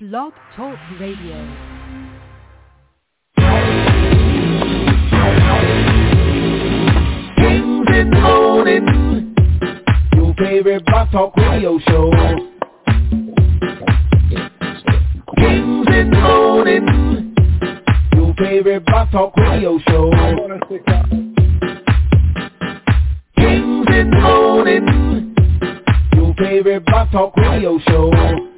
Blog Talk Radio. Kings in the morning. Your favorite Blog Talk Radio show. Kings in the morning. Your favorite Blog Talk Radio show. Kings in the morning. Your favorite Blog Talk Radio show.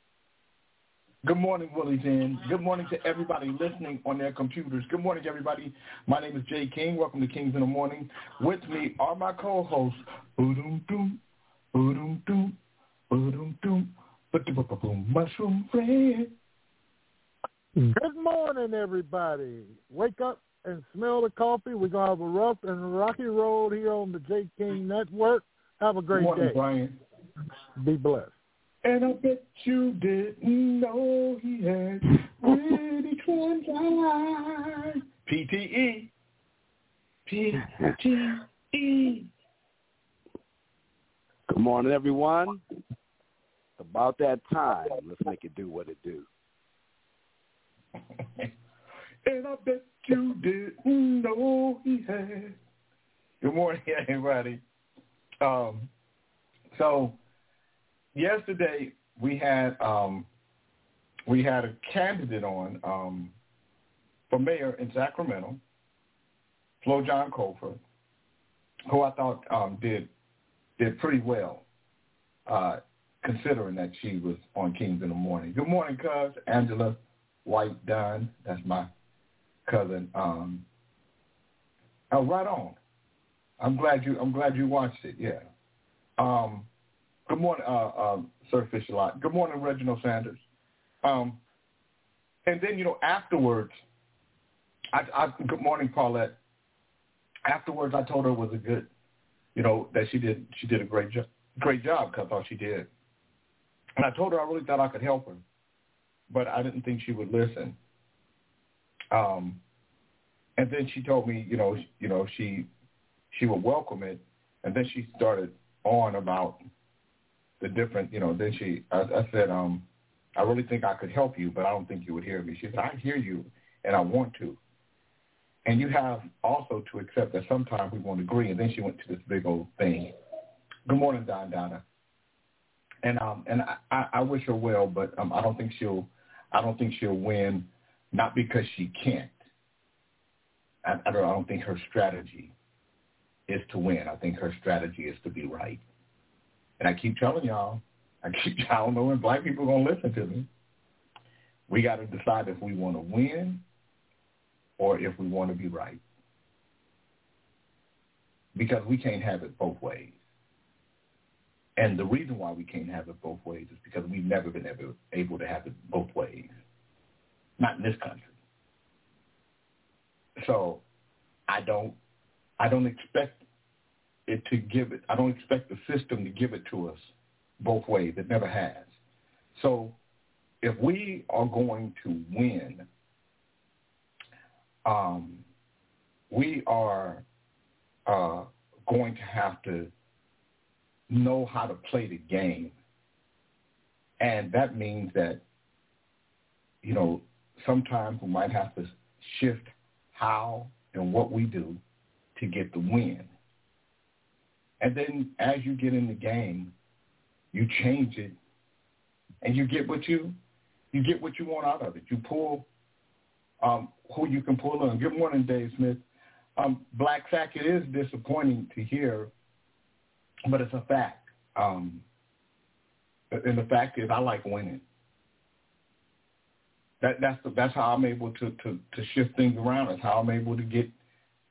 Good morning, Willie's in. Good morning to everybody listening on their computers. Good morning, everybody. My name is Jay King. Welcome to Kings in the Morning. With me are my co-hosts, Boom Boom Doom, Boom Doom, Boom Mushroom Fred. Good morning, everybody. Wake up and smell the coffee. We're going to have a rough and rocky road here on the Jay King Network. Have a great Good morning, day. Brian. Be blessed. And I bet you didn't know he had pretty twin eyes. PTE. PTE. Good morning, everyone. About that time, let's make it do what it do. and I bet you didn't know he had. Good morning, everybody. Um, so yesterday we had um, we had a candidate on um, for mayor in Sacramento, Flojaune Cofer, who I thought um, did did pretty well, uh, considering that she was on Kings in the Morning. Good morning, cuz Angela White Dunn. That's my cousin. Um, oh, right on. I'm glad you. I'm glad you watched it. Yeah. Um, good morning, uh, uh, Sir Fisher Lot. Good morning, Reginald Sanders. Um, and then you know afterwards, I, I good morning, Paulette. Afterwards, I told her it was a good, you know, that she did she did a great job, great job. Cause I thought she did, and I told her I really thought I could help her, but I didn't think she would listen. Um, and then she told me, you know, you know, she she would welcome it, and then she started on about the different, you know. Then she, I, I said, um, I really think I could help you, but I don't think you would hear me. She said, I hear you, and I want to. And you have also to accept that sometimes we won't agree. And then she went to this big old thing. Good morning, Don Donna. And um, and I, I, wish her well, but um, I don't think she'll, I don't think she'll win, not because she can't. I, I don't, I don't think her strategy is to win. I think her strategy is to be right. And I keep telling y'all, I keep I don't know when black people are gonna listen to me. We got to decide if we want to win or if we want to be right. Because we can't have it both ways. And the reason why we can't have it both ways is because we've never been able, able to have it both ways. Not in this country. So I don't I don't expect it to give it I don't expect the system to give it to us both ways. It never has. So if we are going to win, um, we are uh, going to have to know how to play the game. And that means that, you know, sometimes we might have to shift how and what we do to get the win. And then as you get in the game, you change it and you get what you you get what you want out of it. You pull um, who you can pull on. Good morning, Dave Smith. Um, Black Sack, it is disappointing to hear, but it's a fact. Um, and the fact is, I like winning. That that's the, that's how I'm able to, to to shift things around. That's how I'm able to get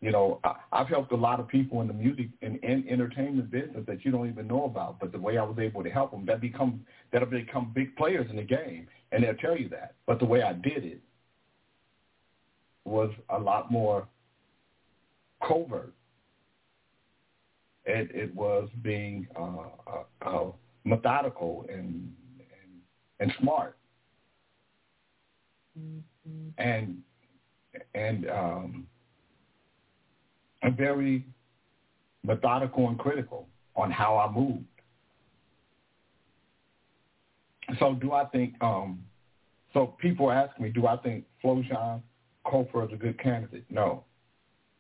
You know, I, I've helped a lot of people in the music and, and entertainment business that you don't even know about. But the way I was able to help them, that become that'll become big players in the game, and they'll tell you that. But the way I did it was a lot more covert. It, it was being uh, uh, uh, methodical and, and and smart, mm-hmm. and and um, and very methodical and critical on how I moved. So do I think, um, so people ask me, do I think Flojaune Cofer is a good candidate? No.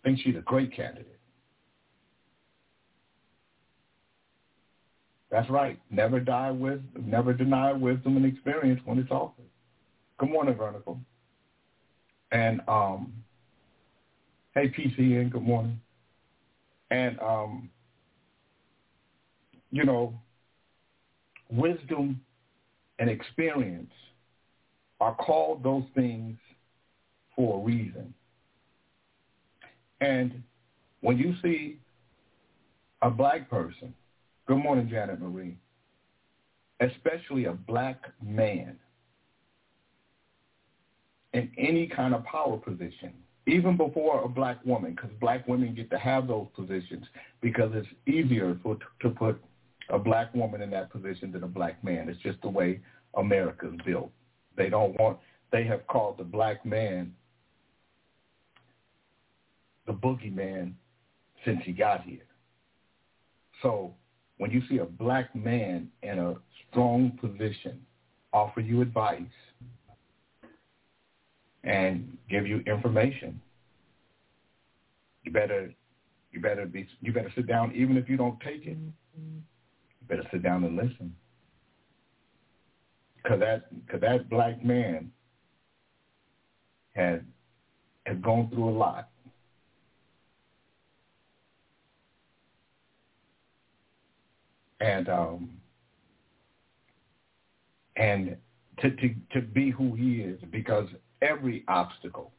I think she's a great candidate. That's right. Never die with, never deny wisdom and experience when it's offered. Good morning, Vertical. And um, hey, PCN, good morning. And um, you know, wisdom and experience are called those things for a reason. And when you see a black person, good morning, Janet Marie, especially a black man in any kind of power position, even before a black woman, because black women get to have those positions because it's easier for to put a black woman in that position than a black man. It's just the way America's built. They don't want. They have called the black man the boogeyman since he got here. So when you see a black man in a strong position offer you advice and give you information, you better you better be you better sit down even if you don't take it. You better sit down and listen. Cause that cause that black man has had gone through a lot. And um and to, to to be who he is because every obstacle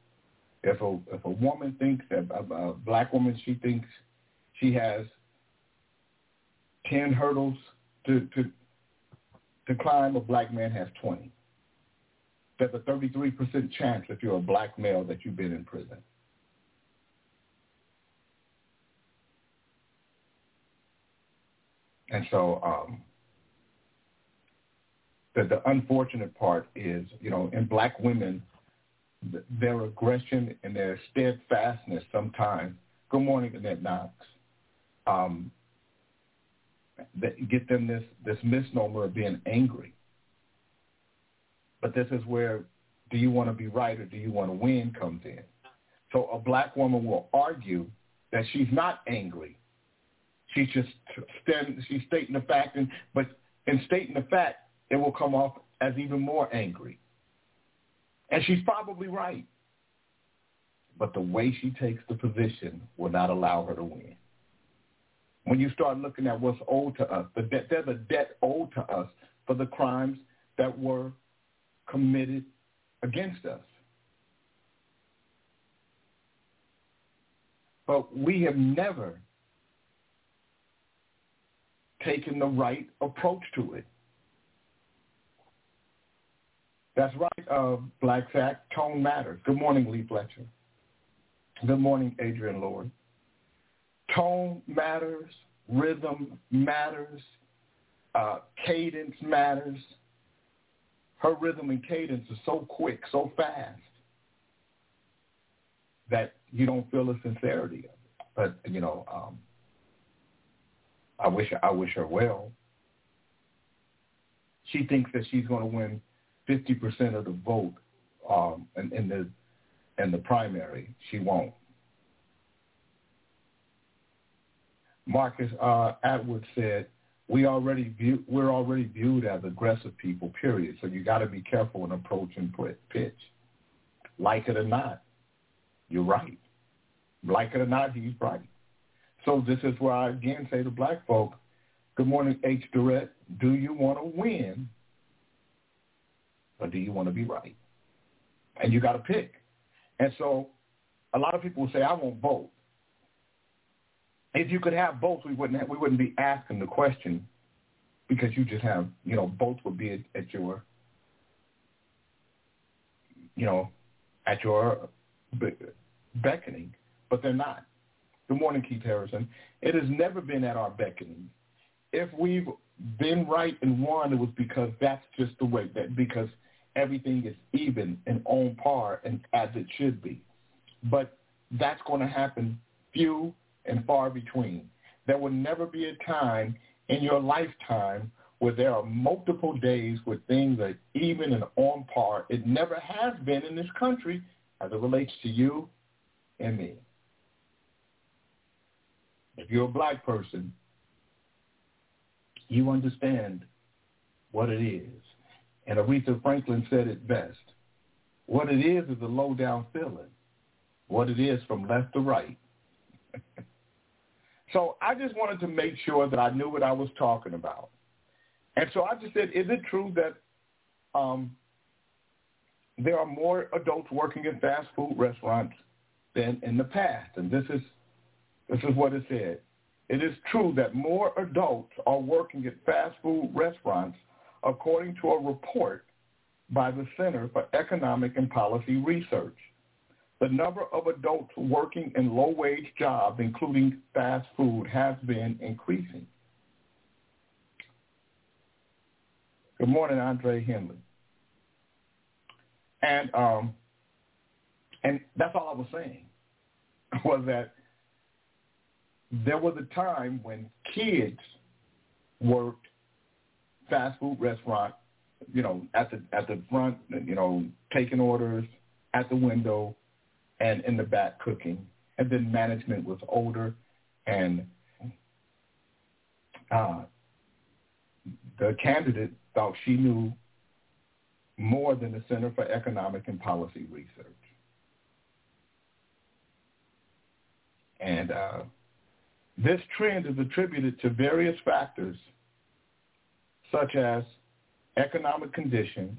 if a if a woman thinks that a, a black woman she thinks she has ten hurdles to to to climb, a black man has twenty. There's a thirty three percent chance if you're a black male that you've been in prison. And so um, the, the unfortunate part is, you know, in black women, their aggression and their steadfastness sometimes. Good morning, Annette Knox. Um, get them this this misnomer of being angry. But this is where do you want to be right or do you want to win comes in. So a black woman will argue that she's not angry. She's just stand, she's stating the fact, and but in stating the fact, it will come off as even more angry. And she's probably right. But the way she takes the position will not allow her to win. When you start looking at what's owed to us, the debt, there's a debt owed to us for the crimes that were committed against us. But we have never taken the right approach to it. That's right, uh, Black Sack. Tone matters. Good morning, Lee Fletcher. Good morning, Adrian Lord. Tone matters. Rhythm matters. Uh, cadence matters. Her rhythm and cadence is so quick, so fast that you don't feel the sincerity of it. But you know, um, I wish I wish her well. She thinks that she's going to win 50% of the vote um, in, in the in the primary. She won't. Marcus uh, Atwood said, "We already view, we're already viewed as aggressive people. Period. So you got to be careful in approaching pitch. Like it or not, you're right. Like it or not, he's right. So this is where I again say to black folk, good morning, H. Durrett. Do you want to win or do you want to be right? And you got to pick. And so a lot of people will say, I want both. If you could have both, we wouldn't have, we wouldn't be asking the question because you just have, you know, both would be at, at your, you know, at your beckoning, but they're not. Good morning, Keith Harrison. It has never been at our beckoning. If we've been right and won, it was because that's just the way that because everything is even and on par and as it should be. But that's going to happen few and far between. There will never be a time in your lifetime where there are multiple days where things are even and on par. It never has been in this country as it relates to you and me. If you're a black person, you understand what it is. And Aretha Franklin said it best. What it is is a low-down feeling. What it is from left to right. so I just wanted to make sure that I knew what I was talking about. And so I just said, is it true that um, there are more adults working in fast food restaurants than in the past? And this is this is what it said. It is true that more adults are working at fast food restaurants, according to a report by the Center for Economic and Policy Research. The number of adults working in low-wage jobs, including fast food, has been increasing. Good morning, Andre Henley. And um, and that's all I was saying was that there was a time when kids worked fast food restaurant, you know, at the at the front, you know, taking orders at the window and in the back cooking. And then management was older and uh, the candidate thought she knew more than the Center for Economic and Policy Research. And uh, this trend is attributed to various factors such as economic conditions,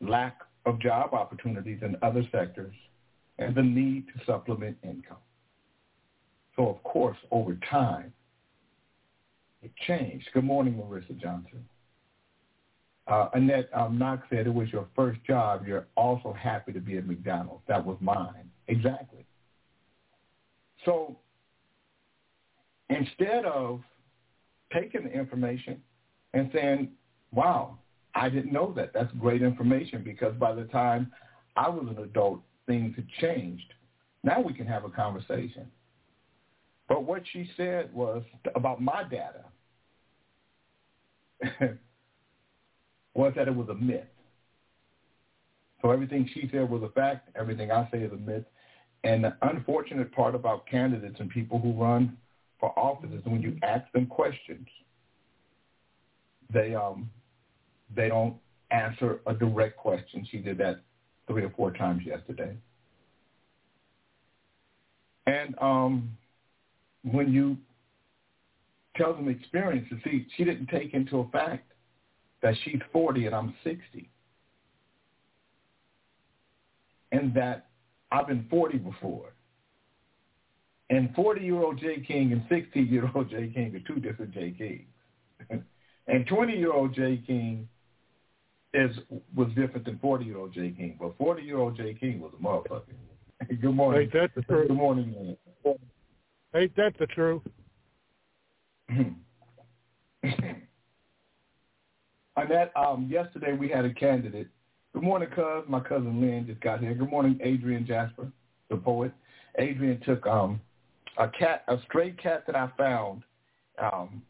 lack of job opportunities in other sectors, and the need to supplement income. So, of course, over time, it changed. Good morning, Marissa Johnson. Uh, Annette um, Knox said it was your first job. You're also happy to be at McDonald's. That was mine. Exactly. So instead of taking the information and saying, wow, I didn't know that. That's great information because by the time I was an adult, things had changed. Now we can have a conversation. But what she said was about my data was that it was a myth. So everything she said was a fact. Everything I say is a myth. And the unfortunate part about candidates and people who run for office is when you ask them questions, they um they don't answer a direct question. She did that three or four times yesterday. And um, when you tell them experiences, see, she didn't take into a fact that she's 40 and I'm 60. And that I've been 40 before. And 40-year-old Jay King and 60-year-old Jay King are two different Jay Kings. and 20-year-old Jay King is was different than 40-year-old Jay King. But 40-year-old Jay King was a motherfucker. Good morning. Ain't that the truth? Good morning, man. Ain't that the truth? Annette, um, yesterday we had a candidate. Good morning, cuz. My cousin Lynn just got here. Good morning, Adrian Jasper, the poet. Adrian took um, a cat, a stray cat that I found um,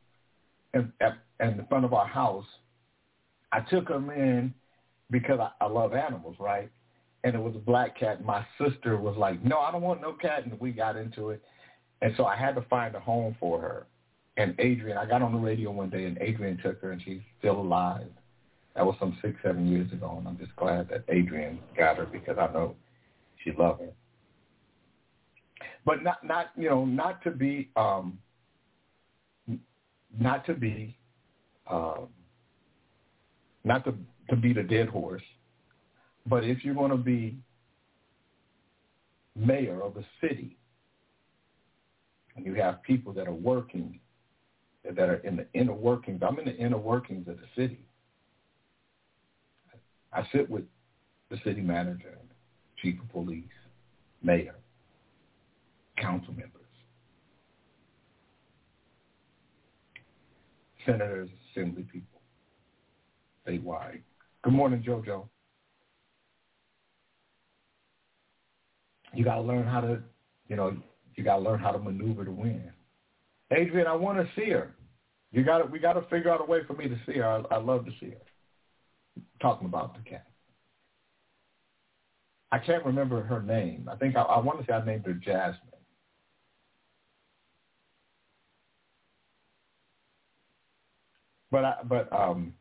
at, in the front of our house. I took him in because I, I love animals, right? And it was a black cat. My sister was like, "No, I don't want no cat," and we got into it. And so I had to find a home for her and Adrian, I got on the radio one day and Adrian took her and she's still alive. That was some six, seven years ago, and I'm just glad that Adrian got her because I know she loved her. But not, not you know, not to be, um, not to be, um, not to to beat a dead horse, but if you're going to be mayor of a city, and you have people that are working that are in the inner workings. I'm in the inner workings of the city. I sit with the city manager chief of police mayor, council members, senators, assembly people, statewide. Good morning, JoJo. You got to learn how to, you know, you got to learn how to maneuver to win. Adrian, I want to see her. You got to, we got to figure out a way for me to see her. I, I love to see her. Talking about the cat. I can't remember her name. I think I, I want to say I named her Jasmine. But I, but um,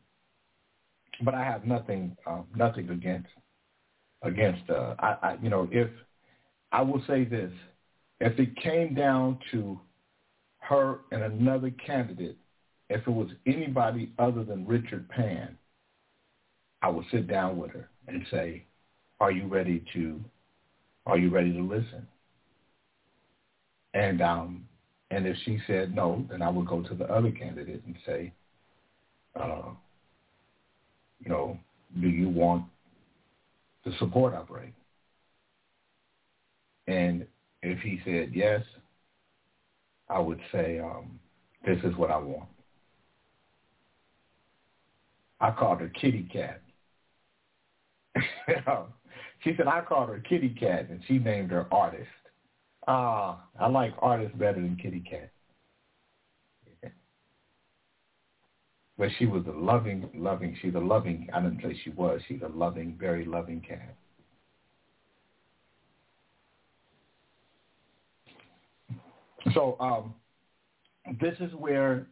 but I have nothing uh, nothing against against uh, I, I you know if I will say this. If it came down to her and another candidate if it was anybody other than Richard Pan I would sit down with her and say are you ready to are you ready to listen? And um and if she said no then I would go to the other candidate and say uh, you know, do you want the support I bring? And if he said yes, I would say, um, this is what I want. I called her kitty cat. she said I called her kitty cat, and she named her artist. Ah, I like artist better than kitty cat. But she was a loving, loving, she's a loving, I didn't say she was, she's a loving, very loving cat. So um, this is where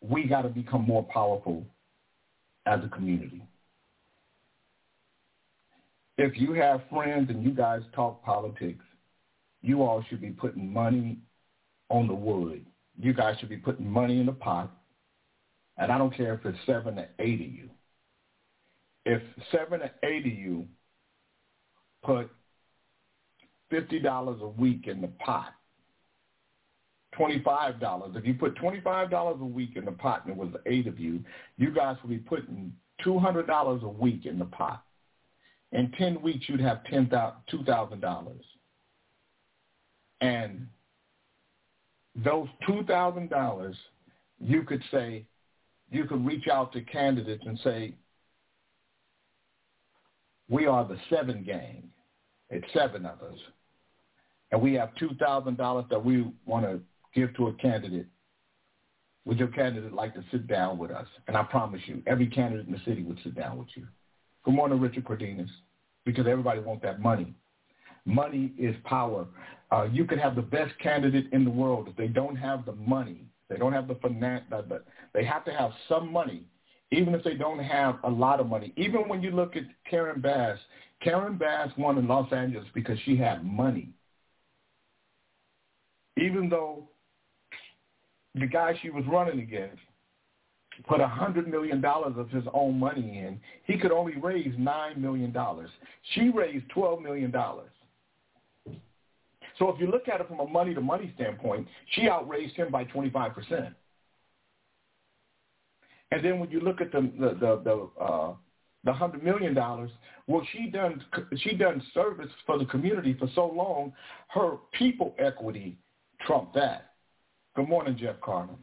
we got to become more powerful as a community. If you have friends and you guys talk politics, you all should be putting money on the wood. You guys should be putting money in the pot and I don't care if it's seven to eight of you. If seven to eight of you put $50 a week in the pot, $25. If you put $25 a week in the pot and it was eight of you, you guys would be putting $200 a week in the pot. In 10 weeks, you'd have $2,000. And those $2,000, you could say, you could reach out to candidates and say, we are the seven gang. It's seven of us. And we have $2,000 that we want to give to a candidate. Would your candidate like to sit down with us? And I promise you, every candidate in the city would sit down with you. Good morning, Richard Cardenas, because everybody wants that money. Money is power. Uh, you could have the best candidate in the world. If they don't have the money, they don't have the finance, but they have to have some money, even if they don't have a lot of money. Even when you look at Karen Bass, Karen Bass won in Los Angeles because she had money. Even though the guy she was running against put a hundred million dollars of his own money in, he could only raise nine million dollars. She raised twelve million dollars. So if you look at it from a money to money standpoint, she outraised him by 25%. And then when you look at the the the, the uh, the hundred million dollars. Well, she done she done service for the community for so long. Her people equity trumped that. Good morning, Jeff Carter.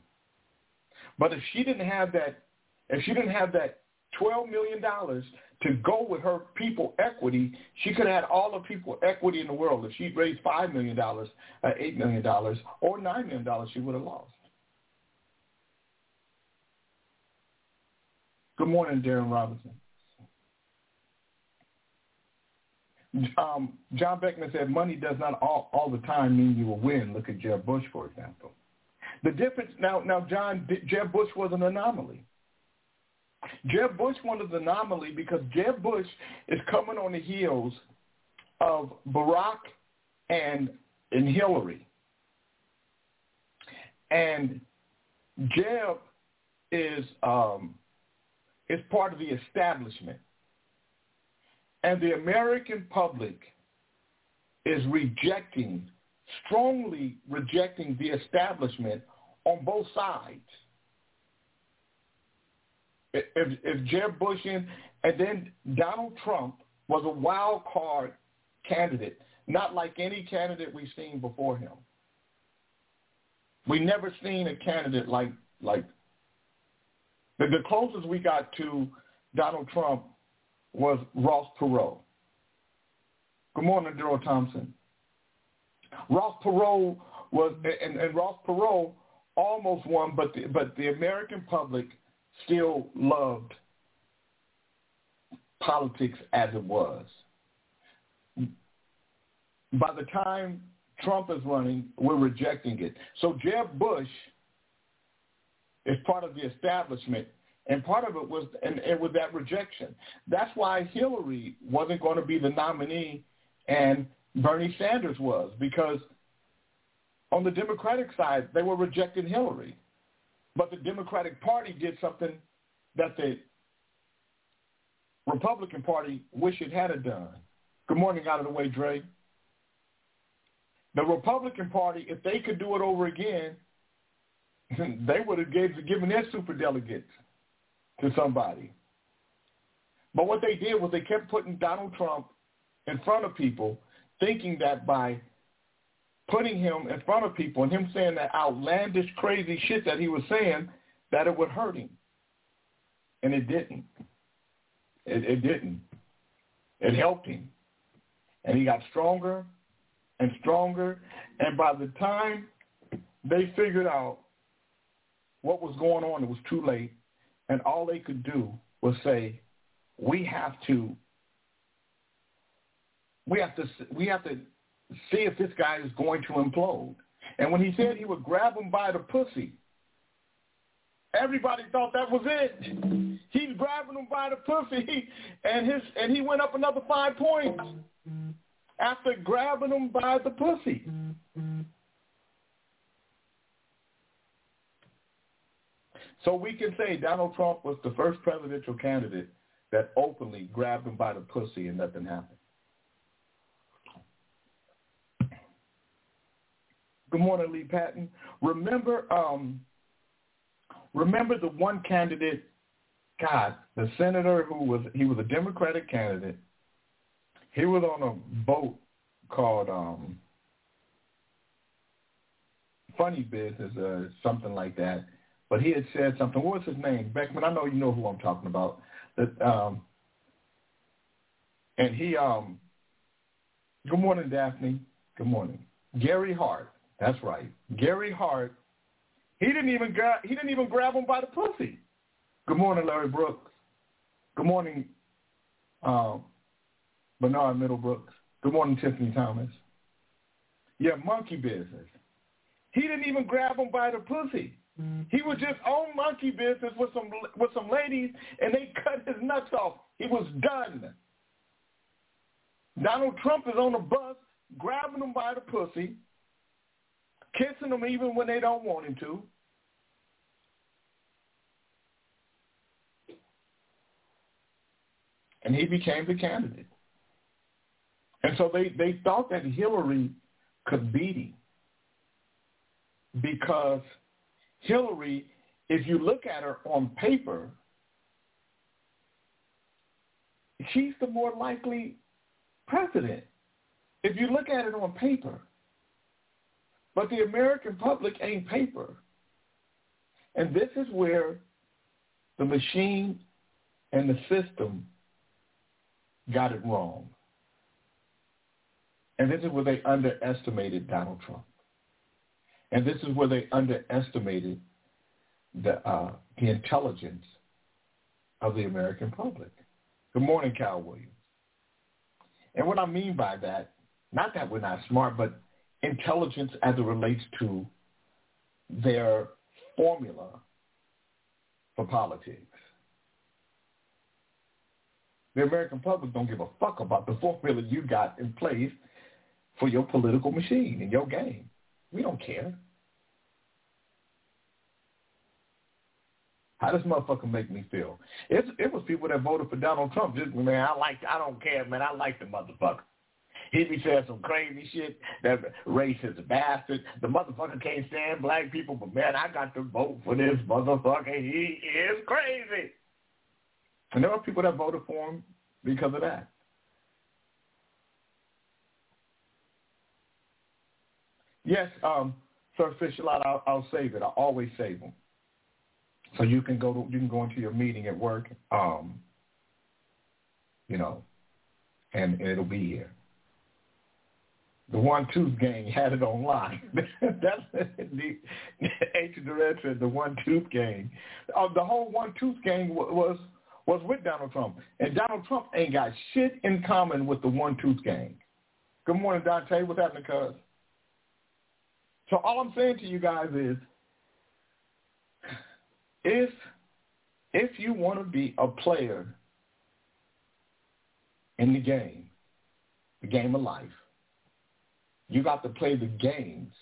But if she didn't have that, if she didn't have that twelve million dollars to go with her people equity, she could have had all the people equity in the world. If she'd raised $5 million, uh, $8 million, or $9 million, she would have lost. Good morning, Darren Robinson. Um, John Beckman said, money does not all, all the time mean you will win. Look at Jeb Bush, for example. The difference, now, now John, Jeb Bush was an anomaly. Jeb Bush was an anomaly because Jeb Bush is coming on the heels of Barack and and Hillary. And Jeb is um, is part of the establishment. And the American public is rejecting, strongly rejecting the establishment on both sides if if Jeb Bush in, and then Donald Trump was a wild card candidate, not like any candidate we've seen before him. We never seen a candidate like like the, the closest we got to Donald Trump was Ross Perot. Good morning, Daryl Thompson. Ross Perot was, and, and Ross Perot almost won, but the, but the American public still loved politics as it was. By the time Trump is running, we're rejecting it. So Jeb Bush is part of the establishment, and part of it was and it was that rejection. That's why Hillary wasn't going to be the nominee, and Bernie Sanders was because on the Democratic side they were rejecting Hillary, but the Democratic Party did something that the Republican Party wish it had done. Good morning, out of the way, Dre. The Republican Party, if they could do it over again, they would have gave, given their super delegates to somebody. But what they did was they kept putting Donald Trump in front of people, thinking that by putting him in front of people and him saying that outlandish, crazy shit that he was saying, that it would hurt him. And it didn't. It, it didn't. It helped him. And he got stronger and stronger. And by the time they figured out what was going on, it was too late. And all they could do was say, we have to we have to we have to see if this guy is going to implode. And when he said he would grab him by the pussy, everybody thought that was it. He's grabbing him by the pussy, and his and he went up another five points after grabbing him by the pussy. So we can say Donald Trump was the first presidential candidate that openly grabbed him by the pussy and nothing happened. Good morning, Lee Patton. Remember, um, remember the one candidate, God, the senator who was he was a Democratic candidate. He was on a boat called um, Funny Business or something like that. But he had said something. What was his name? Beckman. I know you know who I'm talking about. That um, and he um. Good morning, Daphne. Good morning, Gary Hart. That's right, Gary Hart. He didn't even grab. He didn't even grab him by the pussy. Good morning, Larry Brooks. Good morning, um, Bernard Middlebrooks. Good morning, Tiffany Thomas. Yeah, monkey business. He didn't even grab him by the pussy. He was just on monkey business with some with some ladies, and they cut his nuts off. He was done. Donald Trump is on the bus, grabbing them by the pussy, kissing them even when they don't want him to. And he became the candidate. And so they, they thought that Hillary could beat him because Hillary, if you look at her on paper, she's the more likely president. If you look at it on paper. But the American public ain't paper. And this is where the machine and the system got it wrong. And this is where they underestimated Donald Trump. And this is where they underestimated the, uh, the intelligence of the American public. Good morning, Cal Williams. And what I mean by that, not that we're not smart, but intelligence as it relates to their formula for politics. The American public don't give a fuck about the formula you got in place for your political machine and your game. We don't care. How does motherfucker make me feel? It, it was people that voted for Donald Trump. Just man, I like. I don't care, man. I like the motherfucker. He be saying some crazy shit. That racist bastard. The motherfucker can't stand black people, but man, I got to vote for this motherfucker. He is crazy. And there are people that voted for him because of that. Yes, um, Sir Fisher-Lot, I'll, I'll save it. I always save them. So you can go to, you can go into your meeting at work, um, you know, and, and it'll be here. The One Tooth Gang had it online. That's the ancient director. The One Tooth Gang. Uh, the whole One Tooth Gang was was with Donald Trump, and Donald Trump ain't got shit in common with the One Tooth Gang. Good morning, Dante. What's happening, cuz? So all I'm saying to you guys is, if if you want to be a player in the game, the game of life, you got to play the games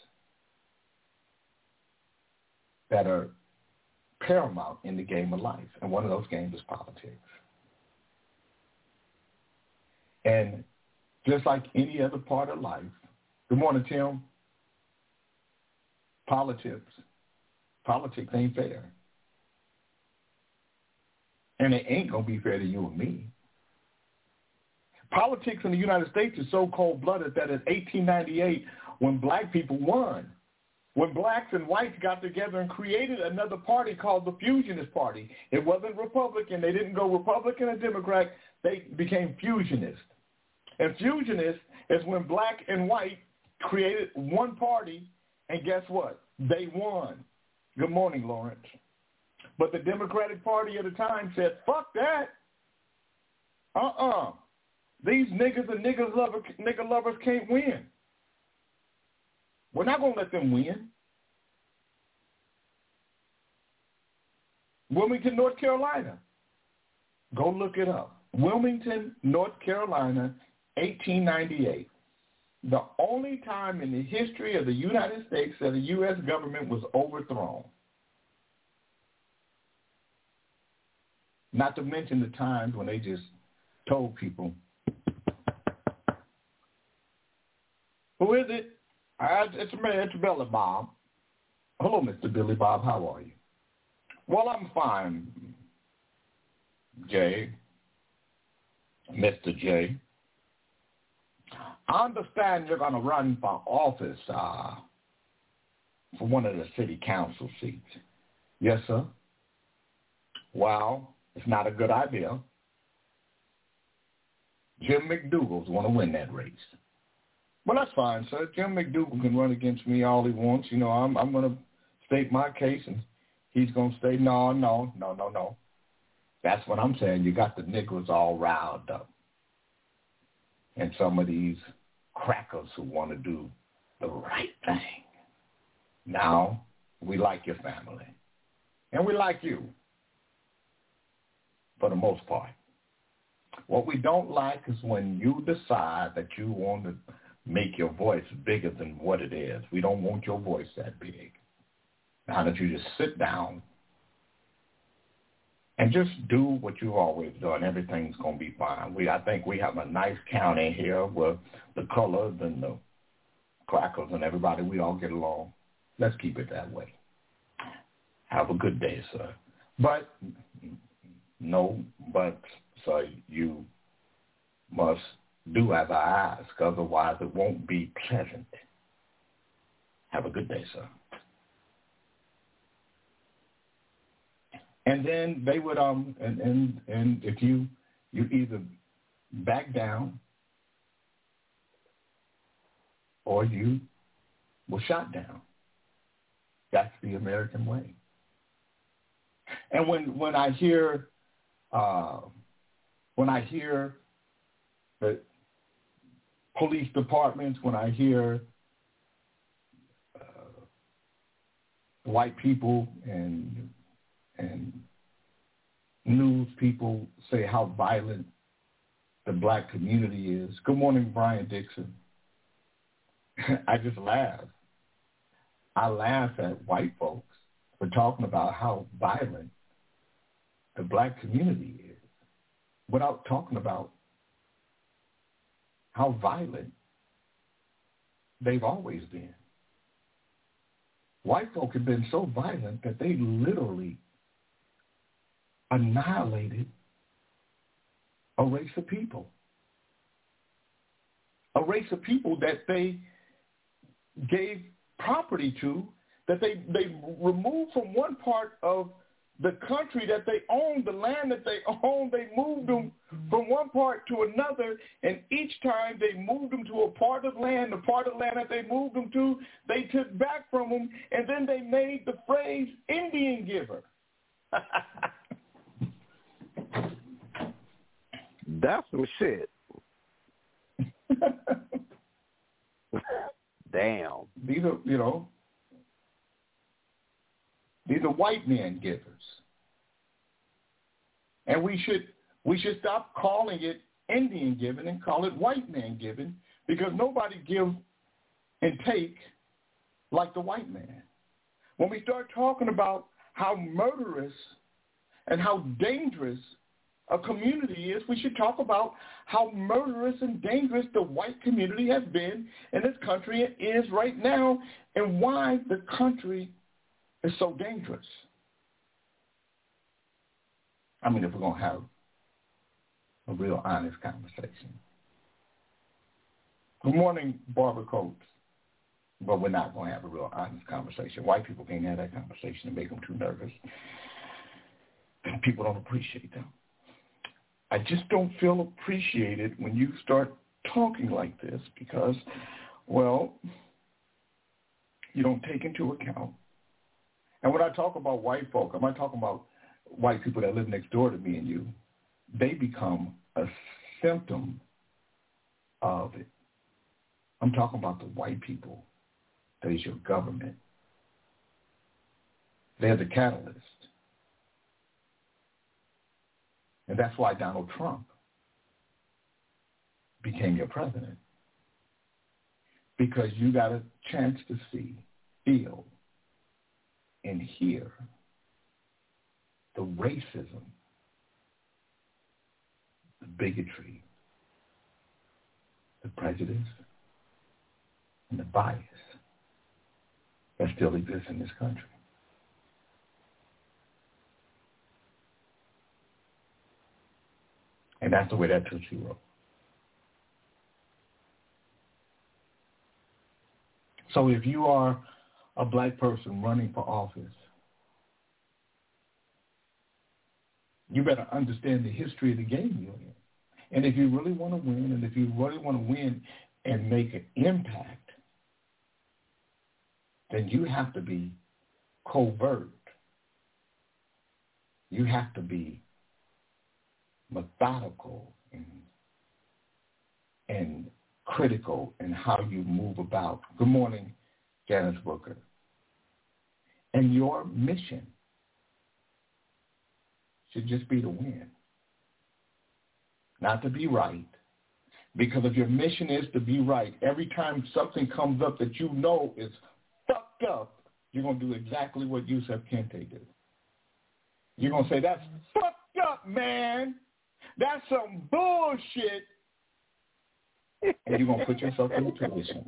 that are paramount in the game of life. And one of those games is politics. And just like any other part of life, good morning, Tim. Politics. Politics ain't fair. And it ain't going to be fair to you and me. Politics in the United States is so cold-blooded that in 1898, when black people won, when blacks and whites got together and created another party called the Fusionist Party, it wasn't Republican. They didn't go Republican or Democrat. They became Fusionist. And Fusionist is when black and white created one party, and guess what? They won. Good morning, Lawrence. But the Democratic Party at the time said, fuck that. Uh-uh. These niggas and niggas lover, nigga lovers can't win. We're not going to let them win. Wilmington, North Carolina. Go look it up. Wilmington, North Carolina, 1898. The only time in the history of the United States that the U.S. government was overthrown. Not to mention the times when they just told people, who is it? Uh, it's it's Billy Bob. Hello, Mr. Billy Bob. How are you? Well, I'm fine, Jay. Mr. J. I understand you're going to run for office uh, for one of the city council seats. Yes, sir. Well, it's not a good idea. Jim McDougal's going to win that race. Well, that's fine, sir. Jim McDougal can run against me all he wants. You know, I'm I'm going to state my case, and he's going to say, no, no, no, no, no. That's what I'm saying. You got the niggers all riled up. And some of these crackers who want to do the right thing. Now, we like your family. And we like you for the most part. What we don't like is when you decide that you want to make your voice bigger than what it is. We don't want your voice that big. Now that you just sit down and just do what you've always done, everything's going to be fine. We, I think we have a nice county here with the colors and the crackers and everybody, we all get along. Let's keep it that way. Have a good day, sir. But, no, but, sir, you must do as I ask, otherwise it won't be pleasant. Have a good day, sir. And then they would um and and and if you you either back down or you were shot down. That's the American way. And when when I hear uh, when I hear the police departments, when I hear uh, white people and and news people say how violent the black community is. Good morning, Brian Dixon. I just laugh. I laugh at white folks for talking about how violent the black community is without talking about how violent they've always been. White folk have been so violent that they literally annihilated a race of people. A race of people that they gave property to, that they, they removed from one part of the country that they owned, the land that they owned, they moved them from one part to another, and each time they moved them to a part of land, the part of land that they moved them to, they took back from them, and then they made the phrase Indian giver. That's some shit. Damn. These are, you know, these are white men givers. And we should we should stop calling it Indian giving and call it white man giving because nobody gives and take like the white man. When we start talking about how murderous and how dangerous a community is, we should talk about how murderous and dangerous the white community has been in this country is right now and why the country is so dangerous. I mean, if we're going to have a real honest conversation. Good morning, Barbara Coates. But we're not going to have a real honest conversation. White people can't have that conversation and make them too nervous. And people don't appreciate them. I just don't feel appreciated when you start talking like this because, well, you don't take into account. And when I talk about white folk, I'm not talking about white people that live next door to me and you. They become a symptom of it. I'm talking about the white people that is your government. They're the catalyst. And that's why Donald Trump became your president. Because you got a chance to see, feel, and hear the racism, the bigotry, the prejudice, and the bias that still exists in this country. And that's the way that Tootsie roll. So if you are a black person running for office, you better understand the history of the game you're in. And if you really want to win, and if you really want to win and make an impact, then you have to be covert. You have to be methodical and, and critical in how you move about. Good morning, Janice Booker. And your mission should just be to win, not to be right. Because if your mission is to be right, every time something comes up that you know is fucked up, you're going to do exactly what Yusuf Kente did. You're going to say, that's fucked up, man. That's some bullshit. and you're going to put yourself in a position.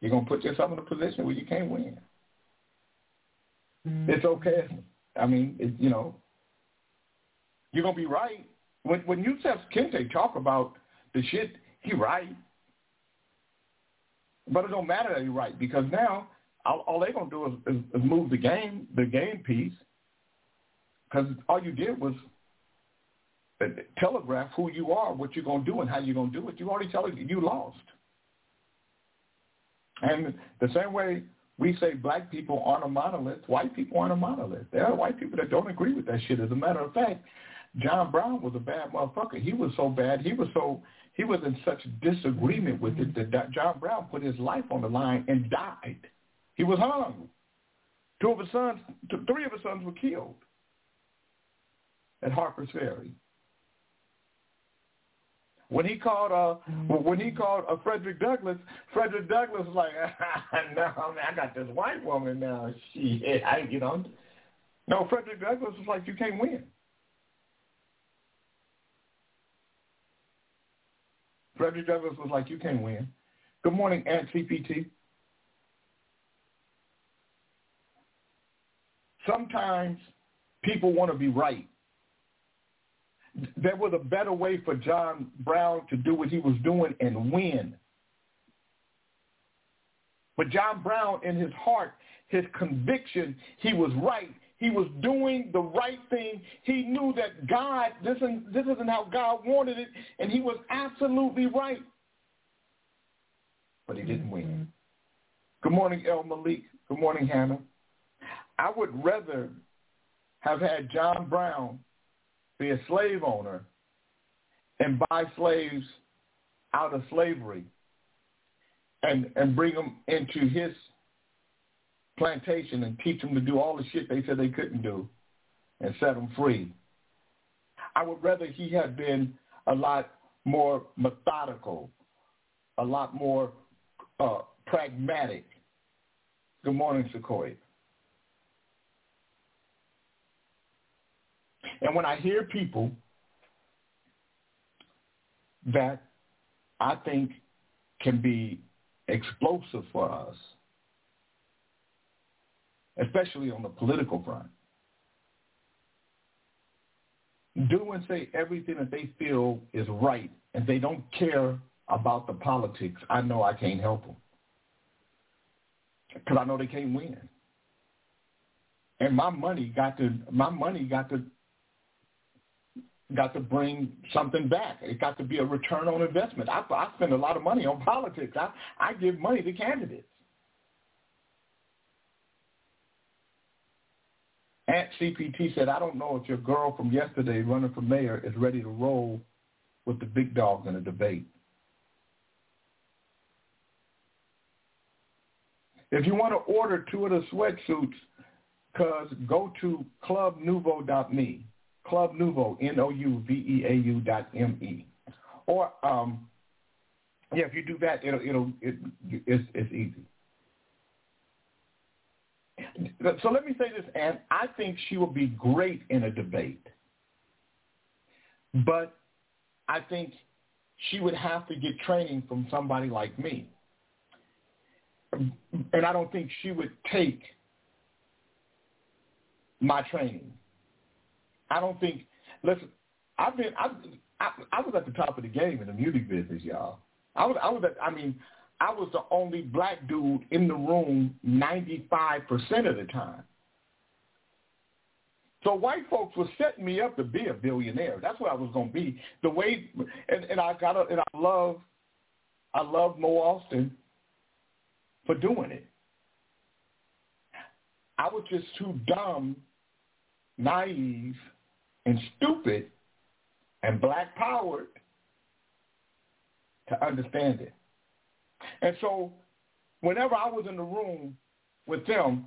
You're going to put yourself in a position where you can't win. Mm-hmm. It's okay. I mean, it, you know, you're going to be right. When, when Yusuf Kente talk about the shit, he right. But it don't matter that he right because now all, all they're going to do is, is, is move the game, the game piece, because all you did was telegraph who you are, what you're going to do, and how you're going to do it. You already tell you lost. And the same way we say black people aren't a monolith, white people aren't a monolith. There are white people that don't agree with that shit. As a matter of fact, John Brown was a bad motherfucker. He was so bad. He was so he was in such disagreement with it that John Brown put his life on the line and died. He was hung. Two of his sons, three of his sons were killed at Harper's Ferry. When he called uh when he called uh, Frederick Douglass, Frederick Douglass was like, no, I got this white woman now. She, I you know. No, Frederick Douglass was like, you can't win. Frederick Douglass was like, you can't win. Good morning, Aunt CPT. Sometimes people want to be right there was a better way for John Brown to do what he was doing and win. But John Brown, in his heart, his conviction, he was right. He was doing the right thing. He knew that God, this isn't, this isn't how God wanted it, and he was absolutely right. But he didn't win. Mm-hmm. Good morning, El Malik. Good morning, Hannah. I would rather have had John Brown be a slave owner and buy slaves out of slavery and, and bring them into his plantation and teach them to do all the shit they said they couldn't do and set them free. I would rather he had been a lot more methodical, a lot more uh, pragmatic. Good morning, Sequoia. And when I hear people that I think can be explosive for us, especially on the political front, do and say everything that they feel is right and they don't care about the politics, I know I can't help them. Because I know they can't win. And my money got to my money got to got to bring something back. It got to be a return on investment. I, I spend a lot of money on politics. I, I give money to candidates. Aunt CPT said, I don't know if your girl from yesterday running for mayor is ready to roll with the big dog in a debate. If you want to order two of the sweatsuits, cuz go to clubnouveau.me. Club Nouveau, N-O-U-V-E-A-U dot M-E. Or, um, yeah, if you do that, it'll, it'll, it, it's, it's easy. So let me say this, and I think she will be great in a debate. But I think she would have to get training from somebody like me. And I don't think she would take my training. I don't think. Listen, I've been. I, I, I was at the top of the game in the music business, y'all. I was. I was. At, I mean, I was the only black dude in the room ninety five percent of the time. So white folks were setting me up to be a billionaire. That's what I was going to be. The way, and, and I got, a, and I love, I love Mo Ostin for doing it. I was just too dumb, naive, and stupid and black powered to understand it. And so whenever I was in the room with them,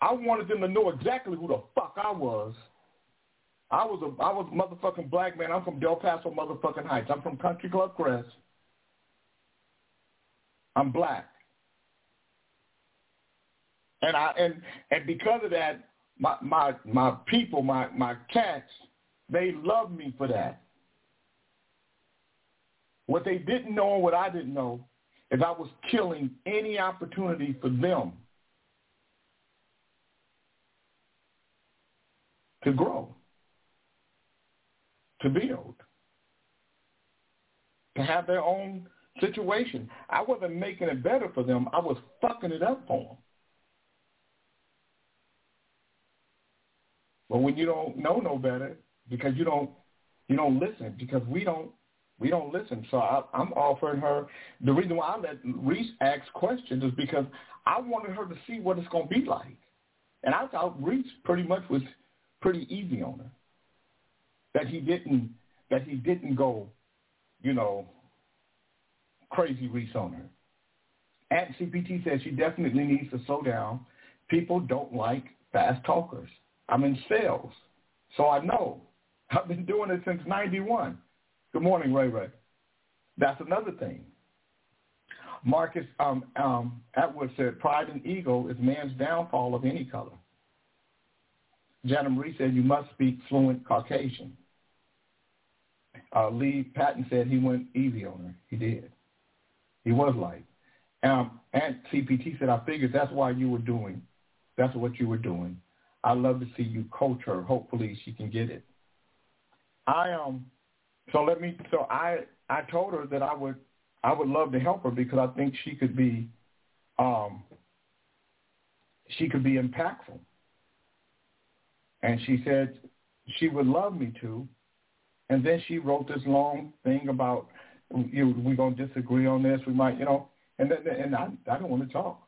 I wanted them to know exactly who the fuck I was. I was a I was a motherfucking black man. I'm from Del Paso motherfucking Heights. I'm from Country Club Crest. I'm black. And I and and because of that, my my my people, my my cats, they love me for that. What they didn't know and what I didn't know is I was killing any opportunity for them to grow, to build, to have their own situation. I wasn't making it better for them. I was fucking it up for them. But when you don't know no better, because you don't you don't listen, because we don't we don't listen. So I, I'm offering her the reason why I let Reese ask questions is because I wanted her to see what it's going to be like, and I thought Reese pretty much was pretty easy on her. That he didn't that he didn't go, you know, crazy Reese on her. Aunt CPT says she definitely needs to slow down. People don't like fast talkers. I'm in sales, so I know. I've been doing it since 91. Good morning, Ray Ray. That's another thing. Marcus um, um, Atwood said, pride and ego is man's downfall of any color. Jana Marie said, you must speak fluent Caucasian. Uh, Lee Patton said he went easy on her. He did. He was light. Um, and CPT said, I figured that's why you were doing, that's what you were doing. I love to see you coach her. Hopefully she can get it. I um so let me so I I told her that I would I would love to help her because I think she could be um, she could be impactful. And she said she would love me to. And then she wrote this long thing about you know, we're gonna disagree on this. We might, you know, and then, and I I don't want to talk.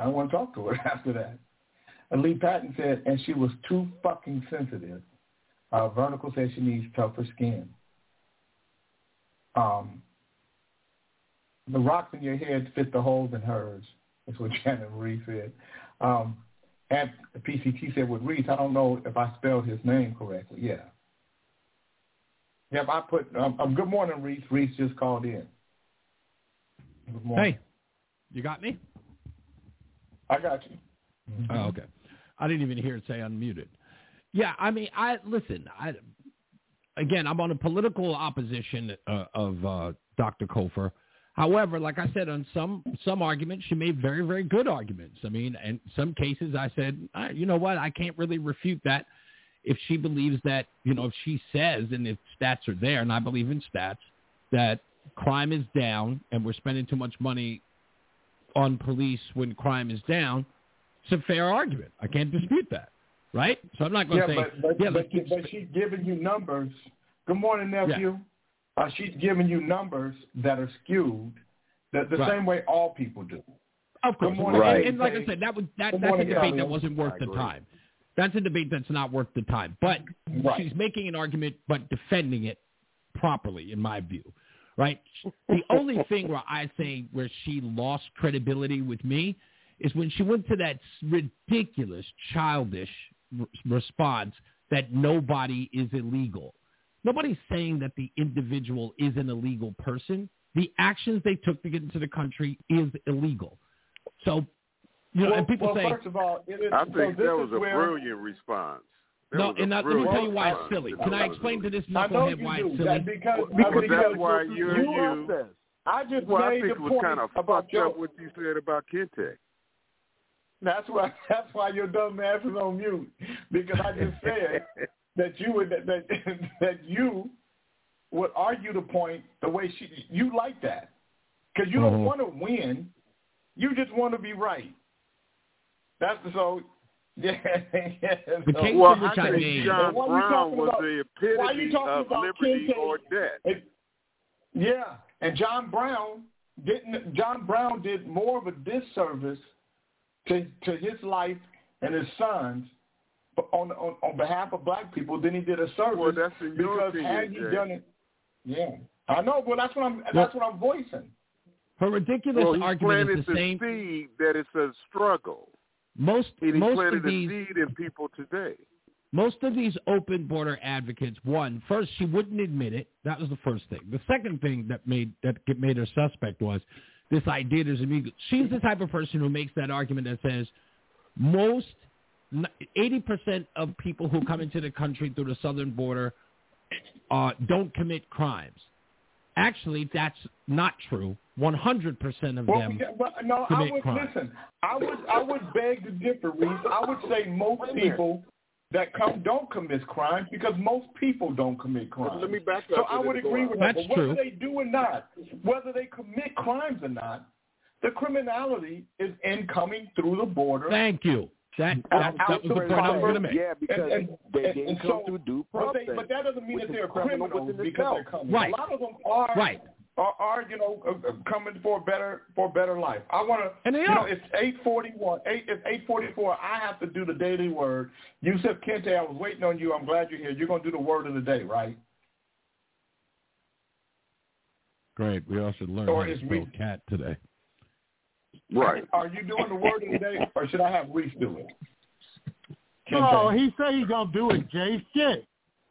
I don't want to talk to her after that. And Lee Patton said, and she was too fucking sensitive. Uh, Vertical said she needs tougher skin. Um, the rocks in your head fit the holes in hers. That's what Shannon Reese said. Um, and PCT said with Reese, I don't know if I spelled his name correctly. Yeah. Yep, I put, um, um, good morning, Reese. Reese just called in. Good morning. Hey, you got me? I got you. Oh, okay. I didn't even hear it say unmuted. Yeah, I mean, I listen. I again, I'm on a political opposition uh, of uh, Dr. Cofer. However, like I said, on some some arguments, she made very very good arguments. I mean, in some cases, I said, ah, you know what, I can't really refute that. If she believes that, you know, if she says, and if stats are there, and I believe in stats, that crime is down and we're spending too much money on police when crime is down, it's a fair argument. I can't dispute that, right? So I'm not going Yeah, to say, but, but, yeah, but, let's keep but she's giving you numbers. Good morning, nephew. Uh, she's giving you numbers that are skewed the, the Right. same way all people do. Of course, Good morning, and, Right. and like I said, that was that, Good that's a debate that wasn't worth the time. That's a debate that's not worth the time. But Right. she's making an argument, but defending it properly, in my view. Right. The only thing where I say where she lost credibility with me is when she went to that ridiculous, childish r- response that nobody is illegal. Nobody's saying that the individual is an illegal person. The actions they took to get into the country is illegal. So, you know, well, and people well, say, first of all, it is, I so think this that was a where, brilliant response. That no, and now, let me tell you why it's silly. Can I explain to this I know knucklehead why do it's silly? that because, Because because that's why you, you're you you. I just Well, I made think the it was point kind of fucked up what you said about Kente. That's why. That's why your dumb ass is on mute because I just said that you would that that, that you would argue the point the way she you like that because you don't Mhm. want to win, you just want to be right. That's the so. Yeah, yeah. The so- case Well, in which I I think made- John Why Brown was about- the epitome of about liberty Kente? or death. It- yeah, and John Brown didn't. John Brown did more of a disservice to to his life and his sons on on, on behalf of black people than he did a service. Well, that's in your because opinion, had he Jay. done it, yeah, I know. Well, that's what I'm. That's what I'm voicing. Her ridiculous Well, argument planted is the the same. seed that it's a struggle. Most And he most planted of the these seed in people today. most of these open border advocates, one, first she wouldn't admit it. That was the first thing. The second thing that made that made her suspect was this idea there's illegal. She's the type of person who makes that argument that says most eighty percent of people who come into the country through the southern border uh, don't commit crimes. Actually, that's not true. One hundred percent of Well, them. we got- but no, I commit would crime. listen. I would I would beg to differ, Reese. I would say most people that come don't commit crimes because most people don't commit crimes. Let me back up. So I would agree with that. That's But whether true. they do or not, whether they commit crimes or not, the criminality is incoming through the border. Thank you. That that, that was the point I was going to make. Yeah, because And- and- they didn't and come so- through due But, process. they, but that doesn't mean that they're criminals within because they're coming. Right. A lot of them are Right. Are, are you know uh, uh, coming for a better for a better life. I want to. And they you know, it's eight forty one. Eight. It's eight forty four. I have to do the daily word. Yusuf Kente, I was waiting on you. I'm glad you're here. You're gonna do the word of the day, right? Great. We all should learn Or how to is spell we- cat today. Right. Are you doing the word of the day, or should I have Reese do it? No, Kente. he said he's gonna do it, Jay. Shit.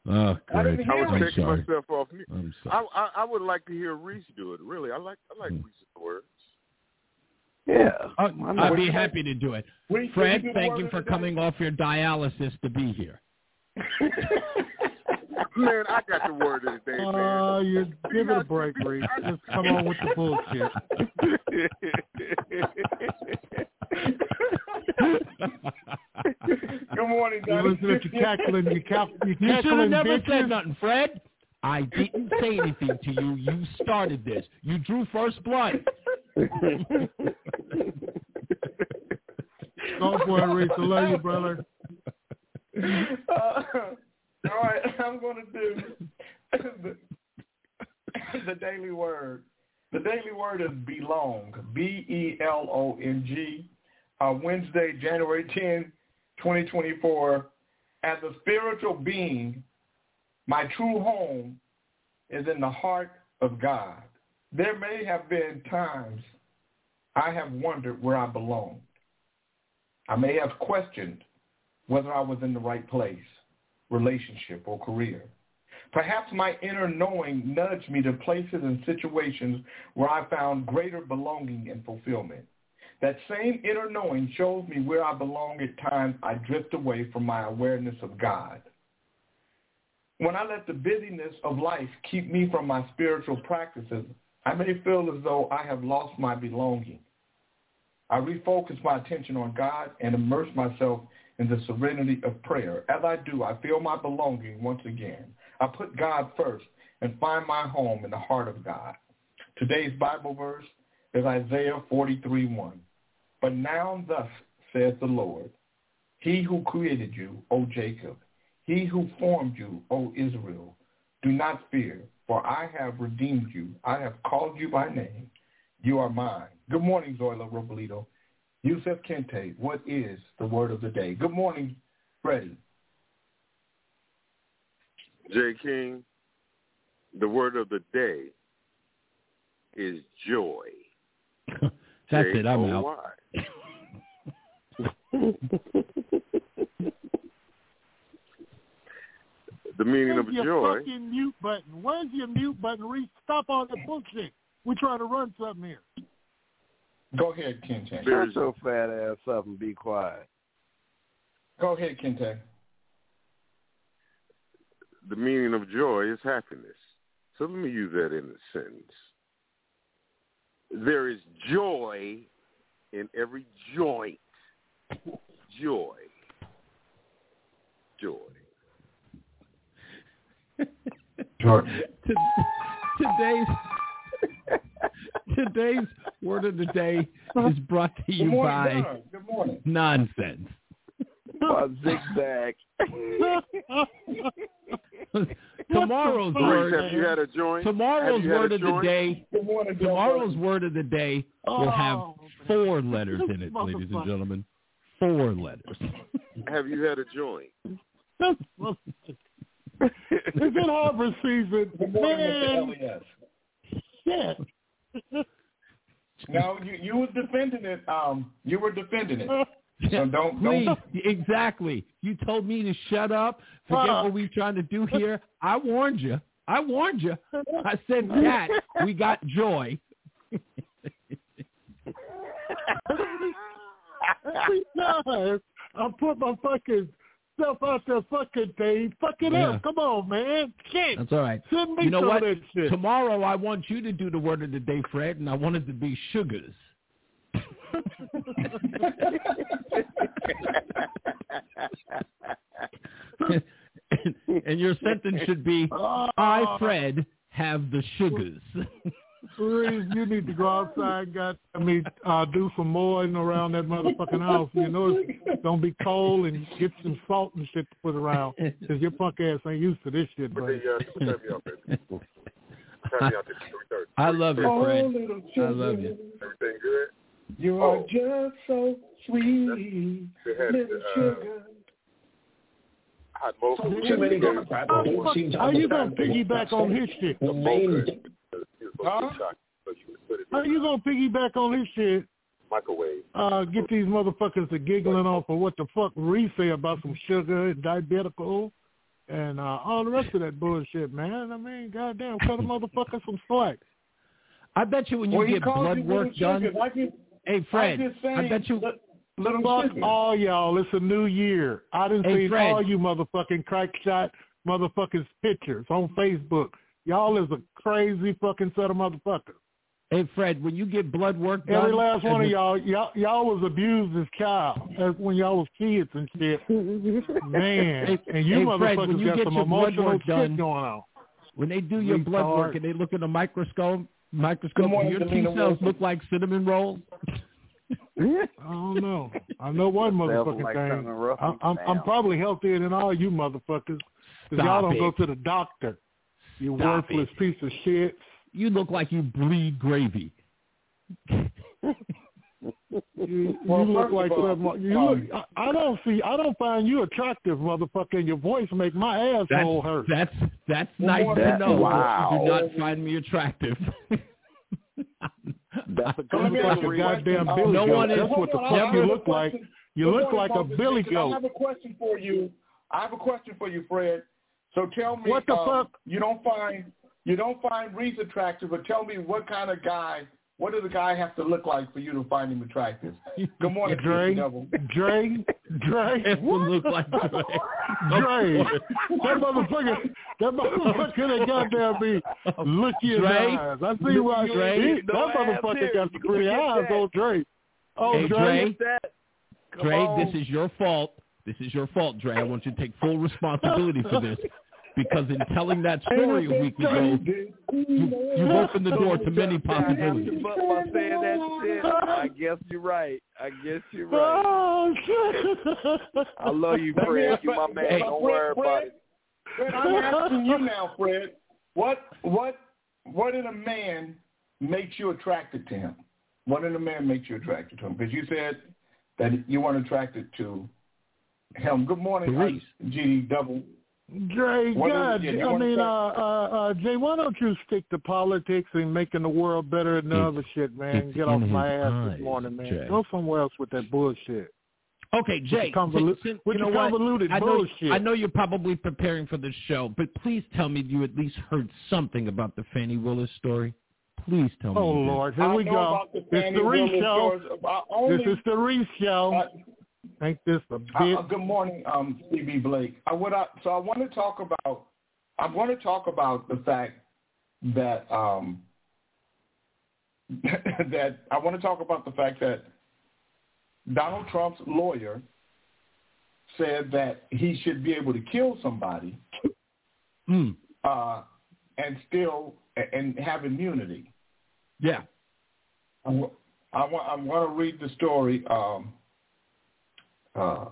Oh, I great. hear I it. would I'm take sorry. myself off mute. I'm I. I I would like to hear Reese do it. Really, I like I like Hmm. Reese's words. Yeah. Oh, I, I'd be happy to do it. Reese, Fred, do thank you for the coming off your dialysis to be here. Man, I got the word of the day, man. Uh, you give it a break, Reese. Just come on with the bullshit. Good morning, You Donnie. listen at your cackling, you cal- you You should have never bitches. said nothing, Fred. I didn't say anything to you. You started this. You drew first blood. Go for it, Reese. I love you, brother. Uh, all right, I'm going to do the, the daily word. The daily word is belong. B-E-L-O-N-G. Uh, Wednesday, January 10, 2024. As a spiritual being, my true home is in the heart of God. There may have been times I have wondered where I belonged. I may have questioned whether I was in the right place, relationship, or career. Perhaps my inner knowing nudged me to places and situations where I found greater belonging and fulfillment. That same inner knowing shows me where I belong at times I drift away from my awareness of God. When I let the busyness of life keep me from my spiritual practices, I may feel as though I have lost my belonging. I refocus my attention on God and immerse myself in the serenity of prayer. As I do, I feel my belonging once again. I put God first and find my home in the heart of God. Today's Bible verse is Isaiah 43:1. But now thus saith the Lord, He who created you, O Jacob, He who formed you, O Israel, do not fear, for I have redeemed you. I have called you by name. You are mine. Good morning, Zoila Robolito. Yusef Kente, what is the word of the day? Good morning, Freddie. J. King, the word of the day is joy. That's it. I'm out. J-O-Y. the meaning Where's of your joy. fucking mute button? Where's your mute button, Reese? Stop all that bullshit. We're trying to run something here. Go ahead, Kente. Shut There's your fat ass up and be quiet. Go ahead, Kente. the meaning of joy is happiness. So let me use that in a sentence. There is joy in every joint. Joy. Joy. Jordan. Today's today's word of the day is brought to Good you morning, by Good morning. nonsense. A zigzag. Tomorrow's word. have you had a joint? Tomorrow's Have you had word of the day. Morning, Tomorrow's word of the day will have four letters in it, ladies and gentlemen. Four letters. Have you had a joint? it's in Harvard season. Good morning, Man, Mr. shit. Elias. No, you you was defending it. Um, you were defending it. So don't Please, don't. exactly. You told me to shut up. Forget Fuck. what we're trying to do here. I warned you. I warned you. I said, Cat, we got joy. Every time I put my fucking stuff out there fucking thing, fuck it Yeah. up. Come on, man. Shit. That's all right. Send me You know some what? shit. Tomorrow I want you to do the word of the day, Fred, and I want it to be sugars. and, and your sentence should be, I, Fred, have the sugars. Reese, you need to go outside, got I mean, uh, do some mowing around that motherfucking house. You know it's gonna be cold and get some salt and shit to put around because your punk ass ain't used to this shit, But buddy. they, time me out, baby. Time me out to 3:30. I love you, Oh, Fred. little I love you. Everything good? You are just so sweet, They had, little uh, sugar. Hot mocha. Too many How Democrats the don't fuck- seem to How you gonna piggyback on his shit? The main Huh? How you gonna piggyback on his shit? Microwave. Uh, get these motherfuckers to giggling off of what the fuck Reese say about some sugar and diabetical and uh, all the rest of that bullshit, man. I mean, goddamn, cut a motherfucker some slack. I bet you when you Well, get called blood you work little done, sugar. I just, hey Fred, I'm I bet you li- little Fuck sugar. all y'all. It's a new year. I didn't Hey, see all you motherfucking crack shot motherfuckers pictures on Facebook. Y'all is a crazy fucking set of motherfuckers. Hey Fred, when you get blood work done, Every last one of y'all, y'all, y'all was abused as child, as when y'all was kids and shit. Man, Hey- and you hey, Fred, when motherfuckers you got get some your blood emotional work shit done, going on. when they do your blood work and they look in the microscope, microscope, Good morning, your T Delina cells look like cinnamon rolls. I don't know. I know one motherfucking like thing. something rough I, I'm, I'm probably healthier than all you motherfuckers. Because y'all don't go to the doctor. You Stop worthless it. piece of shit. You look like you bleed gravy. You, Well, you look like of all. You um, look. I, I don't see. I don't find you attractive, motherfucker. And your voice make my That's asshole hurt. that's that's Well, nice more to know. Wow. You do not find me attractive. That's a good like a goddamn question. billy No goat. one is- That's what the on, fuck you have a look like. You Good look morning, like a billy Dixon. I have a question for you. I have a question for you, Fred. So tell me, What the um, fuck? You don't find you don't find Reese attractive, but tell me what kind of guy. What does a guy have to look like for you to find him attractive? Good morning, Dre, Dre, Dre, It will look like Dre. Dre. That motherfucker, that motherfucker that goddamn be looky in the eyes. I see why. Dre? he- No that motherfucker got some pretty eyes, that. old Dre. Oh, Hey, Dre. Dre. That. Dre, this is your fault. This is your fault, Dre. I want you to take full responsibility for this. Because in telling that story a week ago, you, you've opened the door to many possibilities. But by saying that shit, I guess you're right. I guess you're right. Oh, shit. I love you, Fred. You my man. Don't worry about it. Fred, I'm asking you now, Fred. What what what in a man makes you attracted to him? What in a man makes you attracted to him? Because you said that you weren't attracted to him. Good morning, Reese. GD Double. Dre, What is God, it? You I mean, uh, uh, uh, Jay, why don't you stick to politics and making the world better than the It's- other shit, man? Get off my ass eyes, this morning, man. Jay. Go somewhere else with that bullshit. Okay, Jay. convolu- since- with you know your what? convoluted I know, bullshit. I know you're probably preparing for this show, but please tell me you at least heard something about the Fani Willis story. Please tell me. Oh. Lord, here I we go. about the It's Fani the Reese show. only, This is the Reese show. I- Ain't this a Uh, uh, good morning, um, CB Blake. I would I, so I want to talk about I want to talk about the fact that um, that I want to talk about the fact that Donald Trump's lawyer said that he should be able to kill somebody Mm, uh, and still and have immunity. yeah. I want to read the story. Um, uh,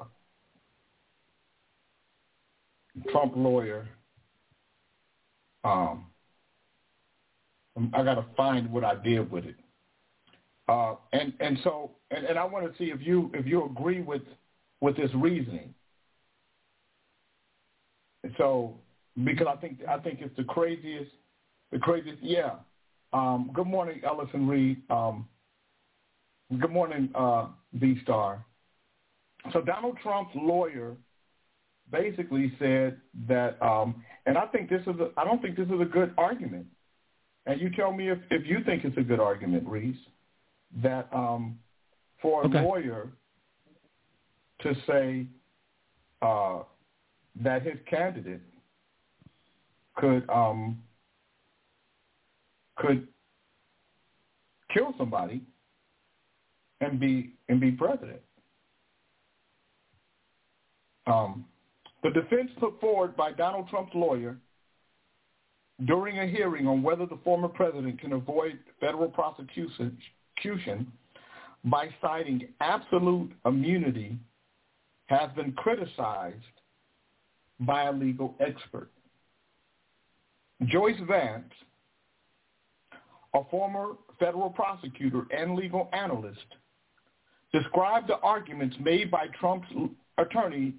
Trump lawyer. Um, I got to find what I did with it. Uh, and and so and, and I want to see if you if you agree with with this reasoning. And so because I think I think it's the craziest the craziest yeah. Um, good morning, Ellison Reed. Um, good morning, uh, B Star. So Donald Trump's lawyer basically said that, um, and I think this is a, I don't think this is a good argument. And you tell me if, if you think it's a good argument, Reese, that um, for a Okay. lawyer to say uh, that his candidate could um, could kill somebody and be and be president. Um, the defense put forward by Donald Trump's lawyer during a hearing on whether the former president can avoid federal prosecution by citing absolute immunity has been criticized by a legal expert. Joyce Vance, a former federal prosecutor and legal analyst, described the arguments made by Trump's attorney,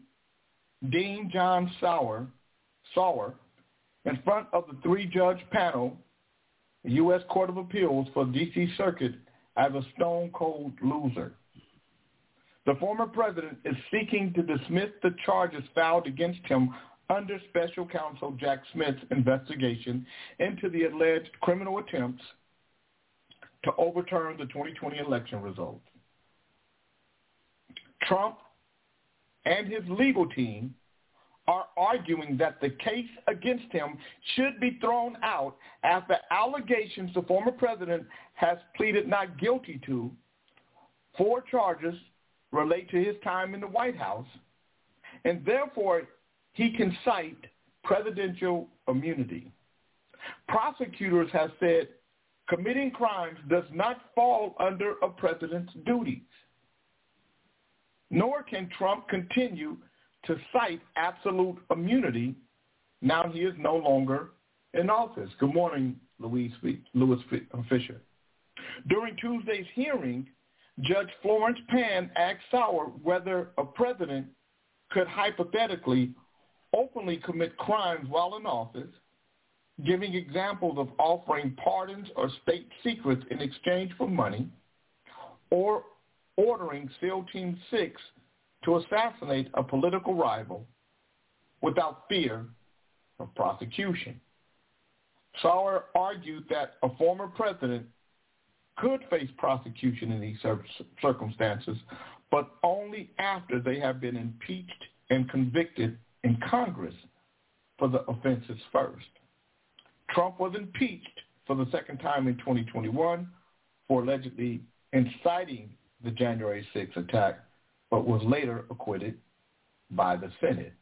D. John Sauer, Sauer in front of the three-judge panel, the U.S. Court of Appeals for the D.C. Circuit, as a stone-cold loser. The former president is seeking to dismiss the charges filed against him under special counsel Jack Smith's investigation into the alleged criminal attempts to overturn the 2020 election results. Trump and his legal team are arguing that the case against him should be thrown out after allegations the former president has pleaded not guilty to, four charges relate to his time in the White House, and therefore he can cite presidential immunity. Prosecutors have said committing crimes does not fall under a president's duties. Nor can Trump continue to cite absolute immunity now he is no longer in office. Good morning, Louis, Louis uh, Fisher. During Tuesday's hearing, Judge Florence Pan asked Sauer whether a president could hypothetically openly commit crimes while in office, giving examples of offering pardons or state secrets in exchange for money, or ordering SEAL Team 6 to assassinate a political rival without fear of prosecution. Sauer argued that a former president could face prosecution in these circumstances, but only after they have been impeached and convicted in Congress for the offenses first. Trump was impeached for the second time in 2021 for allegedly inciting the January 6 attack, but was later acquitted by the Senate.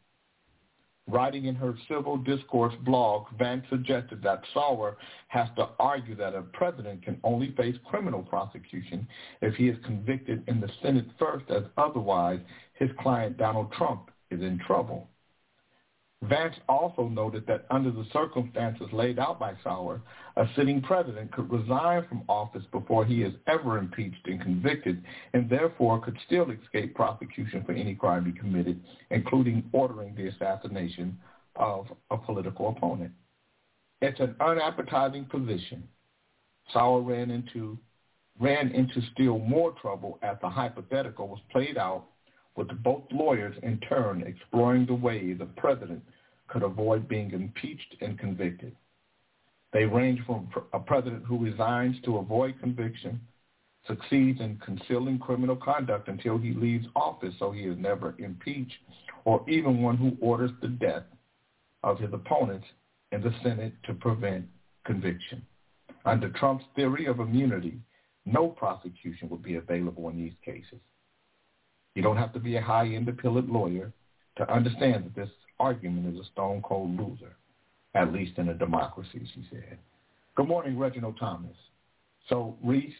Writing in her civil discourse blog, Vance suggested that Sauer has to argue that a president can only face criminal prosecution if he is convicted in the Senate first, as otherwise his client Donald Trump is in trouble. Vance also noted that under the circumstances laid out by Sauer, a sitting president could resign from office before he is ever impeached and convicted, and therefore could still escape prosecution for any crime he committed, including ordering the assassination of a political opponent. It's an unappetizing position. Sauer ran into ran into still more trouble as the hypothetical was played out with both lawyers in turn exploring the way the president could avoid being impeached and convicted. They range from a president who resigns to avoid conviction, succeeds in concealing criminal conduct until he leaves office so he is never impeached, or even one who orders the death of his opponents in the Senate to prevent conviction. Under Trump's theory of immunity, no prosecution would be available in these cases. You don't have to be a high-end appellate lawyer to understand that this argument is a stone cold loser, at least in a democracy, she said. Good morning, Reginald Thomas. So, Reese,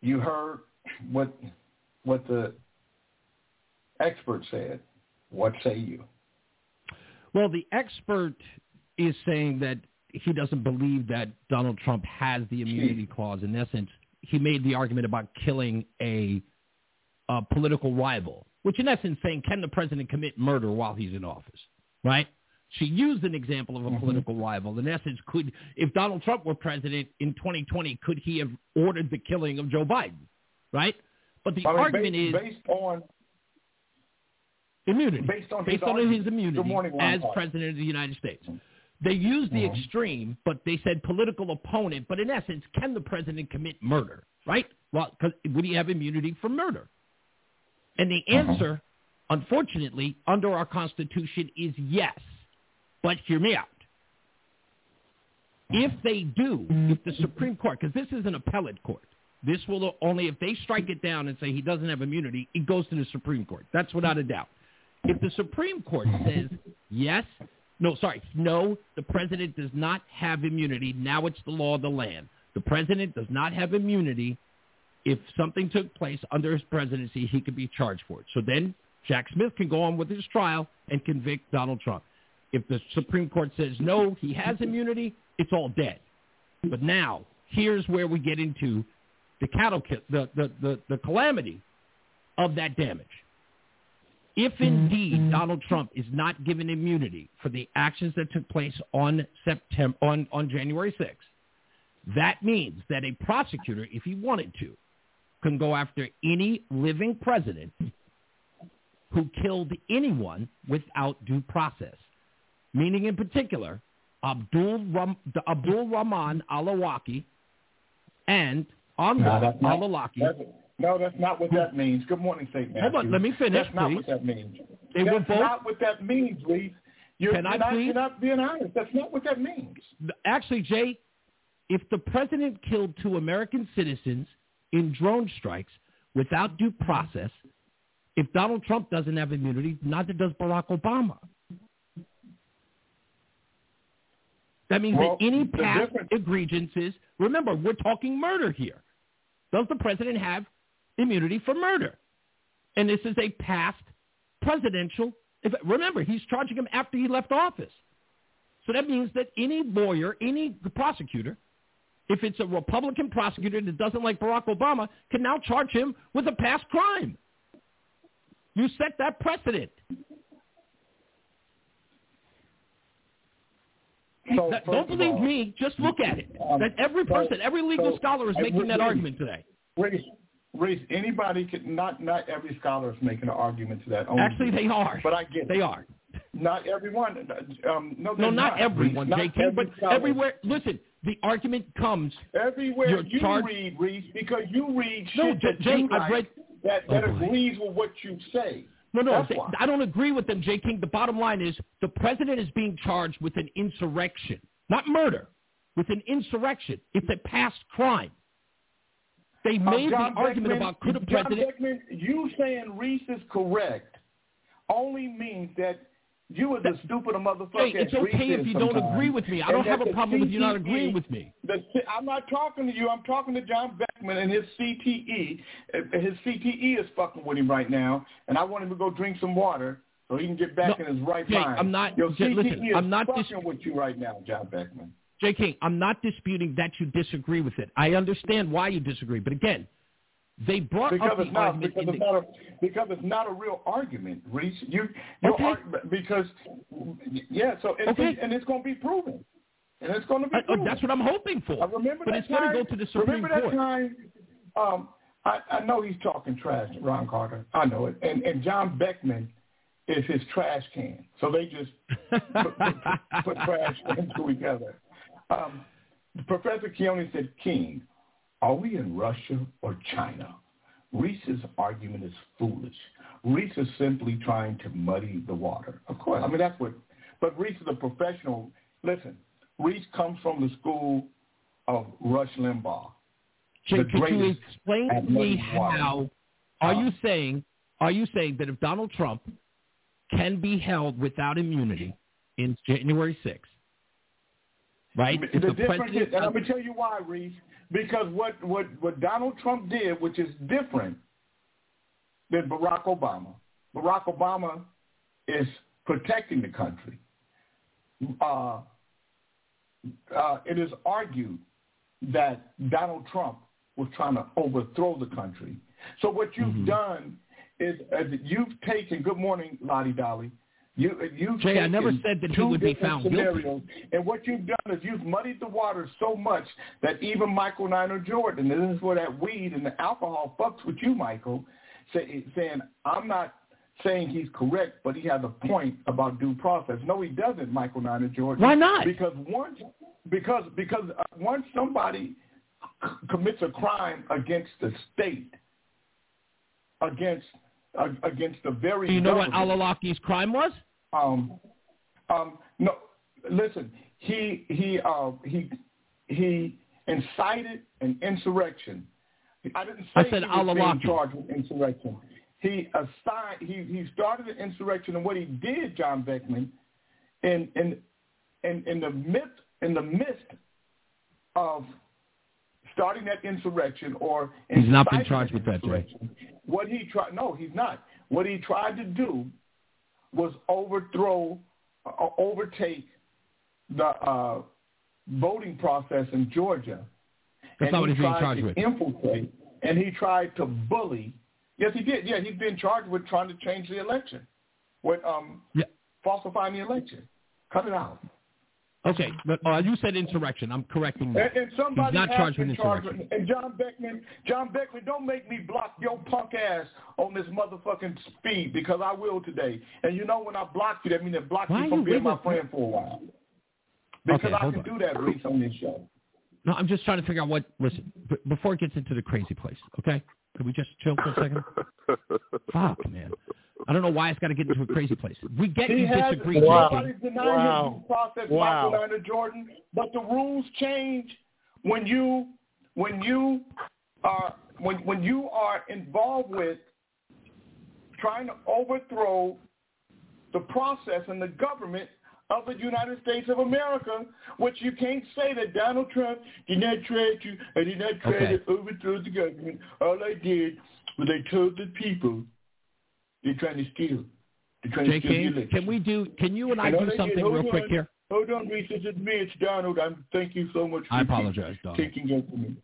you heard what what the expert said. What say you? Well, the expert is saying that he doesn't believe that Donald Trump has the immunity clause. In essence, he made the argument about killing a, a political rival, which in essence saying, can the president commit murder while he's in office, right? She used an example of a mm-hmm. political rival. In essence, could if Donald Trump were president in 2020, could he have ordered the killing of Joe Biden, right? But the I mean, argument based, is based on immunity, based on based his, on his immunity as president of the United States. They used the mm-hmm. extreme, but they said political opponent. But in essence, can the president commit murder? Right? Well, cause would he have immunity for murder? And the uh-huh. answer, uh-huh. unfortunately, under our Constitution is yes. But hear me out. If they do, if the Supreme Court, because this is an appellate court, this will only, if they strike it down and say he doesn't have immunity, it goes to the Supreme Court. That's without a doubt. If the Supreme Court says yes, no, sorry, no, the president does not have immunity, now it's the law of the land. The president does not have immunity. If something took place under his presidency, he could be charged for it. So then Jack Smith can go on with his trial and convict Donald Trump. If the Supreme Court says no, he has immunity, it's all dead. But now, here's where we get into the cattle the, the, the, the calamity of that damage. If indeed Donald Trump is not given immunity for the actions that took place on September on, on January 6th, that means that a prosecutor, if he wanted to, can go after any living president who killed anyone without due process. Meaning, in particular, Abdul, Ram, Abdul Rahman al-Awlaki and Anwar no, al-Awlaki. No, that's not what that means. Good morning, St. Matthew. Hold on, let me finish, That's please. not what that means. They that's both, not what that means, Reese. You're, Can I not, please? You're not being honest. That's not what that means. Actually, Jay, if the president killed two American citizens in drone strikes without due process, if Donald Trump doesn't have immunity, neither does Barack Obama. That means Well, that any past egregiances, remember, we're talking murder here. Does the president have immunity for murder? And this is a past presidential. If, remember, he's charging him after he left office. So that means that any lawyer, any prosecutor, if it's a Republican prosecutor that doesn't like Barack Obama, can now charge him with a past crime. You set that precedent. So, That- don't believe all, me. Just look at it. Um, that every so- person, every legal so- scholar is making that argument today. Reese, Reese, anybody can not not every scholar is making an argument to that. Only Actually, they are. But I get They it. are. Not everyone. Um, no, No, they're not everyone, Not JK, every but scholar. everywhere. Listen, the argument comes. Everywhere charged- read, Reese, because you read No, shit J- that Jay, you like read- that, Oh, that boy. agrees with what you say. No, no, I don't agree with them, J. King. The bottom line is the president is being charged with an insurrection, not murder, with an insurrection. It's a past crime. They Um, made John the argument Beckman- about could a John president. Beckman, you saying Reese is correct only means that you as a stupid motherfucker. Hey, it's okay if you don't agree with me. I and don't have a the problem with you not agreeing with me. The, I'm not talking to you. I'm talking to John Beckman and his CTE. Uh, His CTE is fucking with him right now, and I want him to go drink some water so he can get back No, in his right Jay, mind. I'm not- Your CTE listen, is I'm not fucking dis- with you right now, John Beckman. J. King, I'm not disputing that you disagree with it. I understand why you disagree, but again, they brought Because up the not argument. because it's the, not a because it's not a real argument, Reese. You Okay. because yeah, so and, Okay. and it's going to be proven, and it's going to be I- oh, that's what I'm hoping for. I remember but that it's going to time- go to the Supreme remember Court. that time? Um, I, I know he's talking trash, Ron Carter. I know it, and and John Beckman is his trash can. So they just put, put, put trash into each other. Um, Professor Keone said, "King, are we in Russia or China?" Reese's argument is foolish. Reese is simply trying to muddy the water. Of course, I mean that's what. But Reese is a professional. Listen, Reese comes from the school of Rush Limbaugh. Jay, the could you explain to me how? Are you saying? Are you saying that if Donald Trump can be held without immunity in January 6th, right? The the difference is, and let me tell you why, Reese. Because what what what Donald Trump did, which is different than Barack Obama. Barack Obama is protecting the country. Uh, uh, it is argued that Donald Trump was trying to overthrow the country. So what you've Mm-hmm. done is uh, you've taken. Good morning, Lottie Dolly. You you've Jay, I never said that he two would be found guilty. scenarios, and what you've done is you've muddied the water so much that even Michael Niner Jordan, and this is where that weed and the alcohol fucks with you, Michael, say, saying I'm not saying he's correct, but he has a point about due process. No, he doesn't, Michael Niner Jordan. Why not? Because once because because uh, once somebody commits a crime against the state, against against the very do you know what government, Al-Awlaki's crime was? um, um, no, listen. He he uh, he he incited an insurrection. I didn't say I said he was being charged with insurrection. He assigned. He he started an insurrection, and what he did, John Beckman, in in in, in the midst in the midst of starting that insurrection or He's not been charged with that, Jay. What he tried? No, he's not. What he tried to do was overthrow, uh, overtake the uh, voting process in Georgia. That's and not what he's being charged with. Infiltrate, and he tried to bully. Yes, he did. Yeah, he's been charged with trying to change the election, with um, Yeah. falsifying the election. Cut it out. Okay, but uh, you said insurrection. I'm correcting that. And, and somebody He's not charged with insurrection. And John Beckman, John Beckman, don't make me block your punk ass on this motherfucking speed because I will today. And you know when I block you, that means I block Why you from being my friend for a while. Because Okay, I can on. do that, Reese, on this show. No, I'm just trying to figure out what. Listen, b- before it gets into the crazy place, okay? Could we just chill for a second? Fuck, man. I don't know why it's got to get into a crazy place. We get He you has, disagree, Wow. JK. nobody's denying Wow. process, Wow. Michael Leonard Jordan, but the rules change when you when you are when when you are involved with trying to overthrow the process and the government of the United States of America, which you can't say that Donald Trump did not try to, I did not try Okay. to overthrow the government. All I did was I told the people they're trying to steal. They're trying J. to steal the King, election. can we do? Can you and I And do did- something hold real quick on. here? Hold on, Reese. It's me. It's Donald. I'm. Thank you so much. For I apologize, Donald. Taking up for me.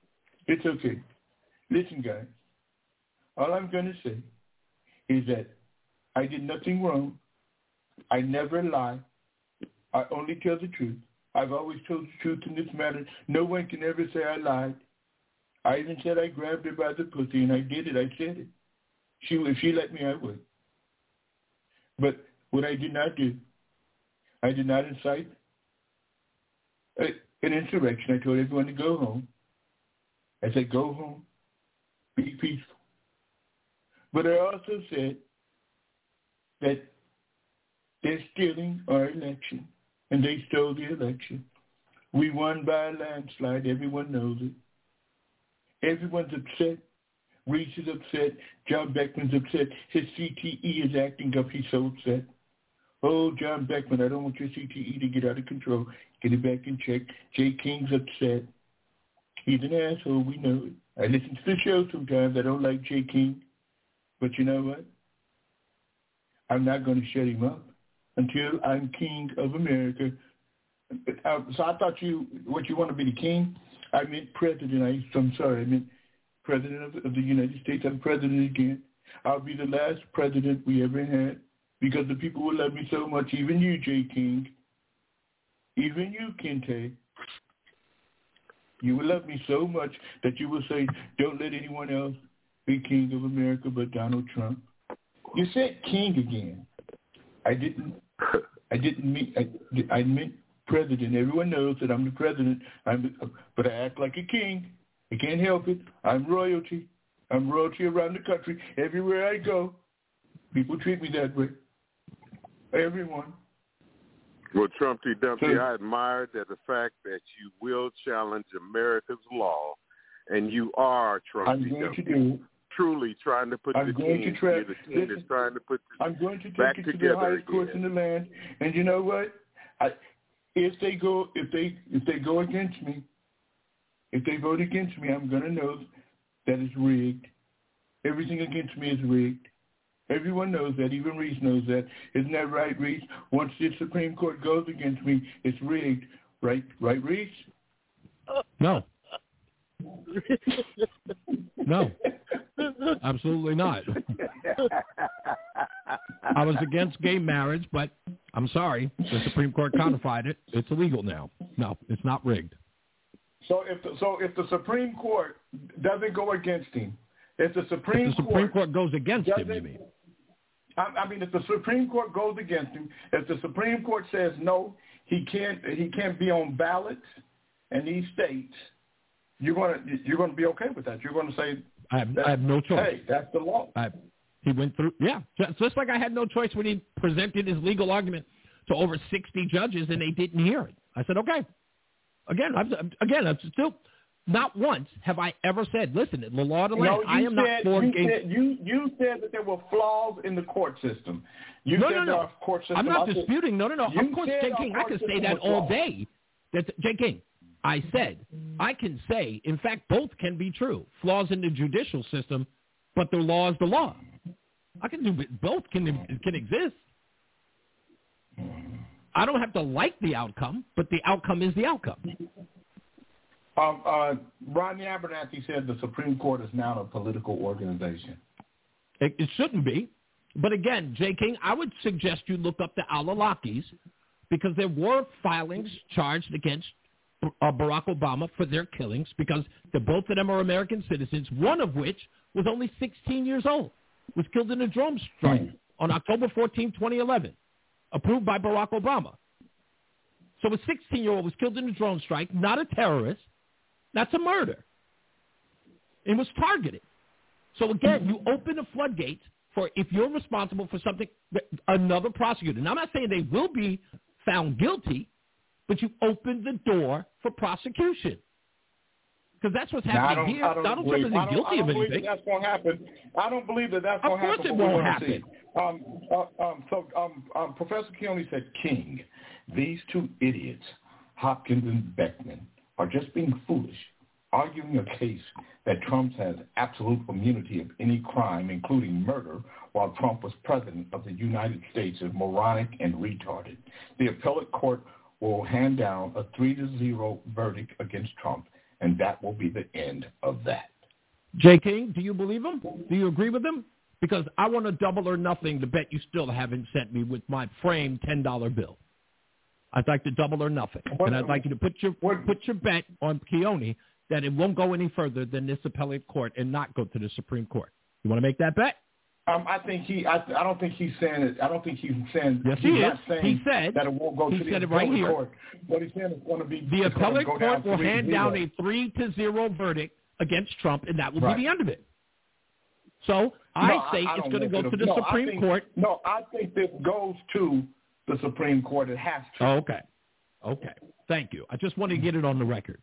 It's okay. Listen, guys. All I'm going to say is that I did nothing wrong. I never lie. I only tell the truth. I've always told the truth in this matter. No one can ever say I lied. I even said I grabbed her by the pussy, and I did it. I said it. She, if she let me, I would. But what I did not do, I did not incite a, an insurrection. I told everyone to go home. I said, go home, be peaceful. But I also said that they're stealing our election, and they stole the election. We won by a landslide. Everyone knows it. Everyone's upset. Reese is upset. John Beckman's upset. His CTE is acting up. He's so upset. Oh, John Beckman, I don't want your CTE to get out of control. Get it back in check. Jay King's upset. He's an asshole. We know it. I listen to the show sometimes. I don't like Jay King. But you know what? I'm not going to shut him up until I'm king of America. Uh, so I thought you, what you want to be the king? I meant president. I'm sorry. I meant president of, of the United States. I'm president again. I'll be the last president we ever had because the people will love me so much. Even you, Jay King. Even you, Kente. You will love me so much that you will say, don't let anyone else be king of America but Donald Trump. You said king again. I didn't. I didn't mean. I, I meant president. Everyone knows that I'm the president. I'm, but I act like a king. I can't help it. I'm royalty. I'm royalty around the country. Everywhere I go, people treat me that way. Everyone. Well, Trump T. Dumpty, So- I admire that the fact that you will challenge America's law, and you are Trump I'm T. going to do. Truly trying to put I'm the going to king, try- the king listen. is trying to put the, I'm going to take back it to the together highest courts in the land. And you know what? I, if they go, if they, if they go against me, if they vote against me, I'm going to know that it's rigged. Everything against me is rigged. Everyone knows that. Even Reese knows that. Isn't that right, Reese? Once the Supreme Court goes against me, it's rigged. Right, right, Reese? No. No. Absolutely not. I was against gay marriage, but I'm sorry. The Supreme Court codified it. It's illegal now. No, it's not rigged. So if the, so if the Supreme Court doesn't go against him, if the Supreme, If the Supreme Court goes against him, you mean? I, I mean, if the Supreme Court goes against him, if the Supreme Court says no, he can't he can't be on ballots in these states, you're gonna you're gonna be okay with that. You're gonna say, I have, I have no choice. hey, that's the law. I, he went through, yeah, just, just like I had no choice when he presented his legal argument to over 60 judges and they didn't hear it. I said, okay. Again, I'm, again, I'm still, not once have I ever said, listen, the law of the land, No, I you am not said, for you said you you said that there were flaws in the court system. You no, said no, no. court system. I'm not I said- disputing. No, no, no. Of course, Jay King, I can say that all flawed. day. That Jay King, I said, I can say, in fact, both can be true. Flaws in the judicial system, but the law is the law. I can do both. Can can exist. I don't have to like the outcome, but the outcome is the outcome. Um, uh, Rodney Abernathy said the Supreme Court is now a political organization. It, it shouldn't be. But again, Jay King, I would suggest you look up the Al-Awlakis because there were filings charged against uh, Barack Obama for their killings because the, both of them are American citizens, one of which was only 16 years old, was killed in a drone strike on October 14, 2011, approved by Barack Obama. So a 16-year-old was killed in a drone strike, not a terrorist. That's a murder. It was targeted. So again, you open the floodgates for if you're responsible for something, another prosecutor. Now I'm not saying they will be found guilty, but you open the door for prosecution. Because that's what's happening here. Donald believe, Trump isn't guilty I don't of anything. That's going to happen. I don't believe that that's going to course happen. it but we're won't happen. Um, uh, um, so um, um, Professor Keone said, King, these two idiots, Hopkins and Beckman, are just being foolish, arguing a case that Trump has absolute immunity of any crime, including murder, while Trump was president of the United States is moronic and retarded. The appellate court will hand down a three to zero verdict against Trump, and that will be the end of that. King, do you believe him? Do you agree with him? Because I want a double or nothing to bet you still haven't sent me with my framed ten dollar bill. I'd like to double or nothing, and I'd like you to put your put your bet on Keone that it won't go any further than this appellate court and not go to the Supreme Court. You want to make that bet? Um, I think he. I, I don't think he's saying it. I don't think he's saying. Yes, he's he not is. Saying He said- that it won't go he to the right appellate here. court. What he's saying is going to be The appellate court will hand zero. down a three to zero verdict against Trump, and that will Right. be the end of it. So No, I say I it's going to go to the no, Supreme think- Court. No, I think this goes to the Supreme Court. It has to. Oh, okay. Okay. Thank you. I just want to get it on the record.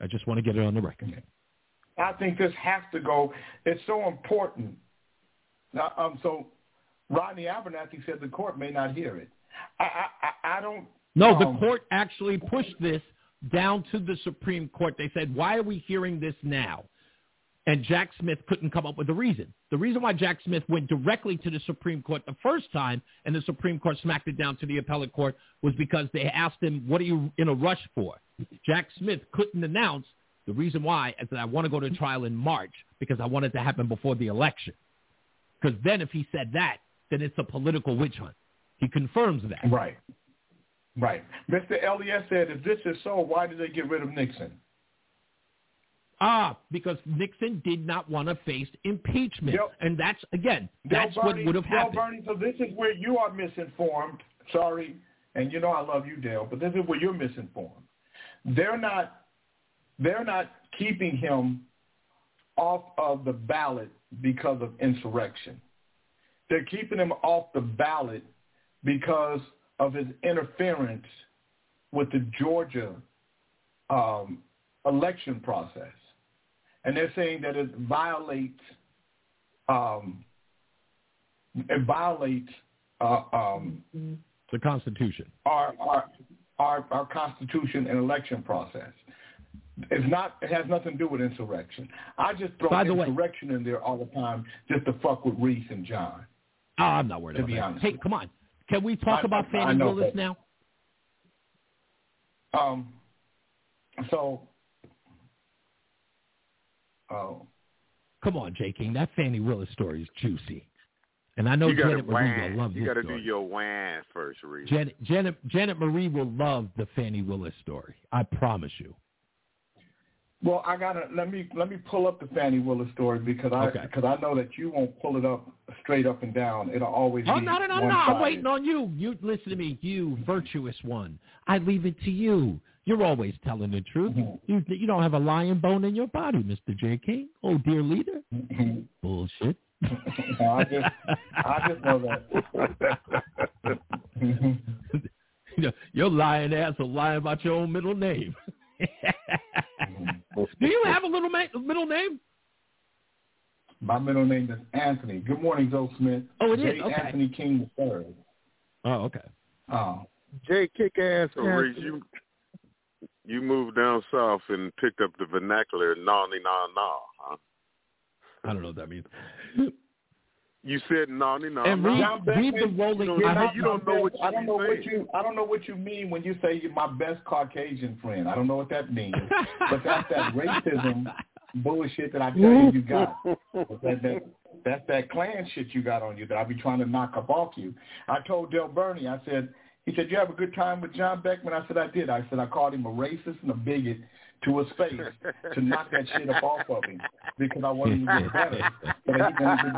I just want to get it on the record. I think this has to go. It's so important. Now, um, so Rodney Abernathy said the court may not hear it. I, I, I don't. No, the um, court actually pushed this down to the Supreme Court. They said, why are we hearing this now? And Jack Smith couldn't come up with a reason. The reason why Jack Smith went directly to the Supreme Court the first time and the Supreme Court smacked it down to the appellate court was because they asked him, what are you in a rush for? Jack Smith couldn't announce the reason why is that I want to go to trial in March because I want it to happen before the election. Because then if he said that, then it's a political witch hunt. He confirms that. Right. Right. Mr. Elias said, if this is so, why did they get rid of Nixon? Ah, because Nixon did not want to face impeachment. And that's, again, Del that's what Bernie- would have Del happened. Bernie, so this is where you are misinformed. Sorry, and you know I love you, Dale, but this is where you're misinformed. They're not. They're not keeping him off of the ballot because of insurrection. They're keeping him off the ballot because of his interference with the Georgia um, election process, and they're saying that it violates um, it violates uh, um, The Constitution. our, our our our constitution and election process. It's not. It has nothing to do with insurrection. I just throw By the way- insurrection in there all the time just to fuck with Reese and John. Oh, I'm not worried To about be that. honest Hey, come on. Can we talk I- about I- I Fani know, Willis but- now? Um. So. Oh. Come on, J. King. That Fani Willis story is juicy. And I know you gotta Janet Marie will whine. love You this got to do your whine first, Reed. Janet, Janet, Janet Marie will love the Fani Willis story. I promise you. Well, I gotta let me let me pull up the Fani Willis story because I Okay. because I know that you won't pull it up straight up and down. It'll always be. Oh be no no no no! I'm waiting on you. You listen to me, you virtuous one. I leave it to you. You're always telling the truth. Mhm. You you don't have a lion bone in your body, Mister J. King. Oh dear leader. Mhm. Bullshit. No, I just I just know that. Mhm. You know, your lying ass will lie about your own middle name. Do you have a little ma- middle name? My middle name is Anthony. Good morning, Joe Smith. Oh, it is? J. Okay. Anthony King the third. Oh, okay. Oh. Jay kick ass. So, Reed, you you moved down south and picked up the vernacular "nawny nah nah." Huh? I don't know what that means. You said "nawny nah And nah." read, John Beckman, read the rolling. you I know, hope you don't know what you I don't know be what you I don't know what you mean when you say you're my best Caucasian friend. I don't know what that means. but that's that racism bullshit that I tell you you got. that, that, that's that Klan shit you got on you that I be trying to knock up off you. I told Del Bernie, I said, he said, you have a good time with John Beckman? I said, I did. I said, I called him a racist and a bigot to his face to knock that shit up off of him because I wanted him to get better. But he,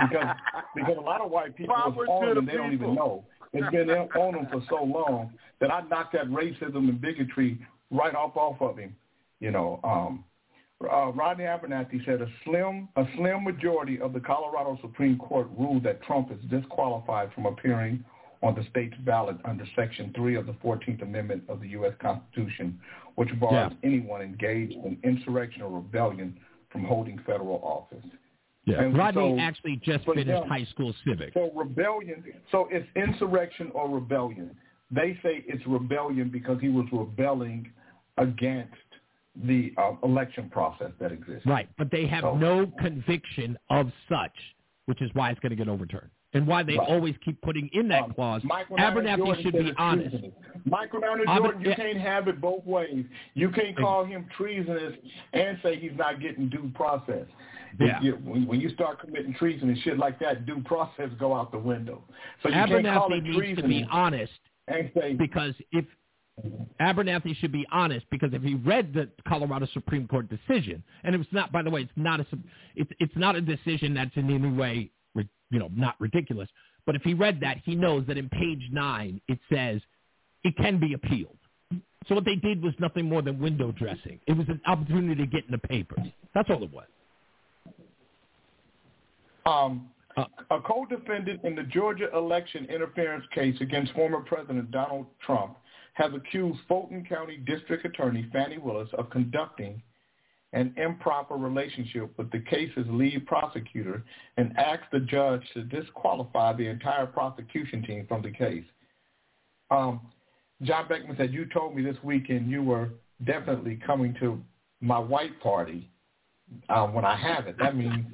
because, because a lot of white people Power on to him the and they don't even know. It's been on him for so long that I knocked that racism and bigotry right off off of him. You know, um, uh, Rodney Abernathy said a slim a slim majority of the Colorado Supreme Court ruled that Trump is disqualified from appearing on the state's ballot under Section 3 of the 14th Amendment of the U.S. Constitution, which bars Yeah. anyone engaged in insurrection or rebellion from holding federal office. Yeah. And Rodney so- actually just finished them- high school civics. So rebellion, so it's insurrection or rebellion. They say it's rebellion because he was rebelling against the uh, election process that exists. Right, but they have So- no conviction of such, which is why it's going to get overturned, and why they Right. always keep putting in that Um, clause. Michael Abernathy Jordan should be it's honest. Michael Aber- Jordan, you can't have it both ways. You can't call him treasonous and say he's not getting due process. Yeah. you- when, you start committing treason and shit like that, due process go out the window. So you can't call Abernathy it needs to be honest and say because if Abernathy should be honest because if he read the Colorado Supreme Court decision, and it was not, by the way, it's not a, it's it's not a decision that's in any way, you know, not ridiculous. But if he read that, he knows that in page nine it says it can be appealed. So what they did was nothing more than window dressing. It was an opportunity to get in the papers. That's all it was. Um, Uh, a co-defendant in the Georgia election interference case against former President Donald Trump has accused Fulton County District Attorney Fani Willis of conducting an improper relationship with the case's lead prosecutor and asked the judge to disqualify the entire prosecution team from the case. Um, John Beckman said, you told me this weekend you were definitely coming to my white party uh, when I have it. That means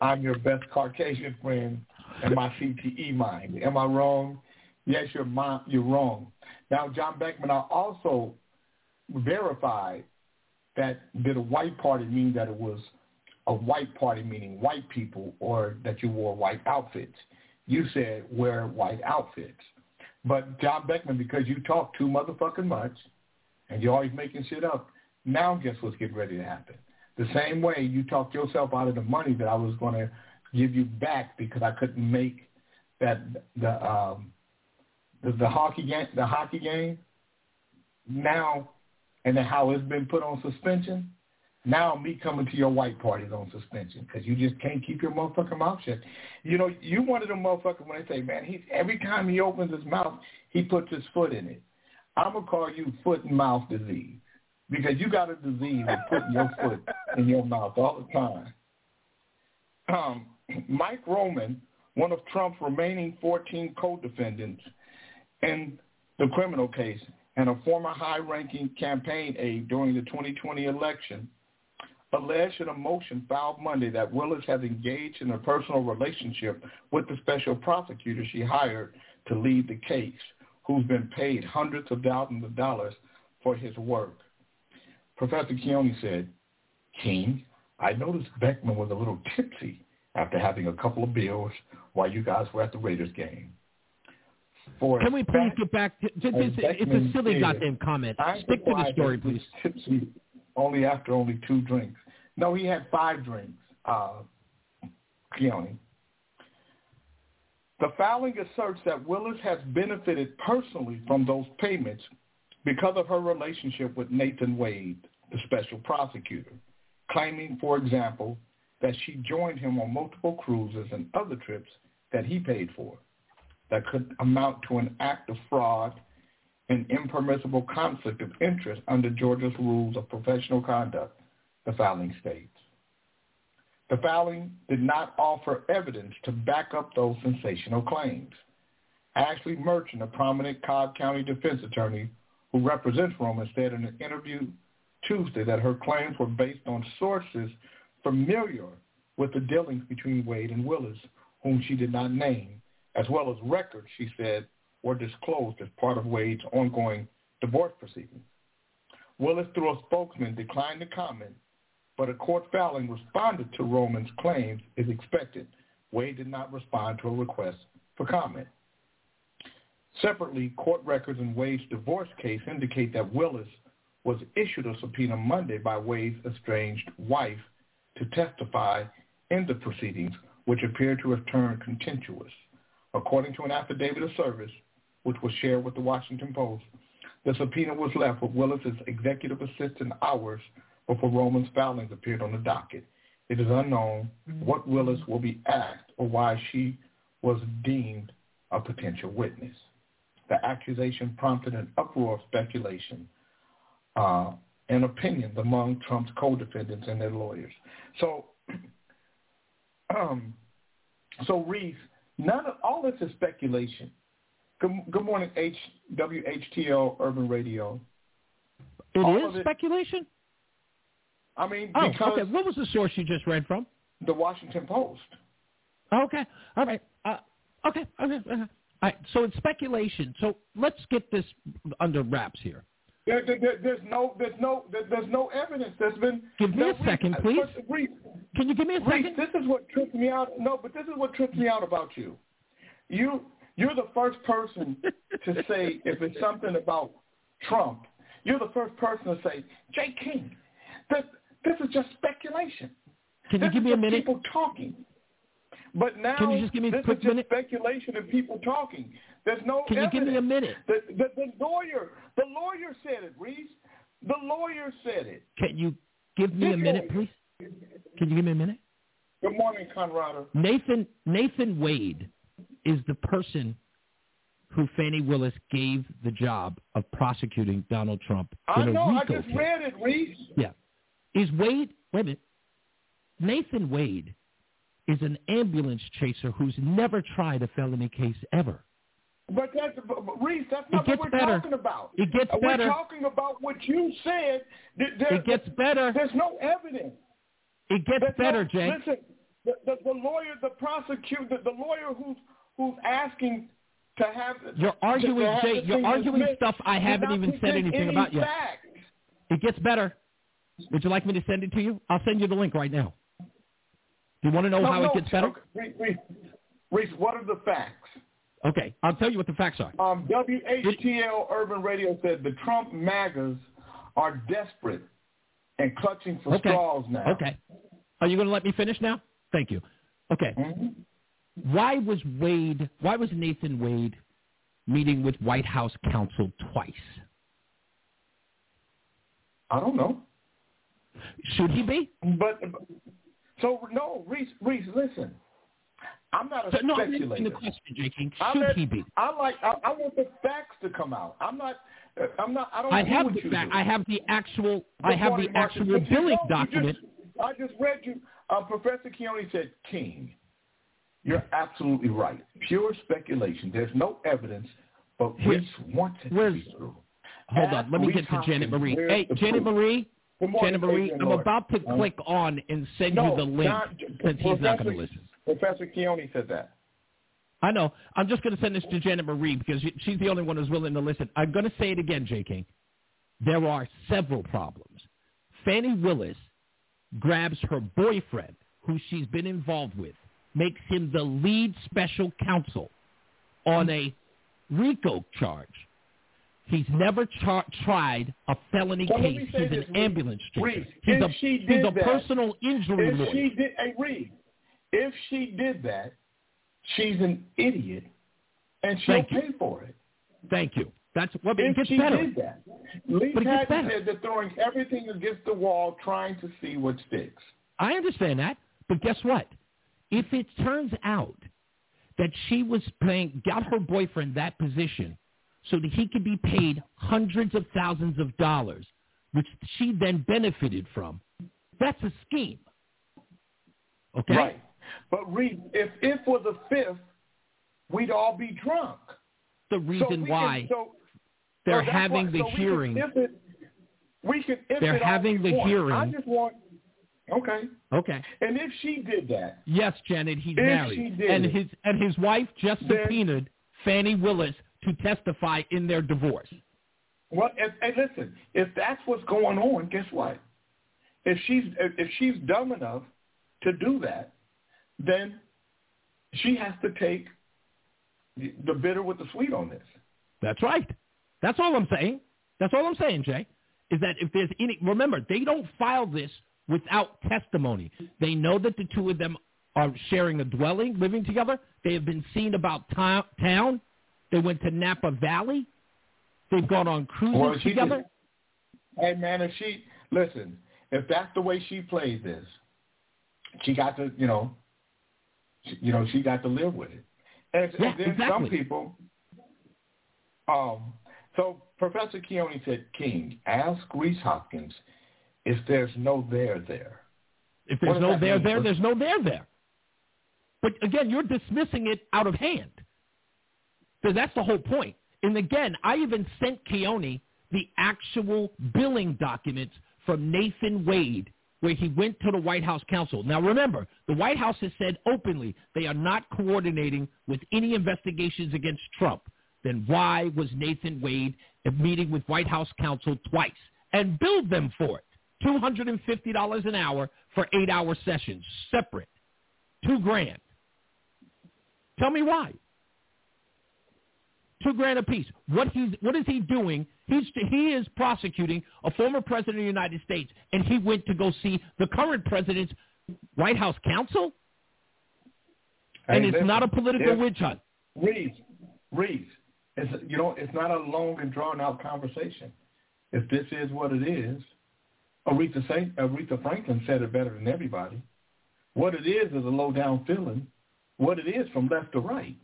I'm your best Caucasian friend in my CTE mind. Am I wrong? Yes, you're, my, you're wrong. Now, John Beckman, I also verified that did a white party mean that it was a white party meaning white people or that you wore white outfits. You said wear white outfits. But John Beckman, because you talk too motherfucking much and you're always making shit up, now guess what's getting ready to happen? The same way you talked yourself out of the money that I was going to give you back because I couldn't make that the um, the, the hockey game the hockey game now and then how it's been put on suspension. Now me coming to your white parties on suspension because you just can't keep your motherfucking mouth shut. You know, you one of them motherfuckers when they say, man, he every time he opens his mouth, he puts his foot in it. I'm gonna call you foot and mouth disease because you got a disease of putting your foot in your mouth all the time. Um, Mike Roman, one of Trump's remaining 14 co-defendants in the criminal case and a former high-ranking campaign aide during the 2020 election, alleged in a motion filed Monday that Willis has engaged in a personal relationship with the special prosecutor she hired to lead the case, who's been paid hundreds of thousands of dollars for his work. Professor Keone said, King, I noticed Beckman was a little tipsy after having a couple of beers while you guys were at the Raiders game. For Can we please get back to, this? It's a silly goddamn comment. I'm Stick to the story, please. Tipsy only after only two drinks. No, he had five drinks. Uh, Keone. The filing asserts that Willis has benefited personally from those payments because of her relationship with Nathan Wade, the special prosecutor, claiming, for example, that she joined him on multiple cruises and other trips that he paid for that could amount to an act of fraud and impermissible conflict of interest under Georgia's rules of professional conduct, the filing states. The filing did not offer evidence to back up those sensational claims. Ashley Merchant, a prominent Cobb County defense attorney who represents Roman, said in an interview Tuesday that her claims were based on sources familiar with the dealings between Wade and Willis, whom she did not name, as well as records, she said, were disclosed as part of Wade's ongoing divorce proceedings. Willis, through a spokesman, declined to comment, but a court filing responded to Roman's claims is expected. Wade did not respond to a request for comment. Separately, court records in Wade's divorce case indicate that Willis was issued a subpoena Monday by Wade's estranged wife to testify in the proceedings, which appeared to have turned contentious. According to an affidavit of service, which was shared with the Washington Post, the subpoena was left with Willis's executive assistant hours before Roman's filings appeared on the docket. It is unknown what Willis will be asked or why she was deemed a potential witness. The accusation prompted an uproar of speculation uh, and opinions among Trump's co-defendants and their lawyers. So, um, so Reese, none of all this is speculation. Good, good morning, H, WHTL Urban Radio. It All is it- speculation. I mean, Oh, because okay. What was the source you just read from? the Washington Post. Okay. All right. Uh, okay. Okay. okay. All right. So it's speculation. So let's get this under wraps here. There, there, there- there's no, there's no, there, there's no evidence. that's been. Give me a second, Reese, please. Reese, Can you give me a Reese, second? this is what trips me out. No, but this is what trips me out about you. You, you're the first person to say if it's something about Trump. You're the first person to say, Jay King, this, this is just speculation. Can you This give me a minute? People talking. But now Can you just give me a this quick is minute? speculation and people talking. There's no Can you give me a minute? The, the, the lawyer, the lawyer said it, Reese. The lawyer said it. Can you give me a This minute, please? Can you give me a minute? Good morning, Conrado. Nathan Nathan Wade is the person who Fani Willis gave the job of prosecuting Donald Trump I in a know. I just case. read it, Reese. Yeah. Is Wade, wait a minute, Nathan Wade is an ambulance chaser who's never tried a felony case ever. But that's, Reese, that's not what we're better. talking about. It gets Uh, better. We're talking about what you said. Th- There, It gets better. There's no evidence. It gets There's better, no, Jay. Listen, the, the, the lawyer, the prosecutor, the, lawyer who's who's asking to have You're arguing, to have Jay, you're arguing stuff I haven't even said anything any about yet. It gets better. Would you like me to send it to you? I'll send you the link right now. You want to know No, how no, it gets better? Reese, Reese, Reese, what are the facts? Okay, I'll tell you what the facts are. Um, WHTL Urban Radio said the Trump MAGAs are desperate and clutching for Okay. straws now. Okay. Are you going to let me finish now? Thank you. Okay. Mhm. Why was Wade, why was Nathan Wade meeting with White House counsel twice? I don't know. Should he be? But so no, Reese, Reese, listen. I'm not a So, no, speculator. the question. King. I Should let- he be? I like. I, I want the facts to come out. I'm not. uh, I'm not. I don't. I have the fact. I have the actual. I have the Marcus. actual billing document. Just, I just read you. Uh, Professor Keone said, "King, you're absolutely right. Pure speculation. There's no evidence, but Reese wants it to be true." Hold Ask on. Let me get to Janet Marie. Hey, Janet proof? Marie. Janet Marie, I'm Lord. about to Uh, click on and send no, you the link not- since he's not going to listen. Professor Keone said that. I know. I'm just going to send this to Janet Marie because she's the only one who's willing to listen. I'm going to say it again, J. King. There are several problems. Fani Willis grabs her boyfriend, who she's been involved with, makes him the lead special counsel on a RICO charge. He's never char- tried a felony let case. He's this, an Reese. ambulance driver. He's a, she he's a that- personal injury If lawyer. she did, hey Reed, if she did that, she's an idiot, and she'll Thank you. pay for it. Thank you. That's what it gets she better. Did that. Lee but Patton better. said they're throwing everything against the wall, trying to see what sticks. I understand that, but guess what? If it turns out that she was playing, got her boyfriend that position so that he could be paid hundreds of thousands of dollars, which she then benefited from, that's a scheme. Okay? Right. But Reed, if if for the fifth, we'd all be drunk. The So reason we why can, so, they're so having why- the so we hearing. if it, we can. They're it having the want. hearing. I just want. Okay. Okay. And if she did that, Yes, Janet, he's If married. she did and his and his wife just subpoenaed Fani Willis to testify in their divorce. Well, if, hey, listen, if that's what's going on, guess what? If she's if, she's dumb enough to do that, then she has to take the bitter with the sweet on this. That's right. That's all I'm saying. That's all I'm saying, Jay. Is that if there's any remember, they don't file this without testimony. They know that the two of them are sharing a dwelling, living together. They have been seen about town. They went to Napa Valley. They've gone on cruises Well, together. did- Hey man, if she listen, if that's the way she plays this, she got to, you know, she, you know, she got to live with it. And, Yeah, and then exactly. some people, um, so Professor Keone said, King, ask Reese Hopkins if there's no there there. If there's no there mean? there, there's no there there. But again, you're dismissing it out of hand. So that's the whole point. And again, I even sent Keone the actual billing documents from Nathan Wade where he went to the White House counsel. Now remember, the White House has said openly they are not coordinating with any investigations against Trump. Then why was Nathan Wade meeting with White House counsel twice and billed them for it? $250 an hour for eight-hour sessions, separate. Two grand. Tell me why. Two grand apiece. What he's what is he doing? He's he is prosecuting a former president of the United States, and he went to go see the current president's White House counsel, and Hey, it's listen, not a political witch hunt. Reese, Reese, it's, you know, it's not a long and drawn out conversation. If this is what it is, Aretha, Saint, Aretha Franklin said it better than everybody. What it is is a low down feeling. What it is from left to right.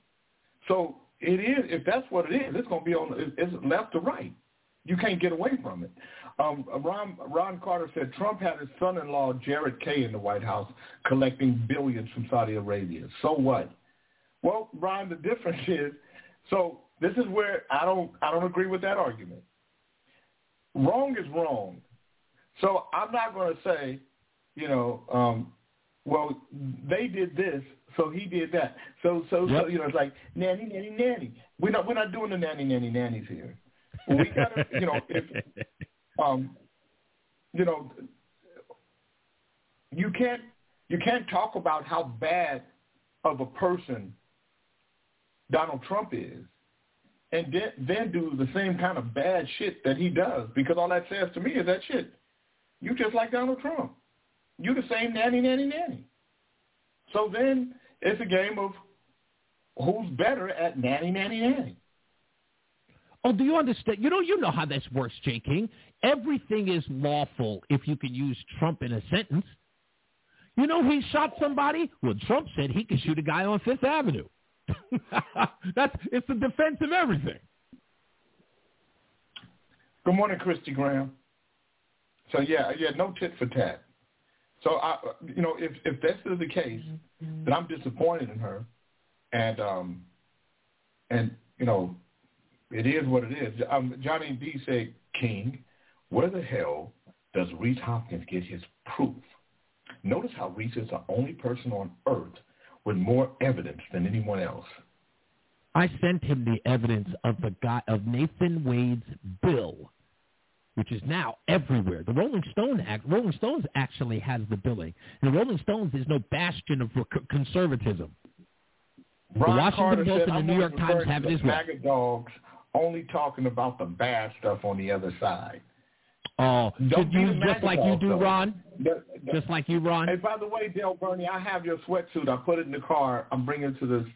So it is. If that's what it is, it's going to be on. it- It's left to right. You can't get away from it. Um, Ron, Ron Carter said Trump had his son-in-law Jared Kay in the White House collecting billions from Saudi Arabia. So what? Well, Ron, the difference is, so this is where I don't I don't agree with that argument. Wrong is wrong. So I'm not going to say, you know, um, well, they did this, so he did that. So so so you know, it's like nanny nanny nanny. We're not we're not doing the nanny nanny nannies here. We got to you know if um you know you can't you can't talk about how bad of a person Donald Trump is and then, then do the same kind of bad shit that he does because all that says to me is that shit. You just like Donald Trump. You the same nanny, nanny, nanny. So then it's a game of who's better at nanny, nanny, nanny. Oh, do you understand? You know, you know how this works, J. King. Everything is lawful if you can use Trump in a sentence. You know, he shot somebody. Well, Trump said he could shoot a guy on Fifth Avenue. That's it's the defense of everything. Good morning, Christy Graham. So yeah, yeah, no tit for tat. So I, you know, if if this is the case, then I'm disappointed in her, and um, and you know, it is what it is. Um, Johnny D said, King, where the hell does Reese Hopkins get his proof? Notice how Reese is the only person on earth with more evidence than anyone else. I sent him the evidence of the guy of Nathan Wade's bill, which is now everywhere. The Rolling Stone act, Rolling Stones actually has the billing, and the Rolling Stones is no bastion of conservatism. Ron Washington Carter Post and the New York Times have to it the as well. MAGA dogs only talking about the bad stuff on the other side. Oh, Don't you just like you do, though. Ron? The- the- Just like you, Ron. Hey, by the way, Dale Bernie, I have your sweatsuit. I put it in the car. I'm bringing it to the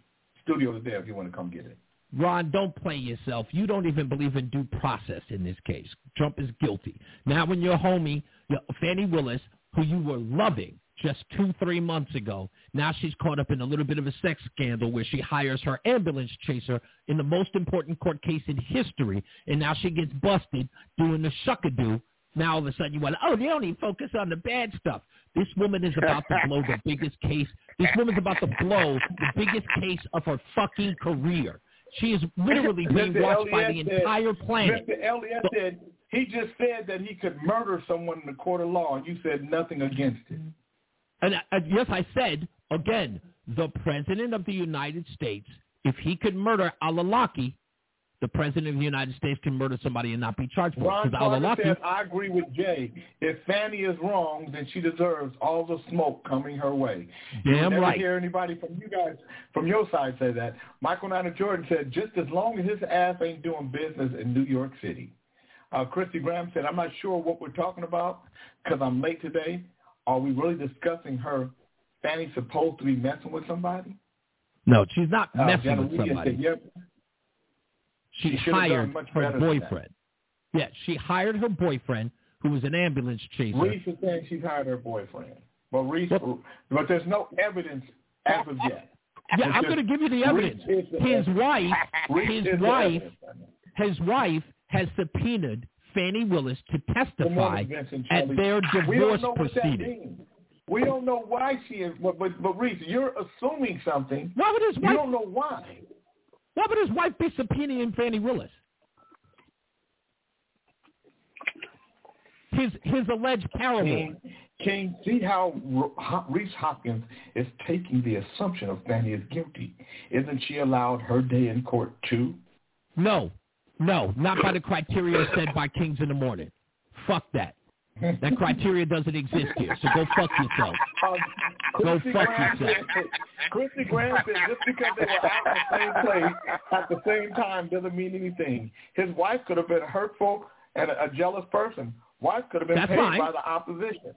studio today if you want to come get it. Ron, don't play yourself. You don't even believe in due process in this case. Trump is guilty. Now, when your homie, your Fani Willis, who you were loving just two, three months ago, now she's caught up in a little bit of a sex scandal where she hires her ambulance chaser in the most important court case in history, and now she gets busted doing the shuckadoo. Now all of a sudden you want, oh, they only focus on the bad stuff. This woman is about to blow the biggest case. This woman's about to blow the biggest case of her fucking career. She is literally being watched by the said- entire planet. Mr. Elliott said he just said that he could murder someone in the court of law, and you said nothing against it. And uh, yes, I said again, the president of the United States, if he could murder Al-Awlaki, the president of the United States can murder somebody and not be charged for it. Ron Because Carter Al-Awlaki, said, I agree with Jay. If Fani is wrong, then she deserves all the smoke coming her way. you Damn never right. hear anybody from you guys, from your side say that. Michael Niner Jordan said, just as long as his ass ain't doing business in New York City. Uh, Christy Graham said, I'm not sure what we're talking about because I'm late today. Are we really discussing her Fani supposed to be messing with somebody? no, she's not Uh, messing Jenna with somebody. Said, yep. She, she hired her better than that. boyfriend. Yeah, she hired her boyfriend, who was an ambulance chaser. Reese is saying she hired her boyfriend. But Reese, but there's no evidence as of yet. Yeah, I'm going to give you the evidence. His wife, his wife, his wife has subpoenaed Fani Willis to testify at their divorce proceeding. We don't know why she is, but but, but Reese, you're assuming something. Why would his wife? You don't know why. Why would his wife be subpoenaing Fani Willis? His his alleged paramour. King, see how Reese Hopkins is taking the assumption of Fani is guilty. Isn't she allowed her day in court too? No, no, not by the criteria set by Kings in the Morning. Fuck that. That criteria doesn't exist here, so go fuck yourself. Um, go fuck Graham yourself. Said, Christy Graham said just because they were out in the same place at the same time doesn't mean anything. His wife could have been hurtful and a, a jealous person. Wife could have been That's paid fine. by the opposition.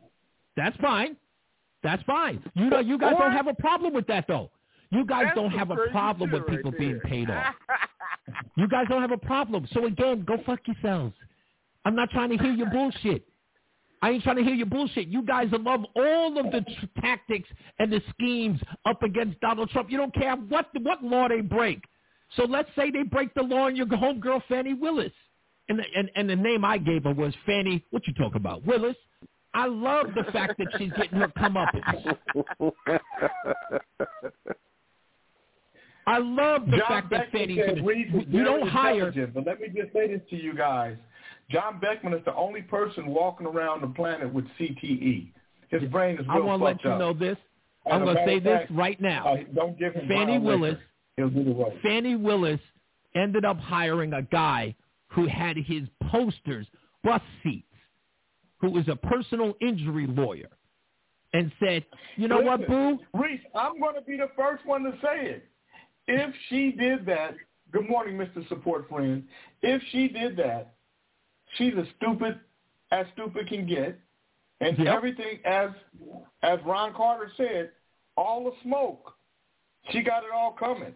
That's fine. That's fine. You know, you guys What? don't have a problem with that, though. You guys That's don't have a problem with people right being paid off. You guys don't have a problem. So again, go fuck yourselves. I'm not trying to hear your bullshit. I ain't trying to hear your bullshit. You guys love all of the t- tactics and the schemes up against Donald Trump. You don't care what what law they break. So let's say they break the law on your homegirl Fani Willis, and the, and and the name I gave her was Fani. What you talk about, Willis? I love the fact that she's getting her comeuppance. I love the John fact that Fani's said gonna, you don't hire But let me just say this to you guys. John Beckman is the only person walking around the planet with CTE. His brain is I want to let you up. know this. And I'm going to say this right now. Uh, don't give him Fani. Willis, He'll do the right. Fani Willis ended up hiring a guy who had his posters, bus seats, who was a personal injury lawyer, and said, "You know what, boo? Reese, I'm going to be the first one to say it. If she did that, good morning, Mr. Support Friend. If she did that, she's as stupid as stupid can get, and Yep. everything as as Ron Carter said, all the smoke. She got it all coming.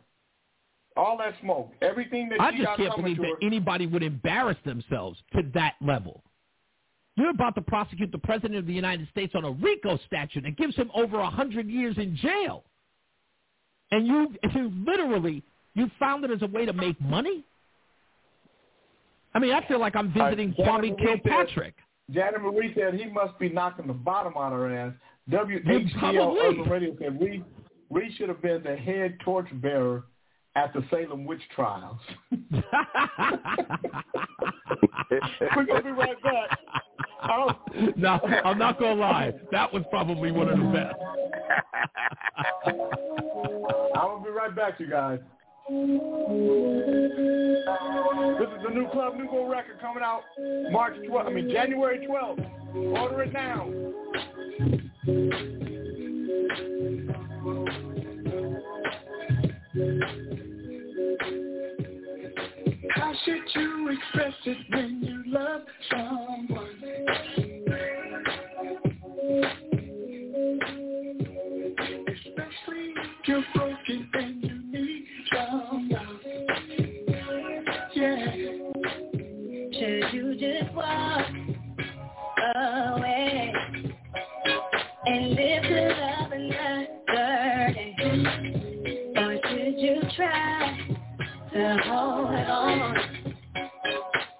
All that smoke, everything that I she got coming I just can't believe that her. anybody would embarrass themselves to that level." You're about to prosecute the president of the United States on a RICO statute that gives him over a hundred years in jail, and you, you literally you found it as a way to make money. I mean, I feel like I'm visiting Uh, Marie said- Kilpatrick. Janet Marie said he must be knocking the bottom out of her ass. WHCL Urban Radio said we we should have been the head torchbearer at the Salem witch trials. We're gonna be right back. Oh. no, I'm not gonna lie. That was probably one of the best. I will be right back, you guys. This is the new Club new Nouveau record coming out March 12th. I mean January 12th. Order it now. How should you express it when you love someone? Especially if you're broken and you just walk away and live to love another day? Or should you try to hold on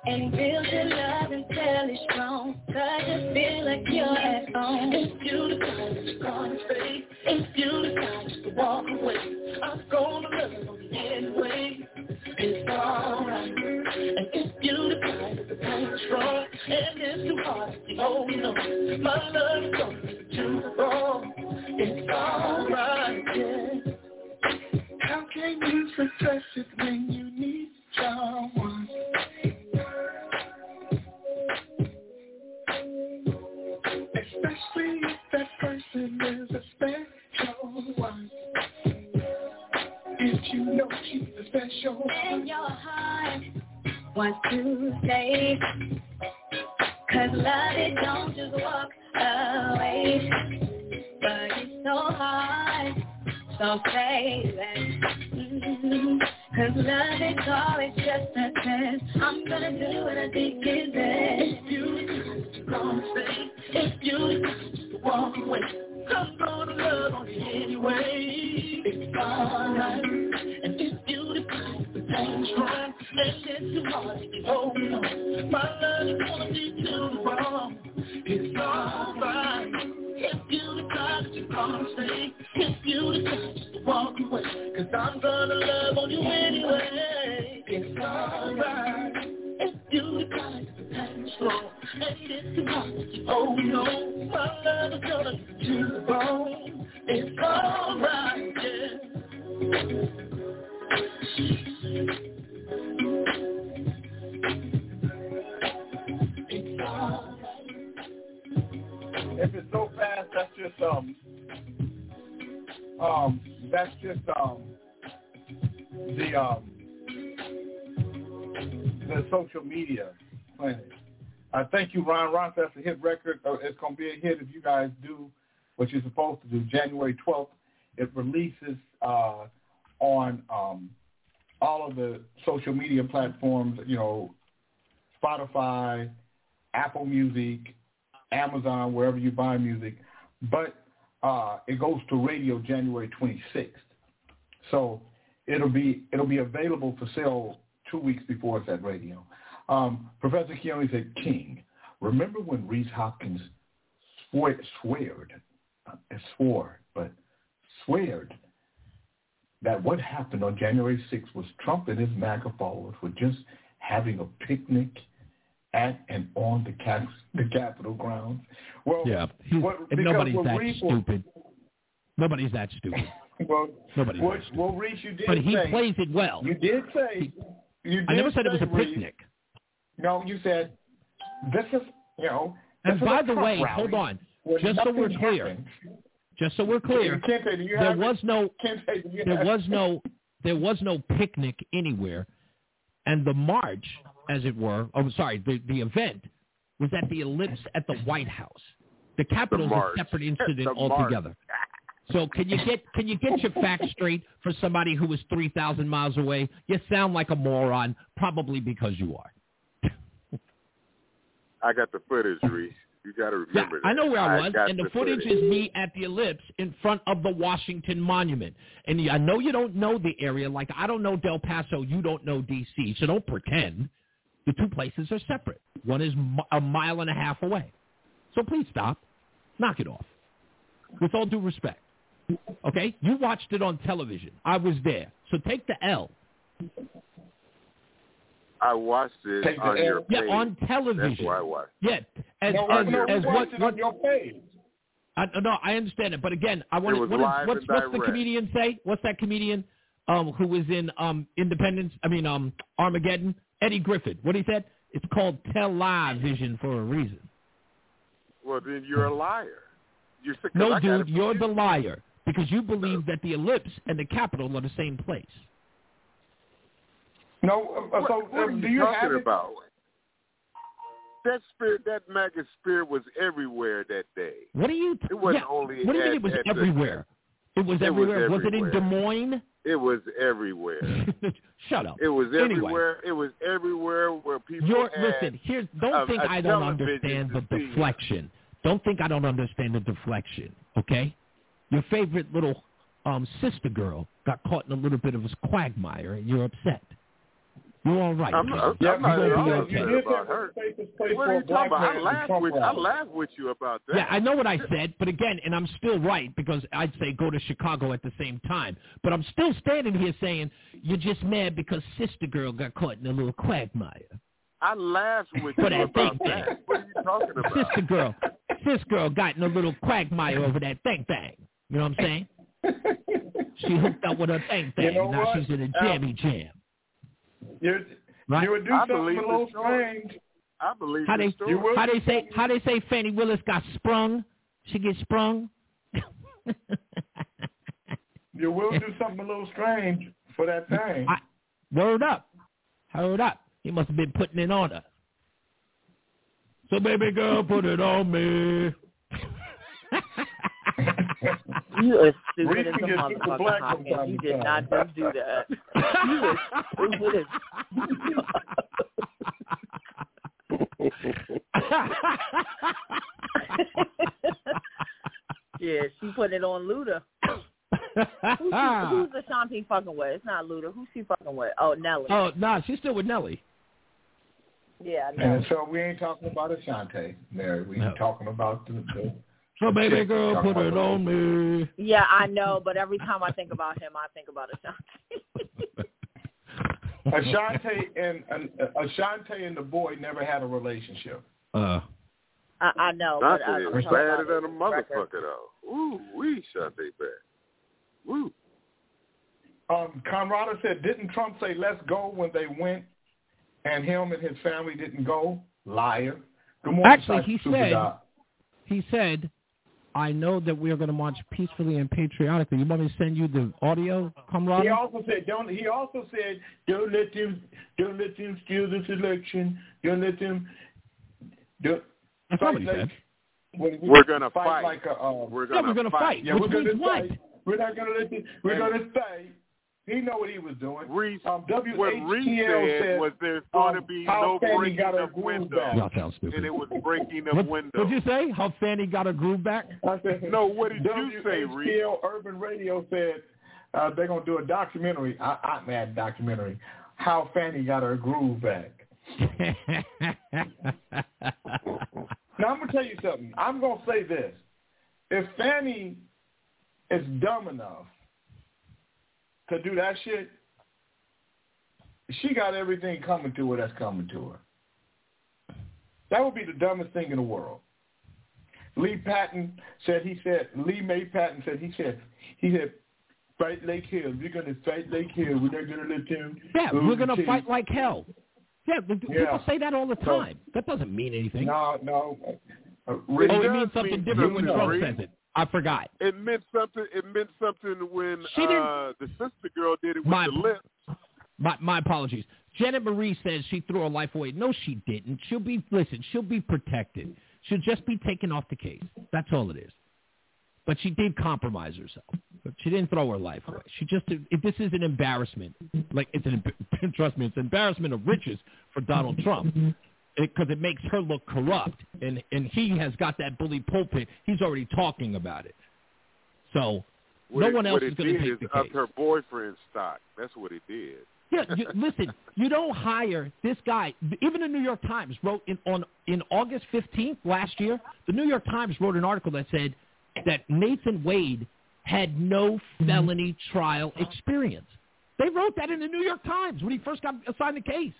and build your love until it's strong? Cause you feel like you're at home. If you decide to gonna stay, if you decide hard to hold my love is going too wrong. It's alright, yeah. How can you suppress it when you need someone? Especially if that person is a special one. If you know she's a special And one. your heart wants to stay. Cause love it don't just walk away. But it's so hard, so that. Mm-hmm. Cause love is always just a test. I'm gonna do what I think is best. If you gonna stay, if you walk away, I'm gonna love on you anyway. It's alright. It's alright. If you decide if you decide just to walk I'm gonna love on you anyway. It's alright. If you decide to no, my love is gonna too. It's alright, yeah. If it's so fast, that's just um um that's just um the um the social media planet. Uh, thank you, Ron Ross. That's a hit record. Uh, it's going to be a hit if you guys do what you're supposed to do. January 12th, it releases uh, on um, all of the social media platforms, you know, Spotify, Apple Music, Amazon, wherever you buy music. But uh, it goes to radio January 26th. So it'll be it'll be available for sale two weeks before it's at radio. Um, Professor Keone said, King, remember when Reese Hopkins swore, sweared, uh, swore, but sweared that what happened on January 6th was Trump and his MAGA followers were just having a picnic at and on the cap- the Capitol grounds. Well, Yeah, what, nobody's that Reese- stupid. Nobody's that stupid. Well, Nobody's that stupid. well, Reese, you did But he say, plays it well. You did say. You did I never said it was a Reese, picnic. No, you said this is you know. And by the way, rally hold on, just so we're clear, happened. Just so we're clear, You do you there have was it? no Can't do you there have was it? no there was no picnic anywhere, and the march, as it were, oh sorry, the the event was at the ellipse at the White House. The Capitol is a separate incident altogether. So can you get can you get your facts straight for somebody who was three thousand miles away? You sound like a moron, probably because you are. I got the footage, Reese. You got to Yeah, remember that. I know where I was, got and the footage is me at the ellipse in front of the Washington Monument. And I know you don't know the area, like I don't know Del Paso, you don't know D.C., so don't pretend. The two places are separate. One is a mile and a half away. So please stop. Knock it off. With all due respect. Okay? You watched it on television. I was there. So take the L. I watched it Take on L. your Yeah, on television. That's why I watched. Yeah, as, no, as, no, as we what, watched it what on your page. I, no, I understand it, but again, I want It was what is, what's what's the comedian say? What's that comedian um, who was in um, Independence? I mean, um, Armageddon. Eddie Griffin. What he said? It's called television for a reason. Well, then you're a liar. You're sick. 'cause No, I dude, you're the liar because you believe that the ellipse and the Capitol are the same place. No, uh, What, so what uh, are you do you have talking it? about? That spirit, that maggot spirit, was everywhere that day. What are you? It wasn't yeah, only What do you mean it was the- everywhere? it was It was everywhere. Was, it in. Des Moines? It was everywhere. Shut up. It was Anyway. everywhere. It was everywhere where people You're had listen. Here's don't a- think I don't understand the deflection. Don't think I don't understand the deflection. Okay, your favorite little um sister girl got caught in a little bit of a quagmire, and you're upset. You're all right. I'm kid. not, Yeah, I'm not at gonna all be upset okay. about her. the safest place What are you talking about? I man laughed with I rally. laughed with you about that. Yeah, I know what I said, but again, and I'm still right because I'd say go to Chicago at the same time. But I'm still standing here saying you're just mad because sister girl got caught in a little quagmire. I laughed with you that about thing that. thing. What are you talking about? Sister girl, sister girl got in a little quagmire over that thing thing. You know what I'm saying? She hooked up with her thing thing. You know now what? she's in a jammy jam. You, Right? you would do I something a little strange. I believe How the they story. You will how they say how they say Fani Willis got sprung? She get sprung. You will do something a little strange for that thing. I, word up. Word up. He must have been putting it on her. So baby girl, put it on me. You are stupid Reese as a can motherfucker, black from Hopkins. time You did not just do that. You are stupid as... yeah, she put it on Luda. Who's, she, who's Ashanti fucking with? It's not Luda. Who's she fucking with? Oh, Nelly. oh, nah, she's still with Nelly. Yeah, And so we ain't talking about Ashanti, Mary. We No. talking about the, the So baby chick. girl, Talking put it on me. Yeah, I know, but every time I think about him, I think about Ashanti. Ashanti and, and uh, Ashanti and the boy never had a relationship. Uh, I, I know, but I, Dante I'm is talking badder about than a motherfucker though. Ooh, we shot they bad. Woo. Um, Conrado said, didn't Trump say let's go when they went, and him and his family didn't go? Liar. Good morning, Actually, he said- Doc. he said, "I know that we are going to march peacefully and patriotically." You want me to send you the audio, comrade? He also said, don't. He also said, don't let them, don't let them steal this election. Don't let them. Don't, That's not what he like, said. we We're gonna fight. fight. Like a, uh, We're Yeah, gonna, we're going to fight. yeah, Which we're means gonna what? fight. We're not gonna let them. We're gonna fight. He know what he was doing. Reese, Um, what Reese said said was there's going to um, be no Fani breaking got of windows. Y'all sound stupid. and it was breaking of What, windows. what'd you say? How Fani got her groove back? I said, No, what did you say, Reese? WHTL Urban Radio said uh, they're gonna do a documentary. I, I'm mad documentary. How Fani got her groove back. Now I'm gonna tell you something. I'm gonna say this: if Fani is dumb enough to do that shit, she got everything coming to her that's coming to her. That would be the dumbest thing in the world. Lee Patton said he said Lee May Patton said he said he said fight Lake Hill. We're gonna fight Lake Hill. We're not gonna let them. yeah, we're going to overtake." fight like hell. Yeah, people Yeah. say that all the So- time. that doesn't mean anything. No, no. Uh, oh, it means something different when Trump says it. I forgot. It meant something. It meant something when uh, the sister girl did it with My- the lips. My, my apologies. Janet Marie says she threw her life away. No, she didn't. She'll be listen. She'll be protected. She'll just be taken off the case. That's all it is. But she did compromise herself. She didn't throw her life away. She just if this is an embarrassment. Like it's an trust me, it's an embarrassment of riches for Donald Trump because it, makes her look corrupt, and and he has got that bully pulpit. He's already talking about it. So What no it, one else is going to take is the up case. her boyfriend's stock. That's what it did. Yeah, you, listen, you don't hire this guy. Even the New York Times wrote in on in August 15th last year, the New York Times wrote an article that said that Nathan Wade had no felony trial experience. They wrote that in the New York Times when he first got assigned the case.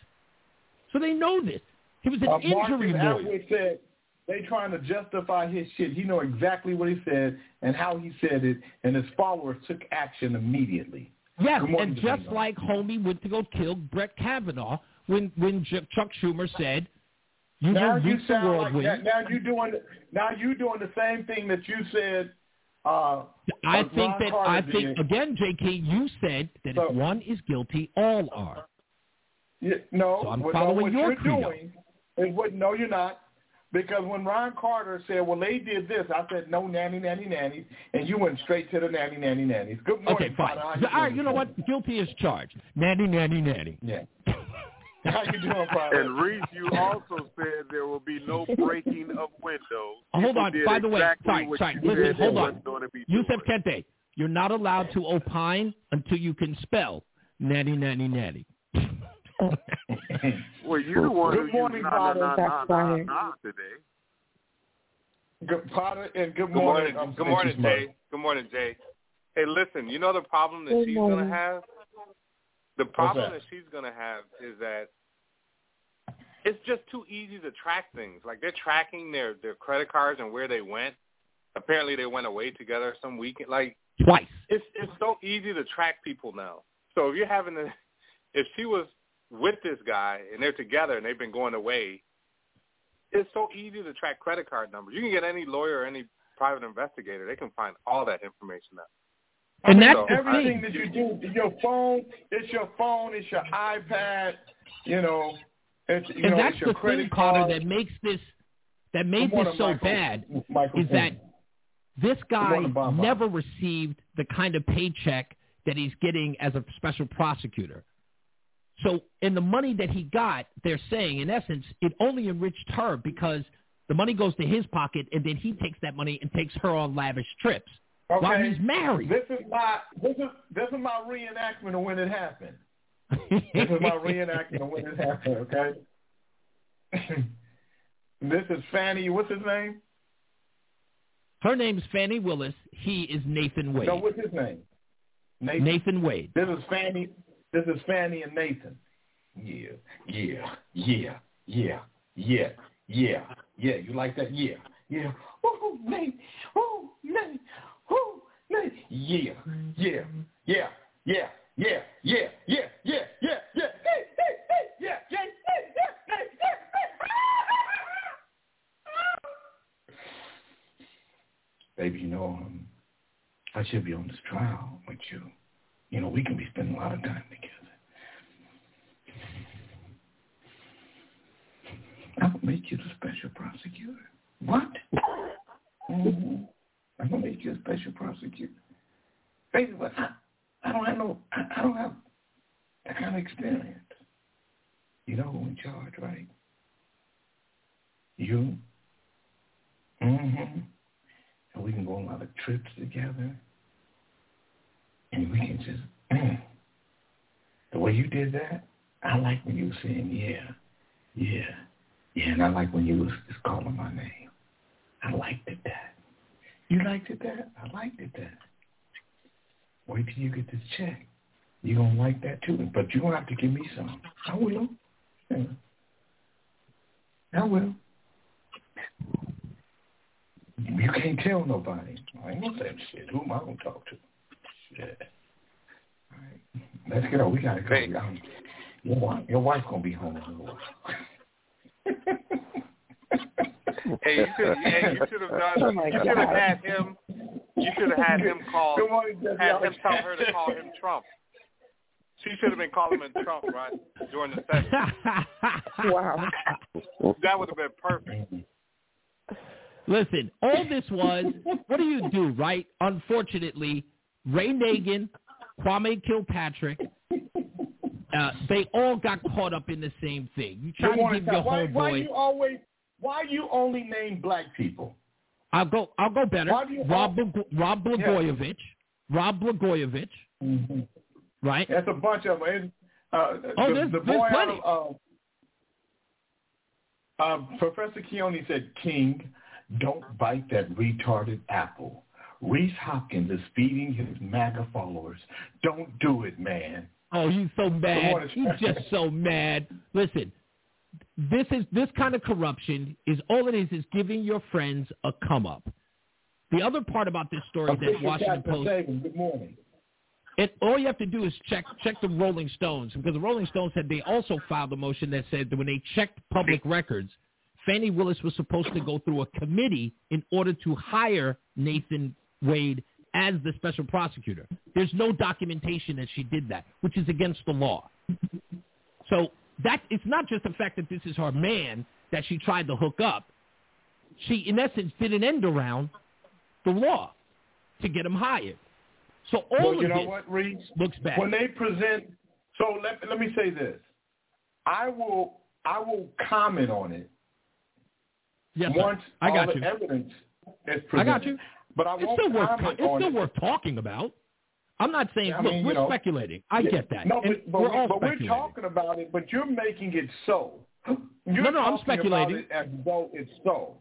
So they know this. He was an uh, injury lawyer. Said they trying to justify his shit. He know exactly what he said and how he said it, and his followers took action immediately. Yes, and just like Homie went to go kill Brett Kavanaugh when when Ch- Chuck Schumer said, "You now will you the sound like that. Now you doing now you doing the same thing that you said. Uh, I uh, think Ron that Carter I think again, JK, you said that So- if one is guilty, all are. Yeah, no, So I'm following no, what your you're credo. doing is what. No, you're not. Because when Ron Carter said, "Well, they did this," I said, "No, nanny, nanny, nanny," and you went straight to the nanny, nanny, nannies. Good morning, Okay, fine. Father. How All you right, doing you know this what? Guilty is charged. Nanny, nanny, nanny. Yeah. How you doing, Father? And Reese, you also said there will be no breaking of windows. Hold on. By the way, sorry, sorry. you Listen, said hold on. wasn't gonna be Yusef. Kente, you're not allowed to opine until you can spell nanny, nanny, nanny. Well, you're the one Good who morning, used nah, nah, Father. nah, nah, That's nah, fine. nah today. Good Potter and good Good morning. morning. Good morning, Jay. Good morning, Jay. Hey, listen. You know the problem that Good she's gonna have. The problem that? that she's gonna have is that it's just too easy to track things. Like they're tracking their their credit cards and where they went. Apparently, they went away together some weekend. Like Twice. it's it's so easy to track people now. So if you're having to, if she was with this guy and they're together and they've been going away, it's so easy to track credit card numbers. You can get any lawyer or any private investigator; they can find all that information out. And that's So, Everything thing. that you do, your phone, it's your phone, it's your iPad, you know, it's you And know, that's it's your the credit thing, Carter, card. that makes this that made this so Michael- bad Michael is that this guy morning, Bob Bob. never received the kind of paycheck that he's getting as a special prosecutor. So in the money that he got, they're saying, in essence, it only enriched her because the money goes to his pocket and then he takes that money and takes her on lavish trips. Okay. while he's married. This is my this is this is my reenactment of when it happened. this is my reenactment of when it happened. Okay. this is Fani. What's his name? Her name's Fani Willis. He is Nathan Wade. No, what's his name? Nathan. Nathan Wade. This is Fani. This is Fani and Nathan. Yeah, yeah, yeah, yeah, yeah, yeah, yeah. You like that? Yeah, yeah. Ooh, Nate. Ooh, Nate. Ooh, Nate. Yeah, yeah, yeah, yeah, yeah, yeah, yeah, yeah, yeah, yeah. Hey, hey, hey, yeah, yeah, hey, yeah, hey, yeah. Baby, you know, um, I should be on this trial with you. You know, we can be spending a lot of time together. I'll make you the special prosecutor. What? Mm-hmm. I'm gonna make you a special prosecutor. But I, I don't have no, I, I don't have that kind of experience. You know who in charge, right? You. Mm-hmm. And we can go on a lot of trips together. And we can just, mm. the way you did that, I like when you were saying, yeah, yeah, yeah. And I like when you was just calling my name. I liked it that. You liked it that? I liked it that. Wait till you get this check. You're going to like that too. But you're going to have to give me some. I will. Yeah. I will. You can't tell nobody. I ain't gonna say shit. Who am I gonna talk to? Shit. All right. Let's get on. We gotta go. Um, Your wife, your wife's gonna be home in a little while. Hey, you should, hey, you should have done. Oh, you should have had him. You should have had him call. Good morning, Jesse. Had him tell her to call him Trump. She should have been calling him Trump right during the session. Wow. That would have been perfect. Listen, all this was, what do you do, right? Unfortunately, Ray Nagin, Kwame Kilpatrick, uh, they all got caught up in the same thing. You try to give your why, why you always? Why you only name black people? I'll go. I'll go better. Why do you Rob Blag- Rod Blagojevich. Rod Blagojevich. Mm-hmm. Right. That's a bunch of them. Uh, Oh, the, there's- the there's plenty. of, uh, uh, Professor Keone said, King, don't bite that retarded apple. Reese Hopkins is feeding his MAGA followers. Don't do it, man. Oh, he's so mad. He's just so mad. Listen, this is this kind of corruption is all it is is giving your friends a come up. The other part about this story that Washington Post good morning. it, all you have to do is check check the Rolling Stones because the Rolling Stones said they also filed a motion that said that when they checked public records, Fani Willis was supposed to go through a committee in order to hire Nathan Wade as the special prosecutor. There's no documentation that she did that, which is against the law. So that it's not just the fact that this is her man that she tried to hook up. She, in essence, did an end around the law to get him hired. So all well, you of know this what, Reese? looks bad. When they present, so let, let me say this. I will I will comment on it Yes, once I got all you. the evidence is presented. I got you. But I It's still worth it's still it. worth talking about. I'm not saying I look, we're know, speculating. I Yeah. get that. No, but, but, we're all but we're talking about it, but you're making it so. You're No, no, I'm speculating. About it as though it's so.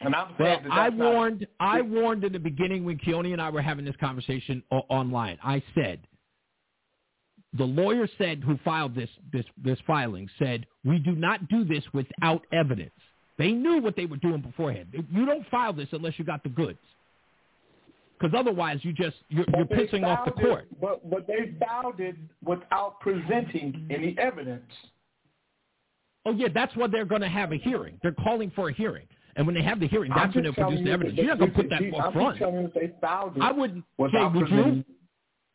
And I'm Well, saying that I that's not- warned I warned in the beginning when Keone and I were having this conversation o- online. I said the lawyer said who filed this this this filing said we do not do this without evidence. They knew what they were doing beforehand. You don't file this unless you got the goods, because otherwise you just you're, you're pissing off the filed it- court. But but they filed it without presenting any evidence. Oh yeah, that's why they're going to have a hearing. They're calling for a hearing, and when they have the hearing, that's when they'll produce the evidence. You're not going to put that I'm front. just telling you they filed it I wouldn't. Jay, would you?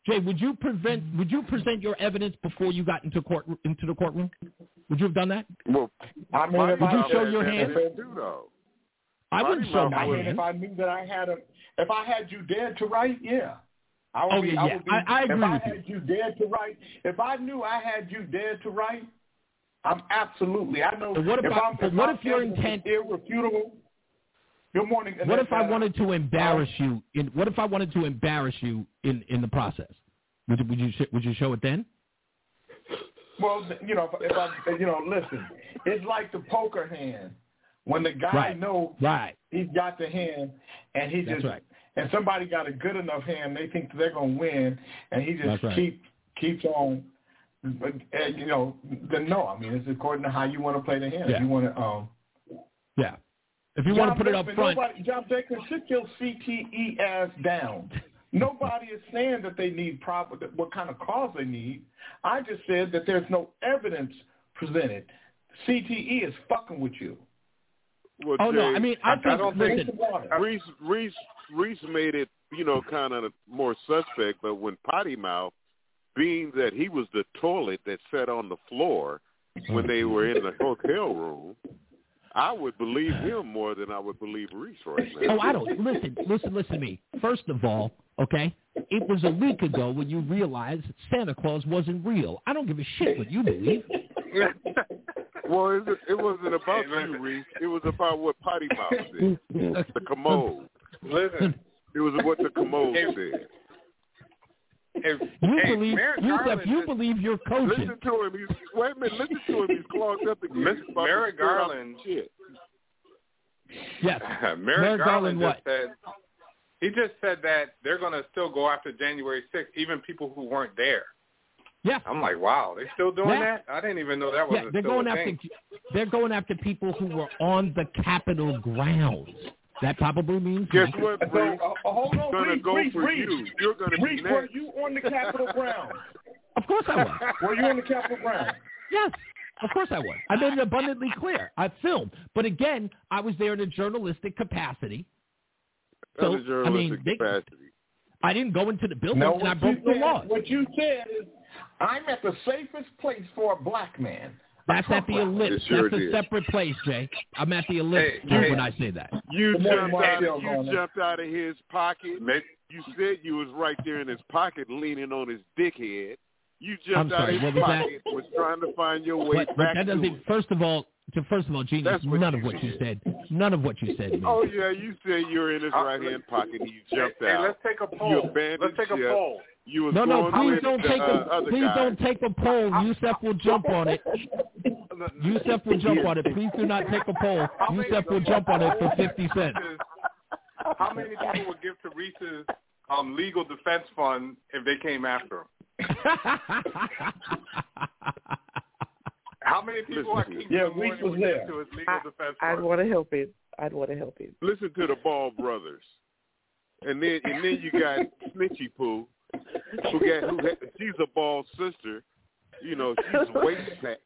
Presenting. Jay, would you prevent? Would you present your evidence before you got into court into the courtroom? Would you have done that? Well, I mean, Would you I, show your hand? in it too. I Mighty wouldn't show my mean, hand. if I knew that I had a, if I had you dead to right, yeah. I would Oh, be, yeah, I yeah. would be, I- I agree if I with you. had you dead to right, if I knew I had you dead to right, I'm absolutely. I know. But what if about- I'm, if what if your evidence is intent- irrefutable? Good morning. What if I wanted to embarrass you? In what if I wanted to embarrass you in in the process? Would you would you sh- would you show it then? Well, you know, if, I, you know, listen, it's like the poker hand. When the guy Right. know Right. he's got the hand, and he just right. and somebody got a good enough hand, they think they're gonna win, and he just right. keep keeps on. But, and, you know, then no. I mean, it's according to how you want to play the hand. Yeah. If you want to, um, Yeah. If you want to John put it up Beckman, front, Nobody, John Beckman, sit your CTE ass down. Nobody is saying that they need proper, what kind of cause they need. I just said that there's no evidence presented. CTE is fucking with you. Well, Oh, no, I mean, I think- don't listen, think about. Reese Reese Reese made it, you know, kind of more suspect. But when Potty Mouth, being that he was the toilet that sat on the floor when they were in the hotel room, I would believe him more than I would believe Reese right now. Oh, I don't listen. Listen, listen to me. First of all, okay, it was a week ago when you realized Santa Claus wasn't real. I don't give a shit what you believe. Well, it, it wasn't about you, Reese. It was about what Potty Mouth said. The commode. Listen, It was what the commode said. If You hey, believe, Merrick Yusef, Garland you just- believe you're coaching. Listen to him. He's wait a minute. Listen to him. He's clogged up again. Miss He's about to Merrick Garland- Shit. Yes. Merrick, Merrick Garland Garland, what? just said he just said that they're going to still go after January 6th, even people who weren't there. Yeah. I'm like, wow, they still doing Yeah. that? I didn't even know that was Yeah, they're going a after thing. they're going after people who were on the Capitol grounds. That probably means Guess me. what, So, Reese? uh, uh, hold on, gonna Reese, go Reese, for Reese. you. You're gonna be Reese, were you on the Capitol ground? Of course I was. Were you on the Capitol ground? Yes, of course I was. I made it abundantly clear. I filmed, but again, I was there in a journalistic capacity. So That's a I mean, journalistic they, capacity. I didn't go into the building No, and I what broke you the said, laws. what you said is, I'm at the safest place for a black man. That's at the ellipse. Sure That's a did. separate place, Jay. I'm at the ellipse Hey, hey. when I say that. You jumped out. You jumped out of his pocket. You said you was right there in his pocket, leaning on his dickhead. You jumped I'm out of what his was that? pocket, was trying to find your way But, but back that to doesn't. it. First of all, to first of all, genius. None of what you said. said. None of what you said. Man. Oh yeah, you said you were in his Uh, right hand pocket and you jumped hey, out. let's take a poll. abandoned Let's take a poll. You was No, no, please don't the take uh, a other please guy. don't take a poll. Yusef will jump on it. Yusef will jump on it. Please do not take a poll. Yusef will jump on it for fifty cents. How many people would give to Reese's um, legal defense fund if they came after him? How many people at Listen, King yeah, Reese was would there. give to his legal defense fund? I'd want to help him. I'd want to help him. Listen to the Ball brothers, and then and then you got Snitchy Poo, who got who had, she's a Ball sister. You know, she's waist ba-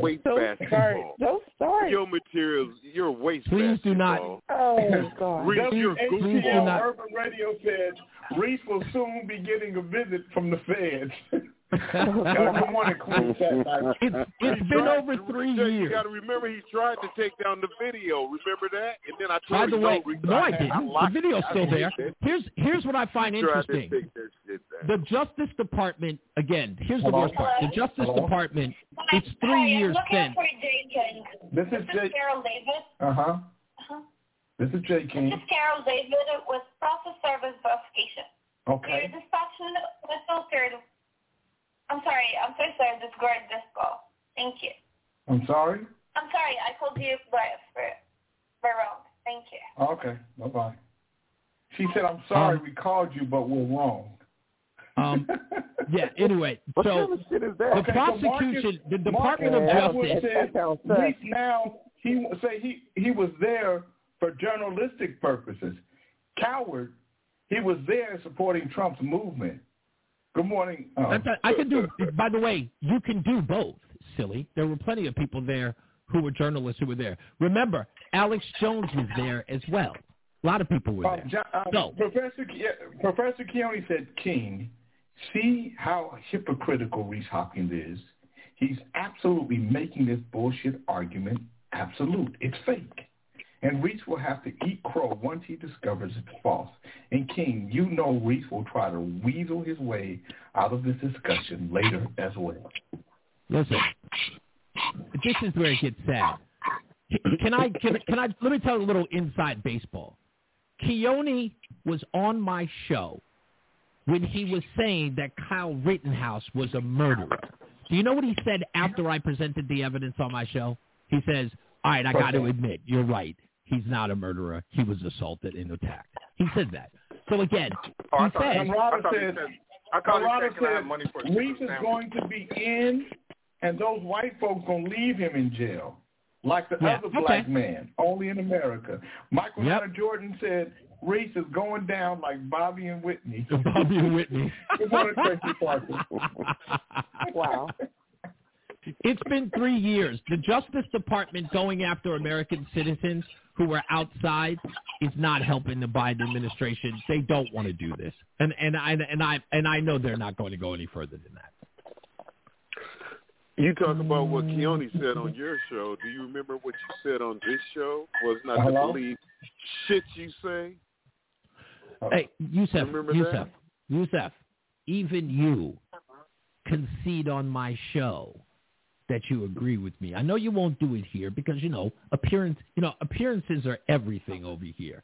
waist Don't start. basketball. Don't start. Your materials, your waist Please do not- basketball. Oh God. Reese, you're please do goofball. not- Urban Radio said Reese will soon be getting a visit from the feds. Good morning, Queen. It's it's been tried over to- years. You got to remember he tried to take down the video. Remember that? And then I By the way, no, Reese, no, I didn't. The video's I still there. Here's here's what I find He tried to interesting. take that shit down. The Justice Department again. Here's the Hello? worst part. The Justice Hello? Department. It's three Hi, years since. for This is This Jay. Carol David. Uh huh. Uh-huh. This is Jay This is Carol David with Process Service Verification. Your Okay. dispatching was filtered. I'm sorry. I'm so sorry. This guard this call. Thank you. I'm sorry. I'm sorry. I called you by for, for wrong. Thank you. Okay. Bye bye. She said, "I'm sorry Um, we called you, but we're wrong." Um, Yeah. Anyway, What so kind of shit is that? the Okay, so Marcus- prosecution, the Department of Marcus Atwood Justice. said That sounds sus. Reese now he say he he was there for journalistic purposes. Coward, he was there supporting Trump's movement. Good morning. uh, I, can do. By the way, you can do both. Silly. There were plenty of people there who were journalists who were there. Remember, Alex Jones was there as well. A lot of people were Uh, there. Jo- uh, No. Professor Ke- Professor Keone said, "King, see how hypocritical Reese Hopkins is. He's absolutely making this bullshit argument absolute. It's fake." And Reese will have to eat crow once he discovers it's false. And King, you know Reese will try to weasel his way out of this discussion later as well. Listen, this is where it gets sad. Can I can, can I let me tell you a little inside baseball. Keone was on my show when he was saying that Kyle Rittenhouse was a murderer. Do you know what he said after I presented the evidence on my show? He says, "All right, I got to admit, you're right. He's not a murderer. He was assaulted and attacked." He said that. So again, Oh, he thought, said, I thought he said- said, I thought he said, can I have said money for Reese is going to be in, and those white folks gonna leave him in jail, like the Yeah, other okay. black man, only in America. Michael Yep. Hunter Jordan said Reese is going down like Bobby and Whitney. Bobby and Whitney. Good morning, Tracy Parker. Wow. It's been three years. The Justice Department going after American citizens who are outside is not helping the Biden administration. They don't want to do this, and and I and I and I know they're not going to go any further than that. You talk about what Keone said on your show. Do you remember what you said on this show? Was not Hello? to believe shit you say. Hey, Yusef, Remember Yusef, that? Yusef, even you concede on my show that you agree with me. I know you won't do it here because you know appearance. You know appearances are everything over here.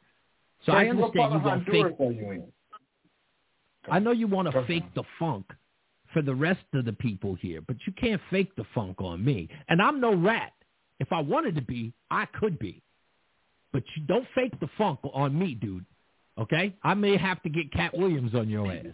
So I understand you want fake Honduras are you? I know you want to fake the funk for the rest of the people here, but you can't fake the funk on me. And I'm no rat. If I wanted to be, I could be. But you don't fake the funk on me, dude. Okay? I may have to get Katt Williams on your ass.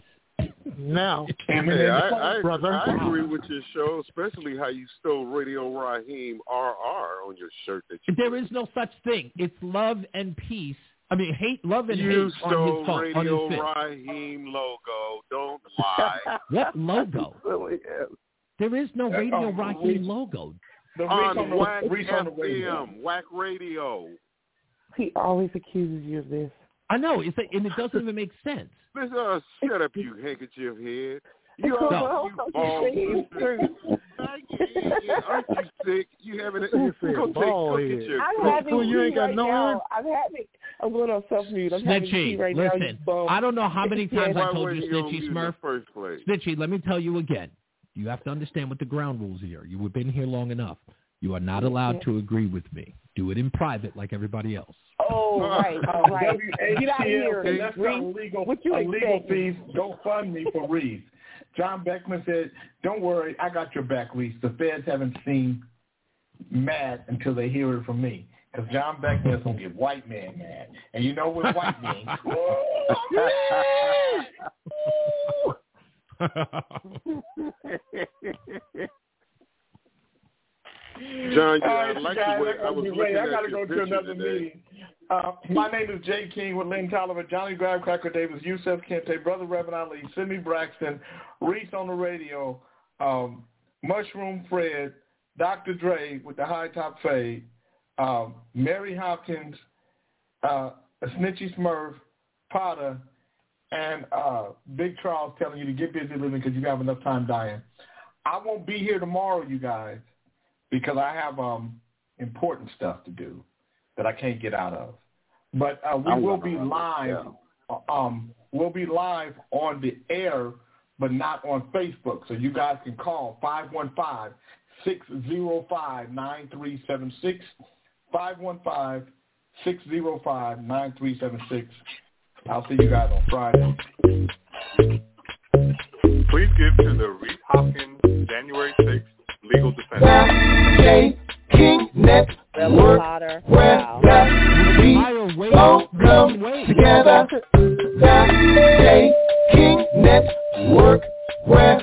Now, Hey, I, I, brother. I agree with your show, especially how you stole Radio Raheem RR on your shirt that you There is no such thing. It's love and peace. I mean, hate, love and You hate on his phone, on Radio his fist. Raheem logo. Don't lie. What logo? There is no Radio um, Raheem Reese- logo. The on on the, Whack Reese on the radio. FM, Whack Radio. He always accuses you of this. I know, it's a, and it doesn't even make sense. Listen, uh, shut up, you handkerchief head. You No. are you bald. Aren't you sick? You having it? You Go take, go get your. I'm having well, you ain't got right no now. arm? I'm having. I'm going on self mute. I'm having tea right now. listen, You bum. I don't know how many times I told you, you Snitchy mute in the Smurf. first place? Snitchy, let me tell you again. You have to understand what the ground rules here. You have been here long enough. You are not allowed to agree with me. Do it in private like everybody else. Oh, right, all right. Get out of here. WHTL, that's not Reese. illegal, What you a legal expect? fees. Go fund me for Reese. John Beckman said, don't worry, I got your back, Reese. The feds haven't seen mad until they hear it from me. Because John Beckman is going to get white man mad. And you know what white means. John, yeah, All I like guys, the way I, I was gotta looking. I got to your go to another today. meeting. Uh, my name is Jay King with Lynn Tolliver, Johnny Grab, Cracker Davis, Yusef Kente, Brother Reverend Ali, Sidney Braxton, Reese on the radio, um, Mushroom Fred, Dr. Dre with the high top fade, um, Mary Hopkins, uh, Snitchy Smurf, Potter, and uh, Big Charles telling you to get busy living because you have enough time dying. I won't be here tomorrow, you guys, because I have um, important stuff to do that I can't get out of. But uh, we I'm will be run this live. Um, we'll be live on the air, but not on Facebook. So you guys can call 515-605-9376, 515-605-9376. I'll see you guys on Friday. Please give to the Reese Hopkins January 6th legal defense. King Network, where Wow. we all come together. King Network, where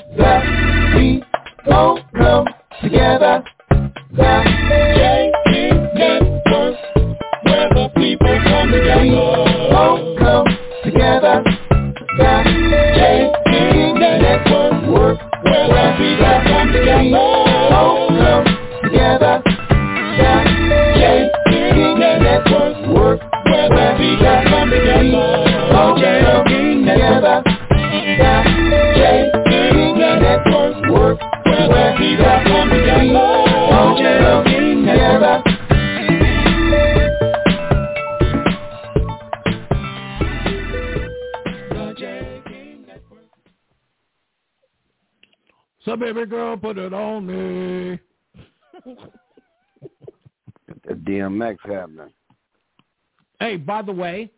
the way,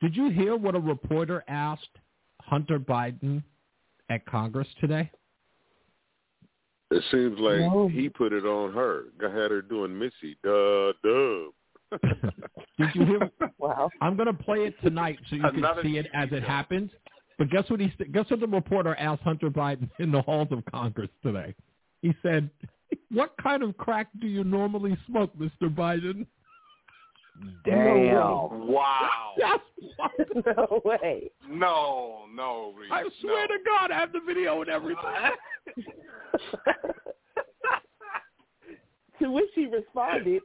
did you hear what a reporter asked Hunter Biden at Congress today? It seems like No. he put it on her. I had her doing Missy. Duh, duh. Did you hear? wow. I'm going to play it tonight so you Another can see it as it happens. But guess what he said? Guess what the reporter asked Hunter Biden in the halls of Congress today? He said, "What kind of crack do you normally smoke, Mr. Biden?" Damn. Wow. That's no way. No, no, Reese. I swear to God, I have the video and everything. to which he responded.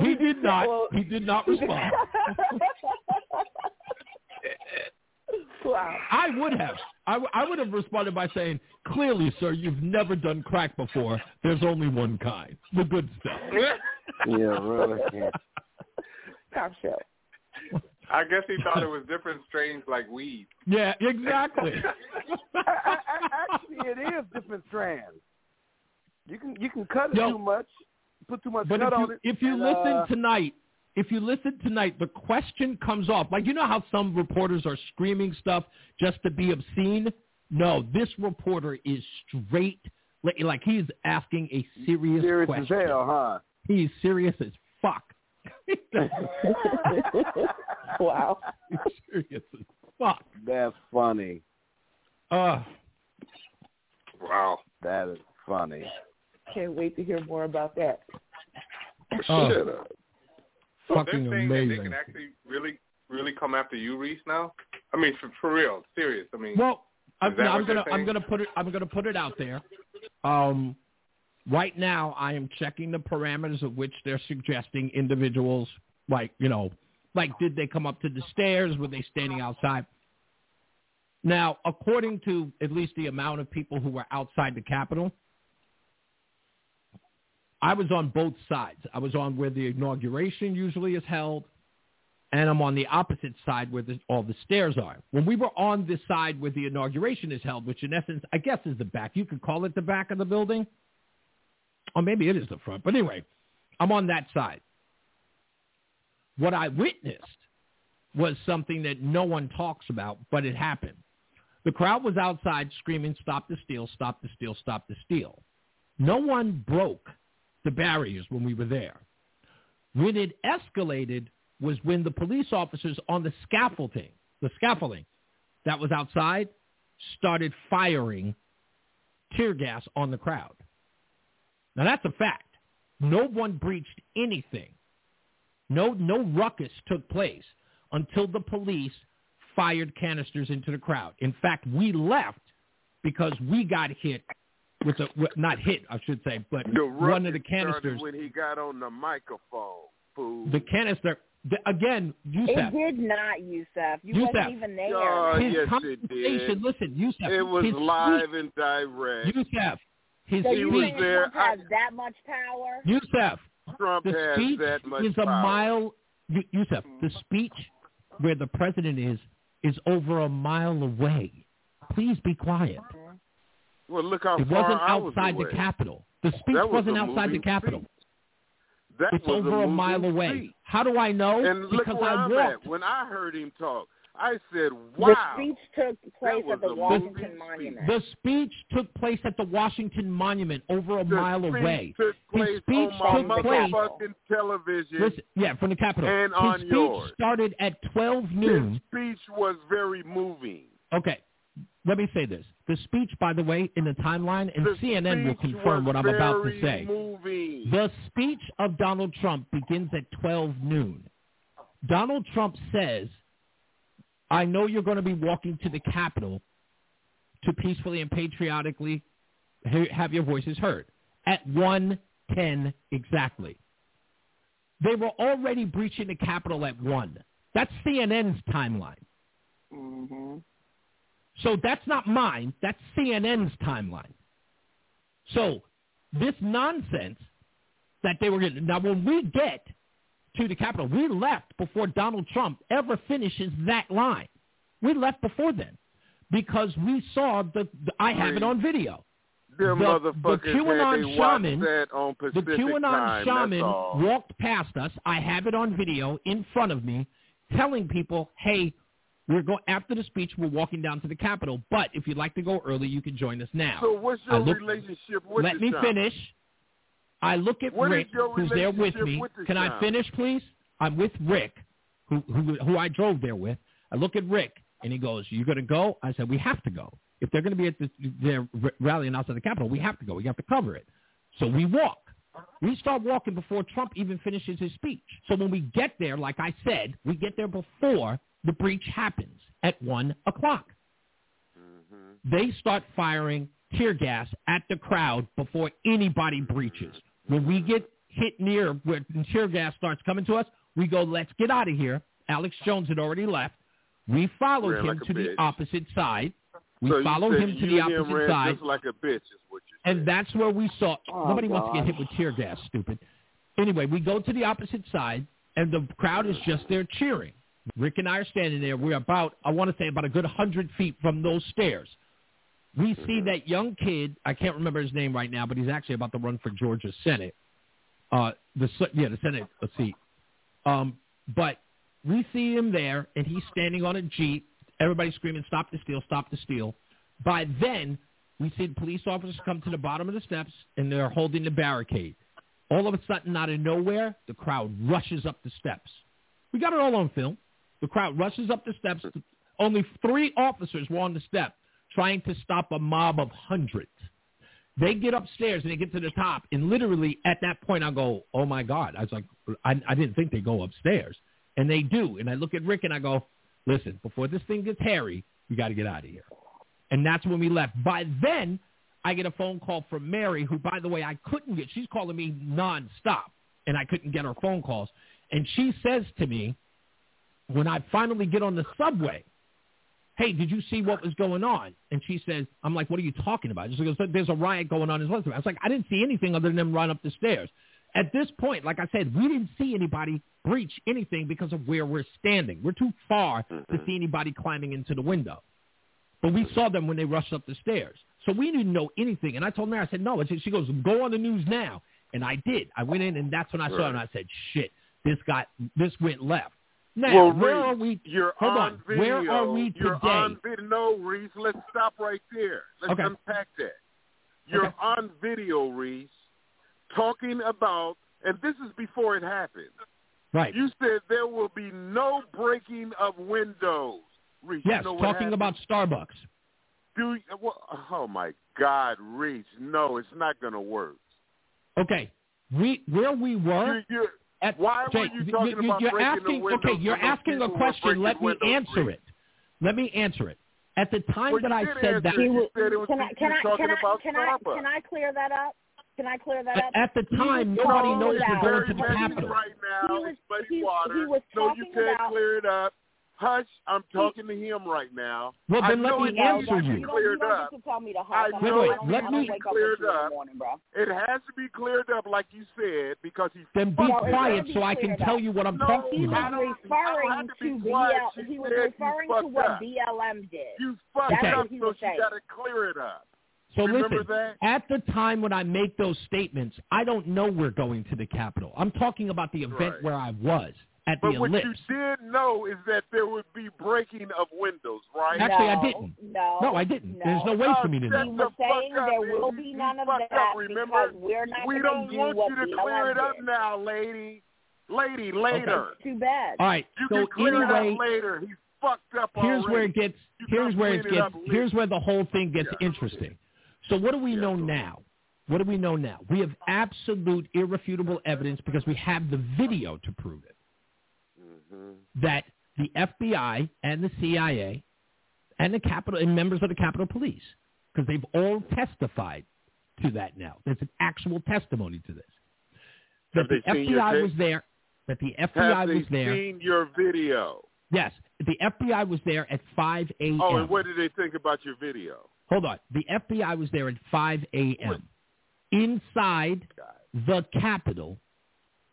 He did not. Well, He did not respond. wow. I would have. I, w- I would have responded by saying, "Clearly, sir, you've never done crack before. There's only one kind, the good stuff." Yeah, really. Yeah. Top show. I guess he thought it was different strains like weed. Yeah, exactly. Actually, it is different strands. You can you can cut it Yo. too much, put too much But cut if on you, it. if you and, listen uh, tonight, if you listen tonight, the question comes off. Like you know how some reporters are screaming stuff just to be obscene. No, this reporter is straight. Like, like he's asking a serious, serious question. as hell, huh? He's serious as fuck. wow. Serious as fuck. That's funny. Uh, Wow. That is funny. Can't wait to hear more about that. Oh. Shut up. So Fucking they're saying that they can actually really, really come after you, Reese. Now, I mean, for, for real, serious. I mean, Well, I'm, Is I'm gonna I'm gonna put it I'm gonna put it out there. Um, right now, I am checking the parameters of which they're suggesting individuals, like you know, like did they come up to the stairs? Were they standing outside? Now, according to at least the amount of people who were outside the Capitol, I was on both sides. I was on where the inauguration usually is held, and I'm on the opposite side where the, all the stairs are. When we were on this side where the inauguration is held, which in essence, I guess is the back. You could call it the back of the building. Or maybe it is the front. But anyway, I'm on that side. What I witnessed was something that no one talks about, but it happened. The crowd was outside screaming, stop the steal, stop the steal, stop the steal. No one broke the barriers when we were there. When it escalated was when the police officers on the scaffolding, the scaffolding that was outside, started firing tear gas on the crowd. Now that's a fact. No one breached anything. No, no ruckus took place until the police fired canisters into the crowd. In fact, we left because we got hit with a not hit, I should say, but The one of the ruckus started canisters, when he got on the microphone. Fool. the canister the, again, It did not, Yusef. You Yusef. wasn't even there. Oh, his yes, it conversation. did. Listen, Yusef, It was his live and direct. Speech, Yusef, his so he you was think. Trump has that much power? Yusef, Trump the has that much is a power. mile. Yu- Yusef, mm-hmm. the speech where the president is is over a mile away. Please be quiet. Mm-hmm. Well, look how It far wasn't I was outside the Capitol. The speech That was wasn't a outside the moving Capitol. speech. That It's was over a, moving mile away. speech. How do I know? And look because where I I'm walked. at. When I heard him talk, I said, The speech took place at the Washington moving Monument. The speech took place at the Washington Monument over a The mile speech away. Took His place speech on took place. motherfucking television. Listen, yeah, from the Capitol. And His on speech yours. started at 12 noon. His noon. speech was very moving. Okay, let me say this. The speech, by the way, in the timeline, and The CNN will confirm what I'm about to say. Moving. The speech of Donald Trump begins at 12 noon. Donald Trump says, I know you're going to be walking to the Capitol to peacefully and patriotically have your voices heard. At 1.10 exactly. They were already breaching the Capitol at 1. That's CNN's timeline. Mm-hmm. So that's not mine. That's CNN's timeline. So this nonsense that they were getting. Now, when we get to the Capitol, we left before Donald Trump ever finishes that line. We left before then because we saw the, the I have it on video. Them the, the QAnon had they watch shaman, on the QAnon time. shaman walked past us. I have it on video in front of me, telling people, "Hey, we're going after the speech. We're walking down to the Capitol. But if you'd like to go early, you can join us now." So what's your look- relationship with Let me shaman? finish. I look at What Rick, who's there with me. with Can I finish, please? I'm with Rick, who, who who I drove there with. I look at Rick, and he goes, "You're going to go?" I said, "We have to go. If they're going to be at the, their rallying outside the Capitol, we have to go. We have to cover it." So we walk. We start walking before Trump even finishes his speech. So when we get there, like I said, we get there before the breach happens at one o'clock they start firing tear gas at the crowd before anybody breaches. When we get hit near where the tear gas starts coming to us, we go, let's get out of here. Alex Jones had already left. We followed Ran him like a to the opposite side. We so you followed him to the opposite ran side. Just like a bitch is what you And that's where we saw Oh, nobody wants to get hit with tear gas, stupid. Anyway, we go to the opposite side, and the crowd is just there cheering. Rick and I are standing there. We're about, I want to say, about a good 100 feet from those stairs. We see that young kid. I can't remember his name right now, but he's actually about to run for Georgia Senate. Uh, the yeah, the Senate seat. Um, but we see him there, and he's standing on a jeep. Everybody's screaming, "Stop the steal! Stop the steal!" By then, we see the police officers come to the bottom of the steps, and they're holding the barricade. All of a sudden, out of nowhere, the crowd rushes up the steps. We got it all on film. The crowd rushes up the steps. Only three officers were on the step trying to stop a mob of hundreds. They get upstairs and they get to the top, and literally at that point, I go, "Oh my God!" I was like, I, I didn't think they go upstairs, and they do. And I look at Rick and I go, "Listen, before this thing gets hairy, we got to get out of here." And that's when we left. By then, I get a phone call from Mary, who, by the way, I couldn't get. She's calling me nonstop, and I couldn't get her phone calls. And she says to me, when I finally get on the subway, hey, did you see what was going on? And she says, I'm like, what are you talking about? She goes, there's a riot going on in Elizabeth. I was like, I didn't see anything other than them run up the stairs. At this point, like I said, we didn't see anybody breach anything because of where we're standing. We're too far to see anybody climbing into the window. But we saw them when they rushed up the stairs. So we didn't know anything. And I told Mary, I said, no. And she goes, go on the news now. And I did. I went in, and that's when I saw it, and I said, shit, this got, this went left. Now, well, where Reese, are we? You're hold on, on. video. Where are we today? You're on video. No, Reese. Let's stop right there. Let's Okay. unpack that. You're Okay. on video, Reese, talking about, and this is before it happened. Right. You said there will be no breaking of windows. Reese, yes, you know talking happened? about Starbucks. Do you, well, oh my God, Reese, no, it's not going to work. Okay. We where we were. You, you, at, why Jay, were you talking you, about you're breaking asking, the windows Okay, you're asking a question. Let me answer Reese? it. Let me answer it. At the time Well, that I said that. You said it was Can I can I talking can I can I can I clear that up? Can I clear that up? at the time, was nobody knows we're going to the Very Capitol. right now. He was- it's muddy he- he was no, you can't about- clear it up. Hush, I'm talking to him right now. Well, I then let me it No, needs answer you. You cleared you don't up. get to tell me to hush. I I Wait, know wait, it don't, let to me- be wake up cleared with you in the up. morning, bro. It has to be cleared up, like you said, because he's. then be No, it's quiet be so I can cleared tell you what I'm No, talking He was about. don't- I don't referring to to be quiet. BL. He was referring to what up. BLM did. You fucked Okay. up, so she got to clear it up. So Remember listen, that? at the time when I make those statements, I don't know we're going to the Capitol. I'm talking about the event Right. where I was at But the what Ellipse. you did know is that there would be breaking of windows, right? Actually, I didn't. No, No, I didn't. No. There's no way for me to know. He shut was the fuck saying there will be none of that up, remember? because we're not we going don't to do want what you to BLM clear it up did. now, lady. Lady, later. That's too bad. All right. You so can clear anyway, it up later. He's fucked up here's already. where it gets You here's where it clean it gets up here's where the whole thing gets Yeah. interesting. So what do we Yeah, know now? What do we know now? We have absolute irrefutable evidence because we have the video to prove it That the FBI and the CIA and the Capitol and members of the Capitol Police because they've all testified to that now. There's an actual testimony to this. That Have the they FBI was there. That the FBI Have they was there. seen your video? Yes, the FBI was there at 5 a.m. Oh, and what did they think about your video? Hold on. The FBI was there at 5 a.m. inside the Capitol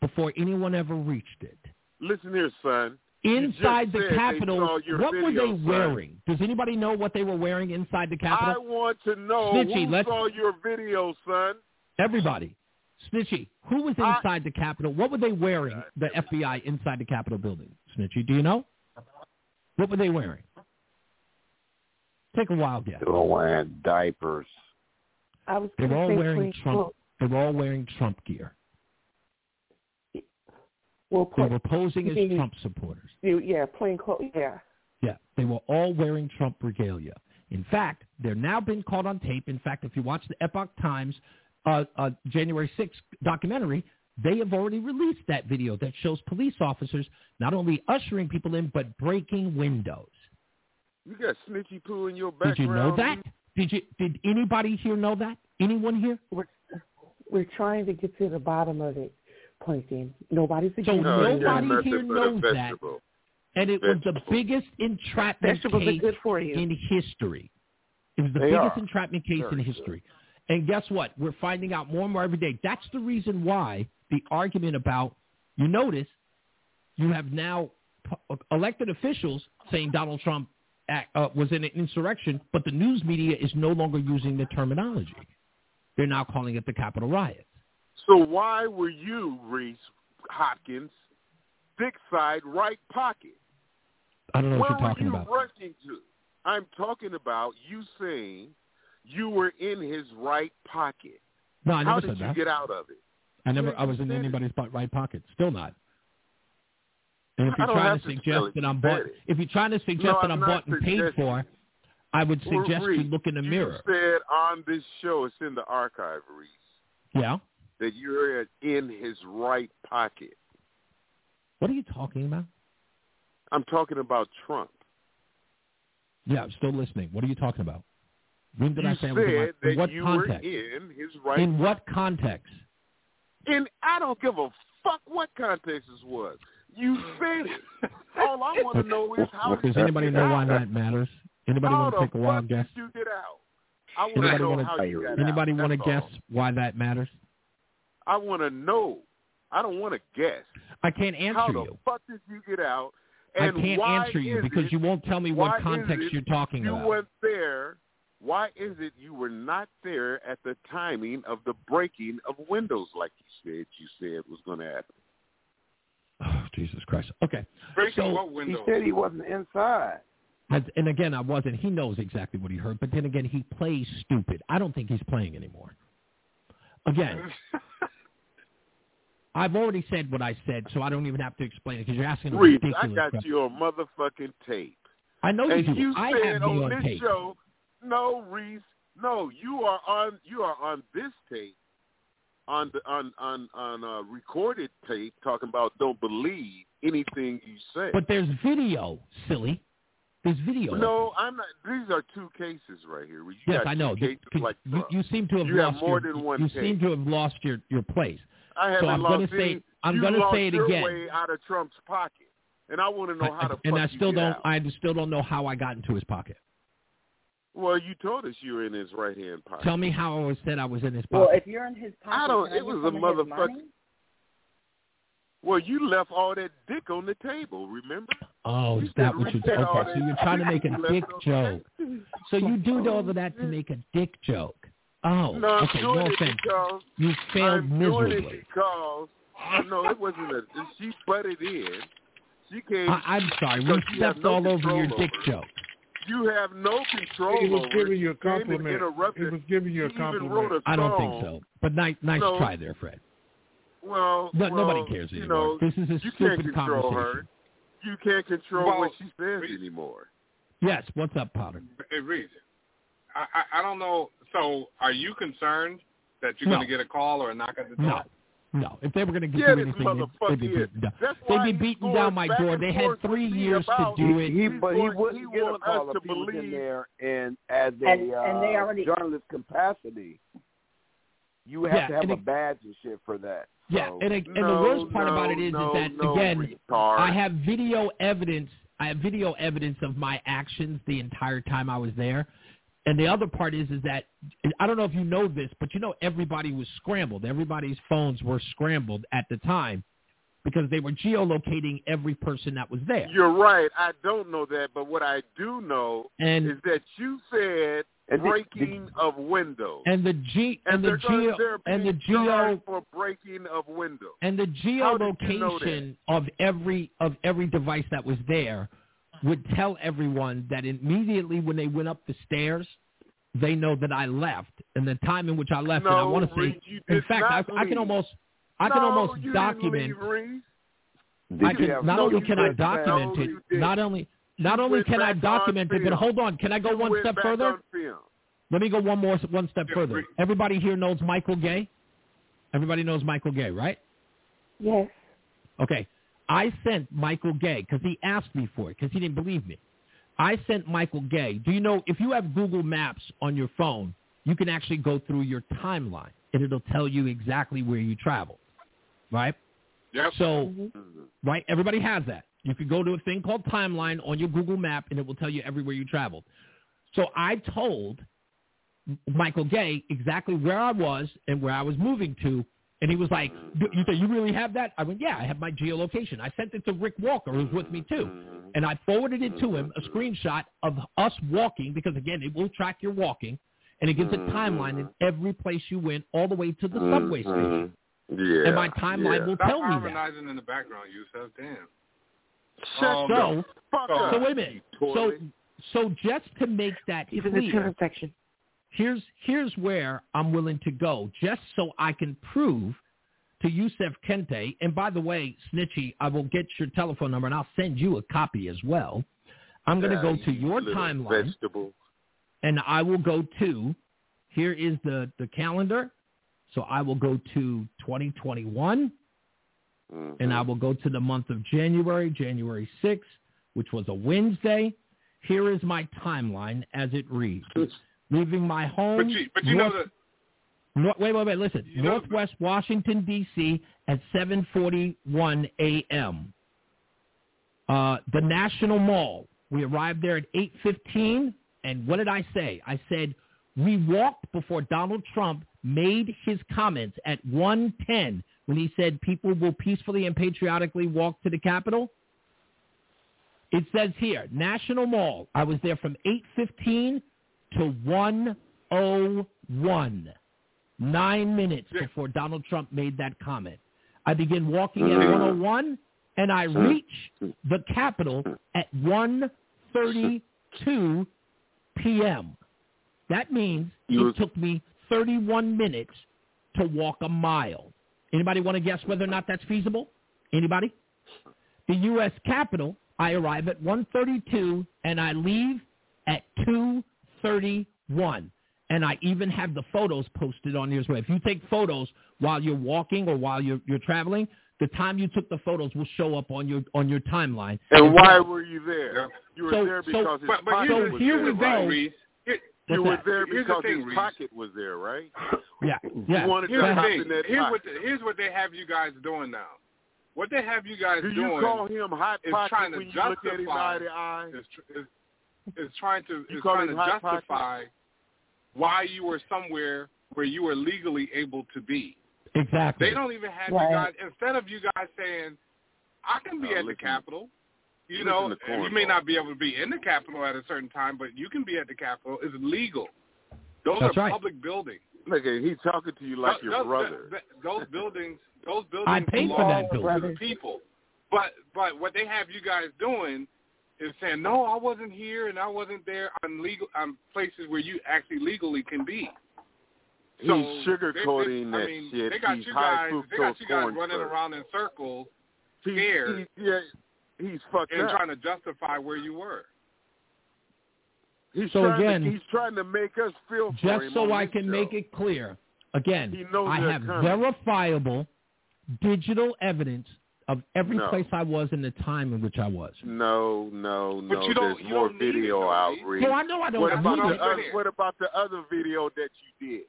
before anyone ever reached it. Listen here, son. inside the Capitol. saw your What were they son. wearing? Does anybody know what they were wearing inside the Capitol? I want to know Snitchy, who let's- saw your video, son. Everybody. Snitchy, who was I- inside the Capitol? What were they wearing, the FBI, inside the Capitol building? Snitchy, do you know? What were they wearing? Take a wild guess. They were wearing diapers. I was They were all say wearing Trump. clothes. They were all wearing Trump gear. Well, They were posing as you mean- Trump supporters. you- yeah, plain clothes. Yeah. Yeah, they were all wearing Trump regalia. In fact, they're now been caught on tape. In fact, if you watch the Epoch Times uh, uh, January 6th documentary, they have already released that video that shows police officers not only ushering people in, but breaking windows. You got snitchy poo in your background. Did you know that? Did you? Did anybody here know that? Anyone here? We're we're trying to get to the bottom of it, Plankton. Nobody's against No, it. you're nobody here but knows that. And it was the biggest entrapment Vegetables case good for you. in history. It was the They biggest are. entrapment case in Very history. And guess what? We're finding out more and more every day. That's the reason why the argument about, you notice, you have now p- elected officials saying Donald Trump act, uh, was in an insurrection, but the news media is no longer using the terminology. They're now calling it the Capitol riots. So why were you, Reese Hopkins, thick side right pocket? I don't know Where what you're talking were you about. rushing to? I'm talking about you saying you were in his right pocket. No, I never How never did said you that. get out of it? I never. Yeah, I was in said it. anybody's po- right pocket. Still not. And if you're trying to suggest that I'm bought, if you're trying to suggest No, that I'm I'm bought and paid for, I would suggest you look in the you mirror. said on this show, it's in the archive, Reese, Yeah. That you're in his right pocket. What are you talking about? I'm talking about Trump. Yeah, I'm still listening. What are you talking about? When did you I say said was in, that in what you context? were in his right. In what context? And I don't give a fuck what context this was. You said it. All I want to know is how Does anybody know why that matters? Anybody how want to take a wild fuck guess? did you get out? I want to Anybody know want how you got to? Anybody out. want to guess why that matters? I want to know. I don't want to guess. I can't answer you. how the fuck did you get out? I can't why answer you because it- you won't tell me what context you're talking you about. You weren't there. Why is it you were not there at the timing of the breaking of windows like you said you said was going to happen? Oh, Jesus Christ. Okay. Breaking So- what He said he wasn't inside. And again, I wasn't. He knows exactly what he heard, but then again, he plays stupid. I don't think he's playing anymore. Again, I've already said what I said, so I don't even have to explain it because you're asking a ridiculous I got question. you on motherfucking tape. I know you and do. you I said have on this tape. show, no, Reese, no, you are on you are on this tape, on the on on on uh, recorded tape, talking about don't believe anything you say. But there's video, silly. There's video. no, I'm not. These are two cases right here. You Yes, I know. You- like you, you seem to have You have lost more your, than one You tape. seem to have lost your your place. I so I'm gonna say any. I'm gonna say it your again. way out of Trump's pocket, and I want to know how the and I still don't. out. I still don't know how I got into his pocket. Well, you told us you were in his right hand pocket. Tell me how I was said I was in his pocket. Well, if you're in his pocket, I don't. can I It was a some of his motherfucker. Well, you left all that dick on the table. Remember? oh, you is that what you're reset all okay? So you're trying to make a dick you dick left on joke. So you do all of that to make a dick joke. Oh, No, I'm okay. doing No it offense. because You failed I'm doing it because oh, no, it wasn't a. She butted in. She came. I, I'm sorry. because We you have stepped no all over control your dick over it. joke. You have no control He was giving you a She came and compliment. interrupted. He was giving you a She even wrote compliment. a I don't think so. But nice, nice No. try there, Fred. Well, No, well, nobody cares you anymore. know, this is a you stupid can't control conversation. her. You can't control Well, what she says anymore. Yes. What's up, Potter? Hey, Reese, I, I I don't know. So, are you concerned that you're No. going to get a call or a knock at the door? No. No. If they were going to give Yeah, you anything, they'd, be is. beating down. They'd be he's beating down my back door. They had three with me years to do it. he, He's but he wouldn't he get a want call us if to he was in there and as a And- uh, and they already- journalist capacity. You have Yeah, to have a it- badge and shit for that. Yeah, and, it, and No, the worst part no, about it is, no, is that no, again, retard. I have video evidence. I have video evidence of my actions the entire time I was there. And the other part is, is that I don't know if you know this, but you know everybody was scrambled. Everybody's phones were scrambled at the time because they were geolocating every person that was there. You're right. I don't know that, but what I do know And- is that you said And the- breaking of windows. And the G and, the geo and the geo for breaking of windows. and the How did you know geolocation of every of every device that was there would tell everyone that immediately when they went up the stairs, they know that I left and the time in which I left. and I want to say, Reed, you in fact, I, I can almost I can almost you didn't document. leave, I can have- not no, only can I document it, didn't. only not You only can I back on document it, but hold on, can I go You one step further? on. Let me go one more one step Yeah, further. Reed. Everybody here knows Michael Gay. Everybody knows Michael Gay, right? Yes. Okay. I sent Michael Gay because he asked me for it because he didn't believe me. I sent Michael Gay. Do you know if you have Google Maps on your phone, you can actually go through your timeline and it'll tell you exactly where you traveled, right? Yep. So, mm-hmm. right, everybody has that. You can go to a thing called timeline on your Google Map and it will tell you everywhere you traveled. So I told Michael Gay exactly where I was and where I was moving to. And he was like, you say you really have that? I went, yeah, I have my geolocation. I sent it to Rick Walker, who's with me too. And I forwarded it to him, a screenshot of us walking, because again, it will track your walking. And it gives a timeline in every place you went, all the way to the subway station. Yeah. And my timeline yeah. will Stop tell me that. harmonizing in the background, Yusef. Damn. Shut Um, So, fuck so- up. so wait a minute. So, so just to make that He's in the clear, children's section. Here's here's where I'm willing to go, just so I can prove to Yusef Kente. And by the way, Snitchy, I will get your telephone number and I'll send you a copy as well. I'm going to go to your timeline Vegetable. and I will go to. Here is the the calendar. So I will go to 2021 Mhm. and I will go to the month of January, January 6th, which was a Wednesday. Here is my timeline as it reads. Leaving my home. But you, but you know north- that Nor- wait, wait, wait. Listen. You know- Northwest Washington, D.C. at 7:41 a.m. Uh, the National Mall. We arrived there at 8:15, and what did I say? I said we walked before Donald Trump made his comments at 1:10 when he said people will peacefully and patriotically walk to the Capitol. It says here, National Mall. I was there from 8:15 to 1:01 nine minutes before Donald Trump made that comment. I begin walking at mm. 101, and I mm. reach the Capitol at 1:32 p.m. That means it took me 31 minutes to walk a mile. Anybody want to guess whether or not that's feasible? Anybody? The U.S. Capitol, I arrive at 1:32, and I leave at 2:31 and I even have the photos posted on here as well. If you take photos while you're walking or while you're you're traveling, the time you took the photos will show up on your on your timeline. And as why well. were you there? You were So- there so- because his but, but pocket was here there, we right? go. Reese. Here- You were there Here's the because thing, his Reese. pocket was there, right? Yeah, yeah. You wanted Here's to the thing. that Here's what the, here's what they have you guys doing now. What they have you guys Do you doing call him hot is pocket trying to when you look at him justify- eye to eye? is, is, is trying to You is trying to hot pocket? justify why you were somewhere where you were legally able to be. exactly. They don't even have Right. you guys instead of you guys saying, "I can be No, at the listen- Capitol." You listen know, you may not be able to be in the Capitol at a certain time, but you can be at the Capitol. It's legal. Those That's are right. public buildings. Look, he's talking to you like Those- your those- brother. th- Those buildings, those buildings I paid for belong that to the people. But but what they have you guys doing is saying, no, I wasn't here and I wasn't there on legal on places where you actually legally can be. So he's sugarcoating they, they, that I mean, shit. They got he's you high guys. They got you guys running syrup. around in circles, He- scared. he- yeah, he's fucked and up. trying to justify where you were. He's So trying again, to, he's trying to make us feel for Just him so I can show. make it clear, again, I have coming. verifiable digital evidence of every No. place I was and the time in which I was. No, no, no. But no. you don't- There's you more don't need it, video though, out, Reed. Reed. I know I don't What about need the it. other, what about the other video that you did?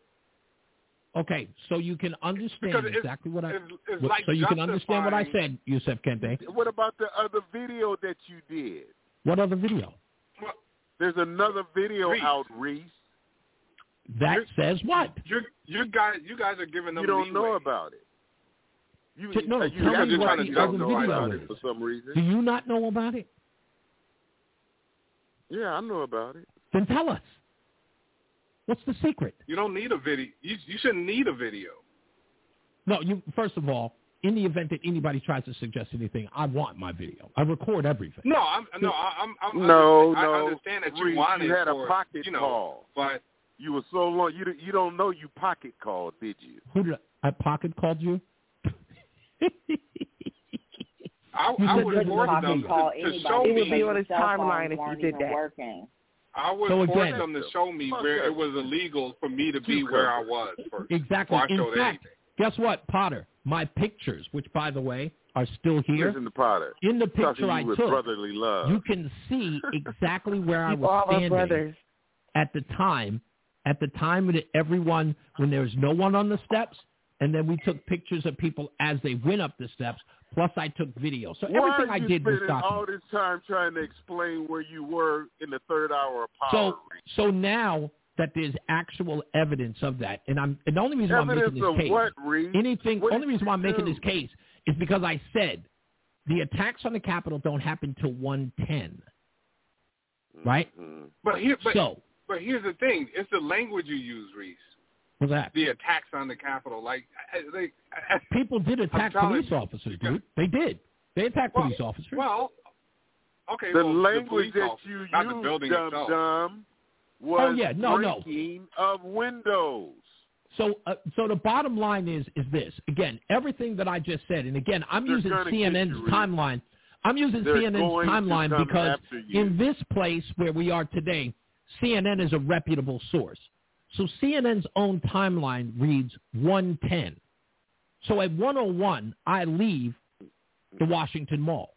Okay, so you can understand it's- exactly what I. It's, it's what- like so you can understand what I said, Yusef Kente. What about the other video that you did? What other video? There's another video Reese. out, Reese. That You're- says what? You you guys you guys are giving them You don't leeway. know about it. You, T- no, you tell guys me are what trying the to don't other know video about is. it for some reason. Do you not know about it? Yeah, I know about it. Then tell us. What's the secret? You don't need a video. You, you shouldn't need a video. No, you. First of all, in the event that anybody tries to suggest anything, I want my video. I record everything. No, I'm no, I- I'm. I'm No, I no. understand that you Reed, wanted you had for, a pocket you know, call. but You were so long. You you don't know you pocket called, did you? Who did I, I pocket called you? I, I would there's a force pocket them call to, to show It would me. be on his timeline if you weren't did that. Working. I would So force again- them to show me where it was illegal for me to be where I was first. Exactly. I In fact, anything. guess what, Potter? My pictures, which by the way are still here, Listen to Potter. in the Talking picture I you took, brotherly love. you can see exactly where I was all standing at the time. At the time that everyone, when there was no one on the steps, and then we took pictures of people as they went up the steps. Plus, I took video. So Why everything I did was spending all this time trying to explain where you were in the third hour of power? So, so now that there's actual evidence of that, and I'm, and the only reason why I'm making this of case, what, Reed? anything, What only reason why I'm you making this case is because I said the attacks on the Capitol don't happen till 110, right? Mhm. But here, but, so, but here's the thing: it's the language you use, Reese. What's that? The attacks on the Capitol, like they, I- People did attack police you. officers, dude. They did. They attacked Well, police officers. well, okay. The well, language the that officer, you used, building dumb itself. dumb, was Oh, yeah. No, no. breaking of windows. So, uh, so the bottom line is is this. Again, everything that I just said, and again, I'm They're using CNN's timeline. I'm using They're CNN's timeline because in this place where we are today, CNN is a reputable source. So CNN's own timeline reads 110. So at 101, I leave the Washington Mall.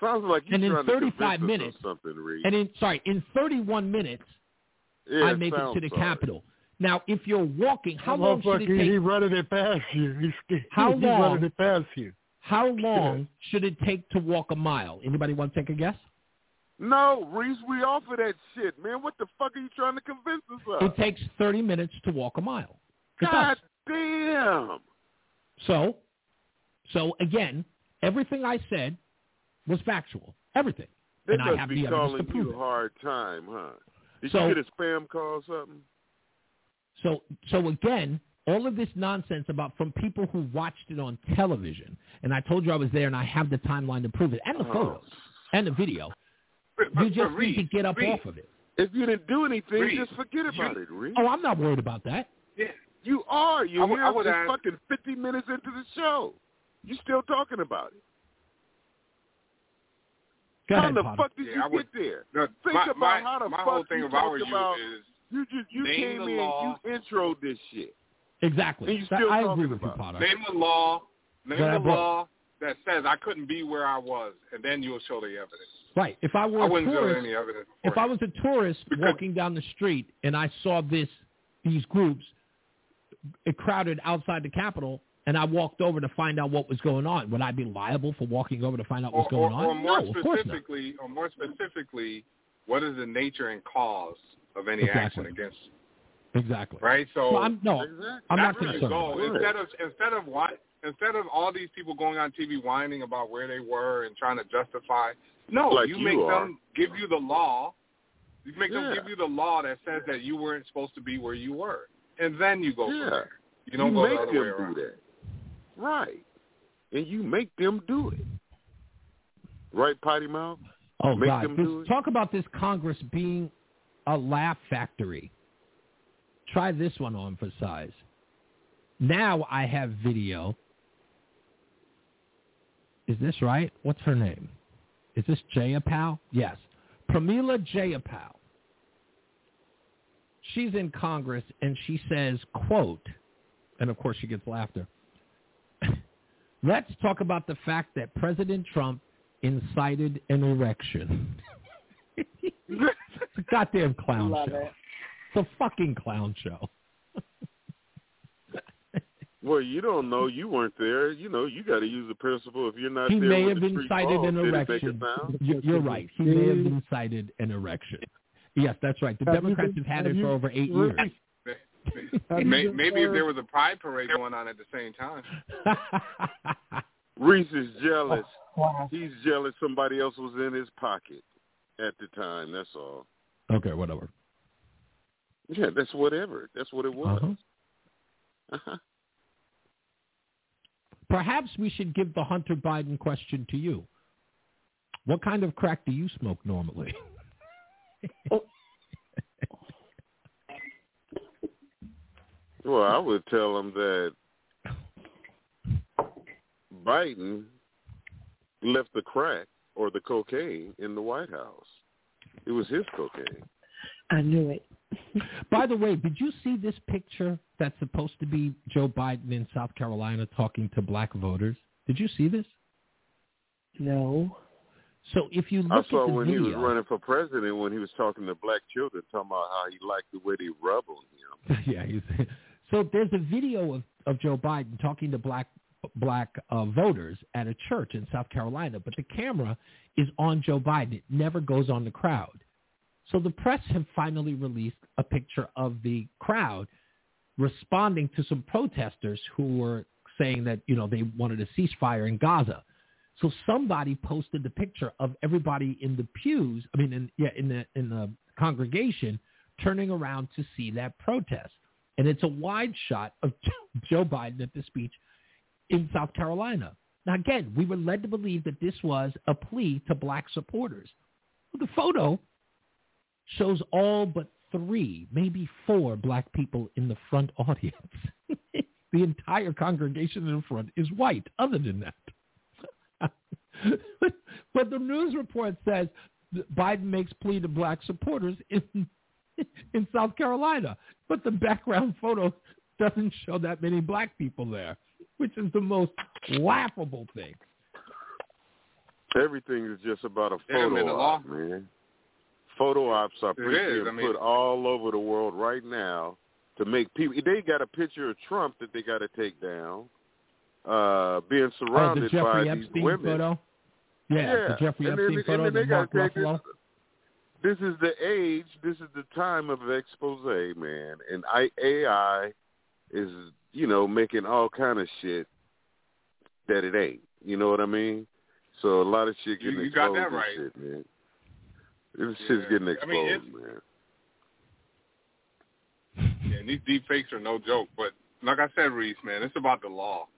Sounds like you're And in trying to 35 convince us of minutes- something, Reed. And in sorry, in 31 minutes, yeah, I make it sounds to the sorry. Capitol. Now, if you're walking, how That long should it take? He running it past you. He's, How he's long? running it past you. How long should it take to walk a mile? Anybody want to take a guess? No, Reese, we offer that shit, man. What the fuck are you trying to convince us of? It takes 30 minutes to walk a mile. It God does. damn. So, so again, everything I said was factual. Everything. They and I have be the evidence to calling prove you a hard time, huh? Did So- you get a spam call or something? So, so again, all of this nonsense about from people who watched it on television, and I told you I was there, and I have the timeline to prove it, and the Oh. photos, and the video. But, You just but need to get up Reed, off of it. If you didn't do anything, Reed, just forget about you- it, Reed. Oh, I'm not worried about that. Yeah. You are. You're I here I would it's fucking 50 minutes into the show. You're still talking about it. Go how ahead, the Potter. fuck did Yeah, you I would- get there? No, Think my, about my, how the my fuck whole thing you if I were you about- is You just you came in, law. you introed this shit. Exactly. And you That- still I talking agree with you, about it. Potter. name the law, name That the law that says I couldn't be where I was, and then you'll show the evidence. Right. If I were I a wouldn't tourist, any evidence. if for I was a tourist walking down the street and I saw this these groups uh, crowded outside the Capitol and I walked over to find out what was going on, would I be liable for walking over to find out or, what's going or, on? or more no, of course not. specifically, or more specifically, what is the nature and cause of any Exactly. action against you? Exactly. right? So Well, I'm, no, Exactly. I'm not that's where concerned. go. Right. Instead of instead of why instead of all these people going on TV whining about where they were and trying to justify, no, Like you you make are. them give you the law. You make Yeah. them give you the law that says that you weren't supposed to be where you were, and then you go Yeah. from there. You don't you go make the other them way around. do that. Right. And you make them do it. Right, Potty Mouth? Oh Make God! them This- do it? talk about this Congress being a laugh factory. Try this one on for size. Now I have video. Is this right? What's her name? Is this Jayapal? Yes. Pramila Jayapal. She's in Congress and she says, quote, and of course she gets laughter. Let's talk about the fact that President Trump incited an erection. it's a goddamn clown Love show. it. It's a fucking clown show. Well, you don't know. You weren't there. You know, you got to use the principle. If you're not He there may have been cited incited an did it make a erection. You- You're right. He may have incited an erection. Yes, that's right. The Have Democrats been- have had have it you- for over eight years. Rudy, maybe if there was a pride parade going on at the same time. Reese is jealous. He's jealous somebody else was in his pocket at the time. That's all. Okay, whatever. Yeah, that's whatever. That's what it was. Uh-huh. Uh-huh. Perhaps we should give the Hunter Biden question to you. What kind of crack do you smoke normally? Well, I would tell him that Biden left the crack or the cocaine in the White House. It was his cocaine. I knew it. By the way, did you see this picture that's supposed to be Joe Biden in South Carolina talking to black voters? Did you see this? No. So if you I look saw at the when video, he was running for president when he was talking to black children, talking about how he liked the way they rub on him. yeah, he's, so there's a video of, of Joe Biden talking to black black uh, voters at a church in South Carolina, but the camera is on Joe Biden. It never goes on the crowd. So the press have finally released a picture of the crowd responding to some protesters who were saying that you know they wanted a ceasefire in Gaza. So somebody posted the picture of everybody in the pews. I mean, in, yeah, in the in the congregation turning around to see that protest, and it's a wide shot of Joe Biden at the speech in South Carolina. Now, again, we were led to believe that this was a plea to black supporters. The photo shows all but three, maybe four black people in the front audience. the entire congregation in the front is white, other than that. but, but the news report says that Biden makes plea to black supporters in, in South Carolina. But the background photo doesn't show that many black people there, which is the most laughable thing. Everything is just about a Yeah, man, photo the op, man. Photo ops are pretty being I mean- put all over the world right now to make people. They got a picture of Trump that they got to take down, uh, being Oh, the surrounded by Jeffrey these women. photo? Yeah, the Jeffrey and then, Epstein and then they gotta take Ruffalo. This, this is the age. This is the time of expose, man. And I, AI is, you know, making all kind of shit that it ain't. You know what I mean? So a lot of shit You- getting you got exposed that right. shit, man. This shit's getting I exposed, mean, man. Yeah, and these deep fakes are no joke. But like I said, Reese, man, it's about the law.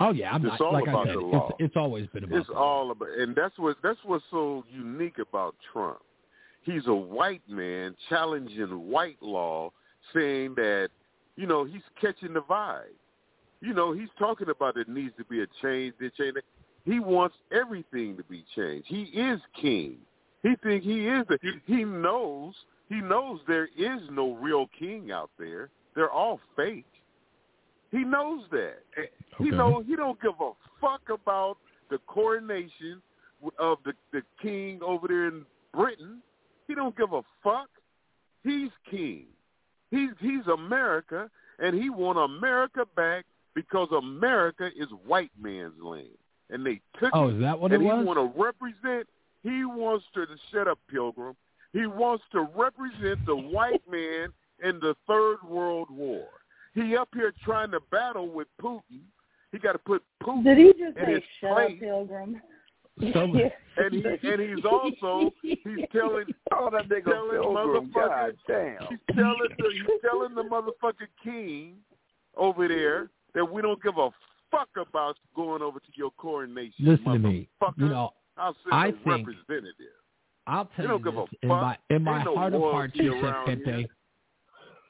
Oh yeah, I'm It's not all like I about said. the law. It's, it's always been about It's all about, and that's what that's what's so unique about Trump. He's a white man challenging white law, saying that you know he's catching the vibe. You know he's talking about it needs to be a change. There change. He wants everything to be changed. He is king. He think he is the. He knows. He knows there is no real king out there. They're all fake. He knows that. He know he don't give a fuck about the coronation of the the king over there in Britain. He don't give a fuck. He's king. He's he's America, and he want America back because America is white man's land, and they took Oh, it. is that what and it he want to represent. He wants to shut up, Pilgrim. He wants to represent the white man in the Third World War. He up here trying to battle with Putin. He got to put Putin Did he just in say his shut place. up, Pilgrim? So, and he and he's also he's telling Oh, that nigga telling Pilgrim. God he's telling the, he's telling the motherfucking king over there that we don't give a fuck about going over to your coronation. listen to me. motherfucker. You know, I'll send I a think- representative. I'll tell You you this in my in my Ain't no heart of hearts, royalty he said, around Pepe,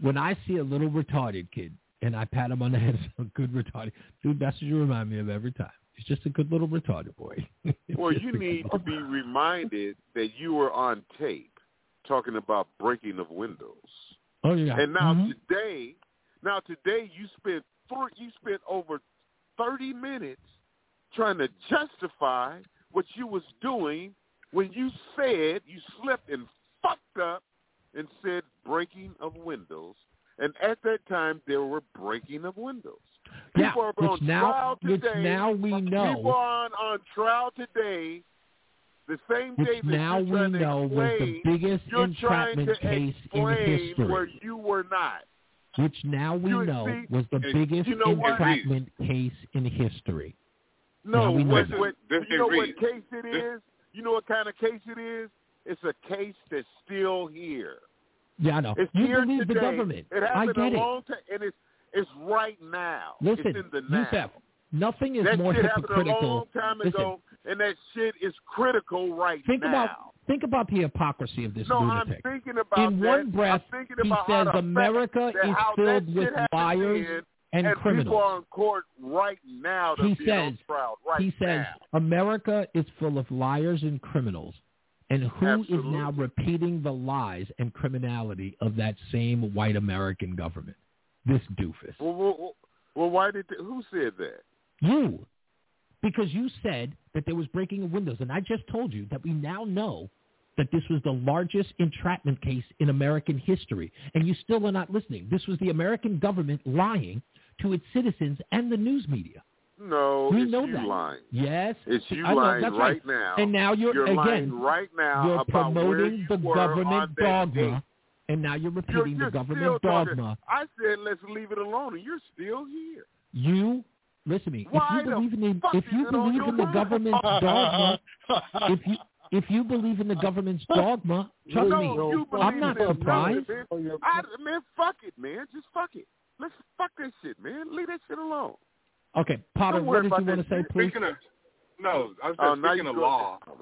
when I see a little retarded kid and I pat him on the head, a good retarded dude, that's what you remind me of every time. He's just a good little retarded boy. Well, you need to be reminded that you were on tape talking about breaking of windows. Oh yeah. And now Mhm. today, now today you spent you spent over thirty minutes trying to justify what you was doing when you said you slipped and fucked up and said breaking of windows. And at that time, there were breaking of windows. Yeah, People are which on now- trial which today. now we know- People are on, on trial today. The same Which day that now we to know was the biggest entrapment case in history. where you were not. which now we You know see- was the biggest you know entrapment case in history. No, we what, what, you know is what case it is? You know what kind of case it is? It's a case that's still here. Yeah, I know. It's you here believe today. the government. It I happened get a it. long time, and it's it's right now. Listen, it's in the now. Yusef, nothing is that more shit happened a hypocritical. long time Listen, ago, and that shit is critical right think now. about think about the hypocrisy of this no, lunatic. I'm thinking about in that. one breath, I'm thinking he about how says America fact that is how filled with shit liars then, and, and criminals. people are in court right now. To he be says on trial right he says now. America is full of liars and criminals. And who is Absolutely. now repeating the lies and criminality of that same white American government? This doofus. Well, well, well why did they, who said that? You. Because you said that there was breaking of windows. And I just told you that we now know that this was the largest entrapment case in American history. And you still are not listening. This was the American government lying to its citizens and the news media. No, we it's know you that. lying. Yes. It's you I know, lying that's right, right. now. And now you're, you're again, lying right now you're promoting the government dogma. date. And now you're repeating you're the government dogma. I said let's leave it alone, and you're still here. You listen to me. Why if you believe in the, if you believe in the mind? government's dogma, if you if you believe in the government's dogma, trust no, me, I'm not in it. surprised. Man. I, man, fuck it, man. Just fuck it. Let's fuck that shit, man. Leave that shit alone. Okay, Potter, what worry did you want to say, please? Speaking of no, I was Oh, just now speaking of law. Oh.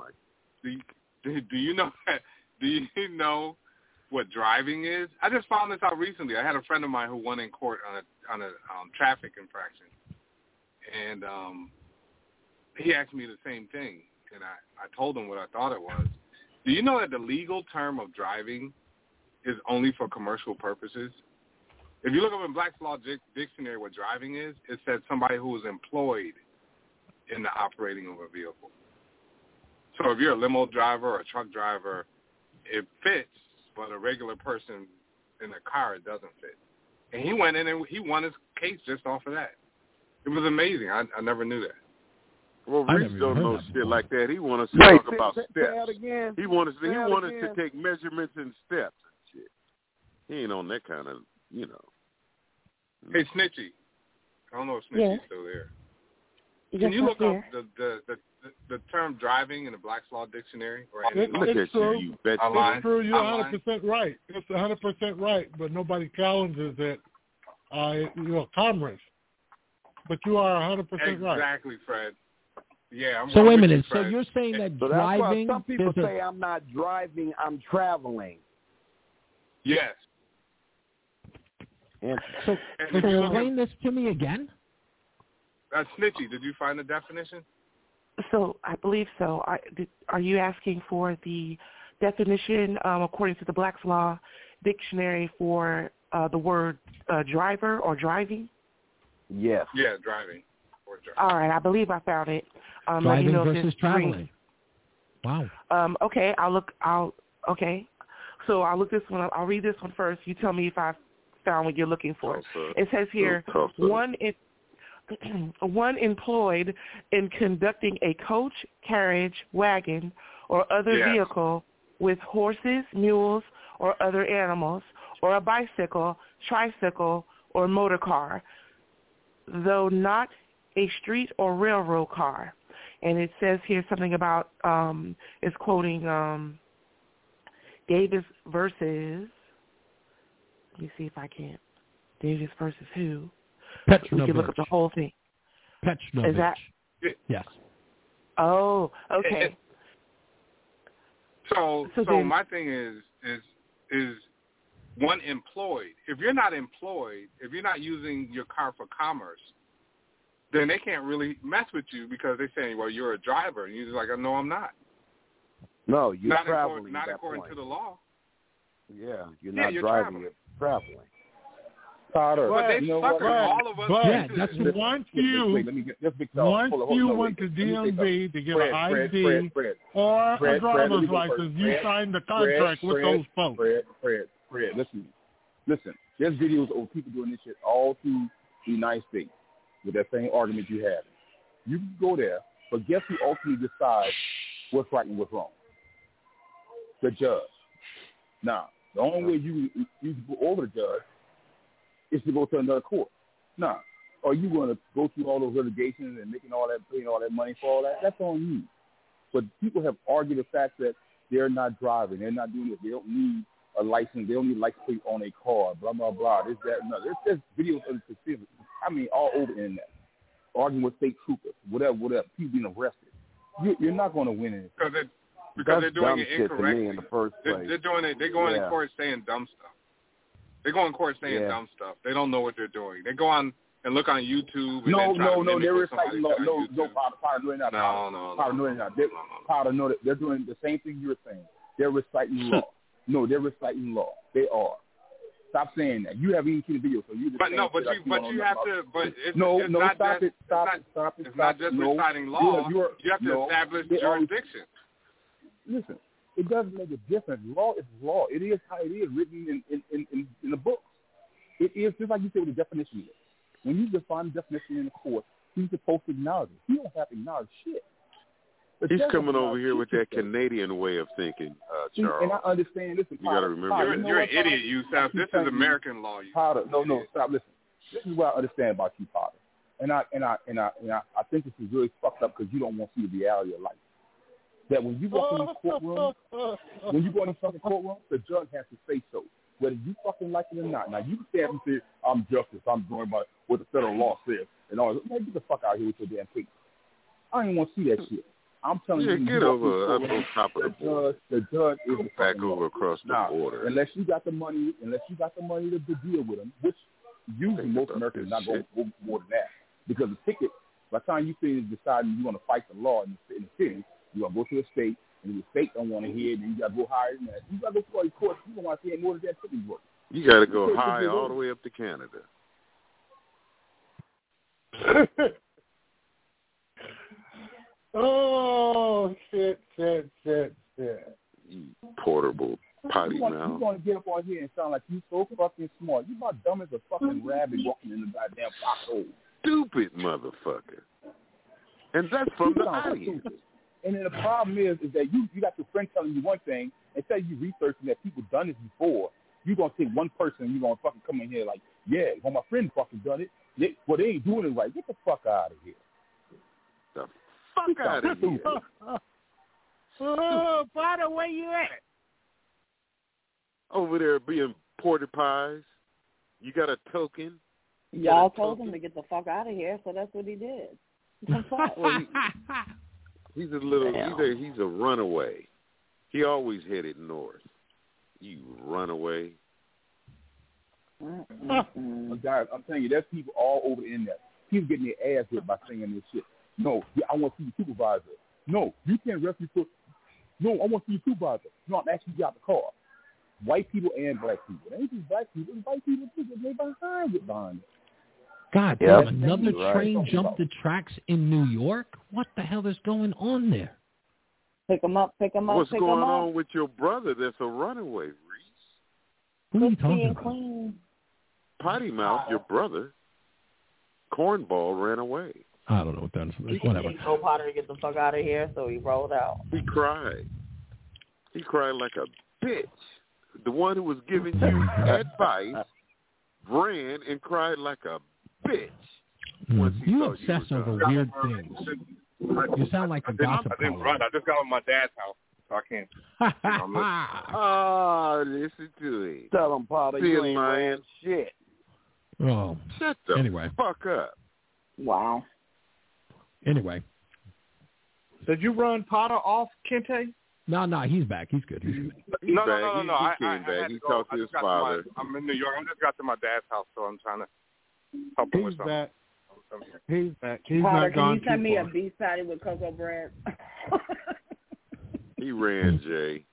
Do you, do, do you know do you know what driving is? I just found this out recently. I had a friend of mine who won in court on a on a um, traffic infraction, and um, he asked me the same thing, and I I told him what I thought it was. Do you know that the legal term of driving is only for commercial purposes? If you look up in Black's Law Dic- Dictionary what driving is, it says somebody who is employed in the operating of a vehicle. So if you're a limo driver or a truck driver, it fits, but a regular person in a car, it doesn't fit. And he went in and he won his case just off of that. It was amazing. I, I never knew that. Well, I Reese never don't know shit before. like that. He wanted to Wait, talk say- about say- steps. say again. He wanted Say he that wanted again. to take measurements and steps and shit. He ain't on that kind of, you know. Hey, Snitchy. I don't know if Snitchy's Yes. still there. Yes, Can you look there. up the, the, the, the, the term driving in the Black's Law Dictionary? Or It- any Look it's at true. you, you bet. Online. It's true. You're 100% right. It's 100% right, but nobody challenges it. Uh, you know, commerce. But you are 100% right. Exactly, Fred. Yeah, I'm So wait a you, minute. So Fred. you're saying that So driving some people a- say I'm not driving, I'm traveling. Yes. And so, And so you explain this to me again. Uh, Snitchy, did you find the definition? So I believe so. I, did, are you asking for the definition um, according to the Black's Law Dictionary for uh, the word uh, driver or driving? yes. Yeah, driving. Or. All right, I believe I found it. Um, let me Driving know if versus this rings- traveling. Wow. Um, okay, I'll look. I'll okay. So I'll look this one up. I'll read this one first. You tell me if I found what you're looking for. Tough. It says here Tough, sir. one in, one employed in conducting a coach, carriage, wagon, or other Yes. vehicle with horses, mules, or other animals, or a bicycle, tricycle, or motor car, though not a street or railroad car. And it says here something about um it's quoting um Davis versus let me see if I can't. Davis versus who? We can look up the whole thing. Petrovich. Is that Yes. Oh, okay. So, So so, then- my thing is, is, is one employed. If you're not employed, if you're not using your car for commerce, then they can't really mess with you because they're saying, well, you're a driver. And you're just like, oh, no, I'm not. No, you're not traveling. according, not at that according point. to the law. Yeah, you're Yeah, not you're driving, traveling. you're traveling. Potter. But they you know sucker what? all of us. But Yeah, that's this. Listen, once Wait, you wait, let me get, just because, once hold on, hold you on, went to let me say something. DMV to get Fred, an ID Fred, Fred, or Fred, a driver's me go first. license, you signed the Fred, contract with Fred, those folks. Fred, Fred, Fred, listen, listen. There's videos of people doing this shit all through the United States with that same argument you have. You can go there, but guess who ultimately decides what's right and what's wrong? The judge. Now, the only way you you can go over the judge is to go to another court. No. Are you going to go through all those litigations and making all that, paying all that money for all that? That's on you. But people have argued the fact that they're not driving, they're not doing it, they don't need a license, they don't need license plate on a car, blah blah blah. This that and other. There's, there's videos of. I mean, all over the internet, arguing with state troopers, whatever, whatever. People being arrested. You, you're not going to win it. Because they're, because they're doing dumb it shit to me incorrectly. in the first They're, place. they're doing it. They're going Yeah. in court saying dumb stuff. They go in court saying Yeah. dumb stuff. They don't know what they're doing. They go on and look on YouTube. And No, no, no. They're reciting law. said No, no. Powder, powder, no, they're not. No, no, Powder, no, no, they're not. They're, powder, no, they're- they're doing the same thing you were saying. They're reciting law. No, they're reciting law. They are. Stop saying that. You haven't even seen the video, so you. just But no, but you but you have to. But it's, no, it's no, not stop just, it, stop it, stop it, It's not just no. reciting You law. you, You have to no, establish they always- jurisdiction. Listen, it doesn't make a difference. Law is law. It is how it is written in in in, in, the books. It is just like you said what the definition is. When you define the definition in the court, you're supposed to acknowledge it. You don't have to acknowledge shit. The He's coming over here with that. Canadian way of thinking, uh, See, Charles. and I understand. Listen, You gotta remember Potter, You're, you know you're an Potter? idiot, you I South. This is. American law. You Potter, no, no, stop. Listen, this is what I understand about you, Potter. And I and I and I and I, I think this is really fucked up because you don't want to see the reality of life. That when you walk in the courtroom, when you go in the fucking courtroom, the judge has to say so, whether you fucking like it or not. Now you can stand and say, "I'm justice. I'm doing by what the federal law says," and all. Man, get the fuck out of here with your damn case. I don't even want to see that shit. I'm telling Yeah, you, get over up the on top of the courtroom, the judge, the judge is the back over law. across the Now, border. unless you got the money, unless you got the money to, to deal with them, which usually most Americans not going to go more than that because the ticket. By the time you finish deciding you want to fight the law in the, in the city, you gonna go to the state, and the state don't want to hear it, and you got to go higher than that. You got to go for a court. You don't want to see more than that ticket work. You got to go high all the way up to Canada. Oh shit, shit, shit, shit. You portable potty you want, mouth. You want to get up on here and sound like you so fucking smart. You about dumb as a fucking rabbit walking in the goddamn foxhole. Stupid motherfucker. And that's from the You sound audience. stupid. And then the problem is, is that you you got your friend telling you one thing, instead of you researching that people done this before, you gonna take one person and you gonna fucking come in here like, yeah, well my friend fucking done it. They, well they ain't doing it right. Get the fuck out of here. The fuck out of here. Oh, Potter, where you at? Over there being porta pies. You got a token. Y'all told him to get the fuck out of here, so that's what he did. Well, he- he's a little. Damn. He's a he's a runaway. He always headed north. You runaway. Guys, I'm telling you, there's people all over the internet. People getting their ass hit by saying this shit. No, I want to see the supervisor. No, you can't arrest me for. No, I want to see the supervisor. No, I'm actually got the car. White people and black people. It ain't just black people. It's white people too. They behind it behind it. God Yeah. damn, another Right. train jumped the tracks in New York? What the hell is going on there? Pick them up, pick them up, What's pick going him on up. with your brother? That's a runaway. Reese? Who are you talking about? clean. Potty mouth. Your brother. Cornball ran away. I don't know what that is. Whatever. He told Potter to get the fuck out of here, so he rolled out. He cried. He cried like a bitch. The one who was giving you advice ran and cried like a bitch. Once You thought you obsess uh, over done. weird things. You sound like a I didn't, gossip I didn't run. I just got to my dad's house, so I can't. I'm Oh, listen to it. Tell him, Potter, See you it, ain't lion. shit. oh, Shut the Anyway. fuck up. Wow. Anyway. Did you run Potter off, Kente? No, no, he's back. He's good. He's good. He's no, back. no, no, no, He- no. he I, came I, back. I He to go. talked to his just got father. my, I'm in New York. I just got to my dad's house, so I'm trying to help him with He's something. back. He's back. He's Potter, not can gone you send me far. a beef patty with cocoa bread? He ran, Jay.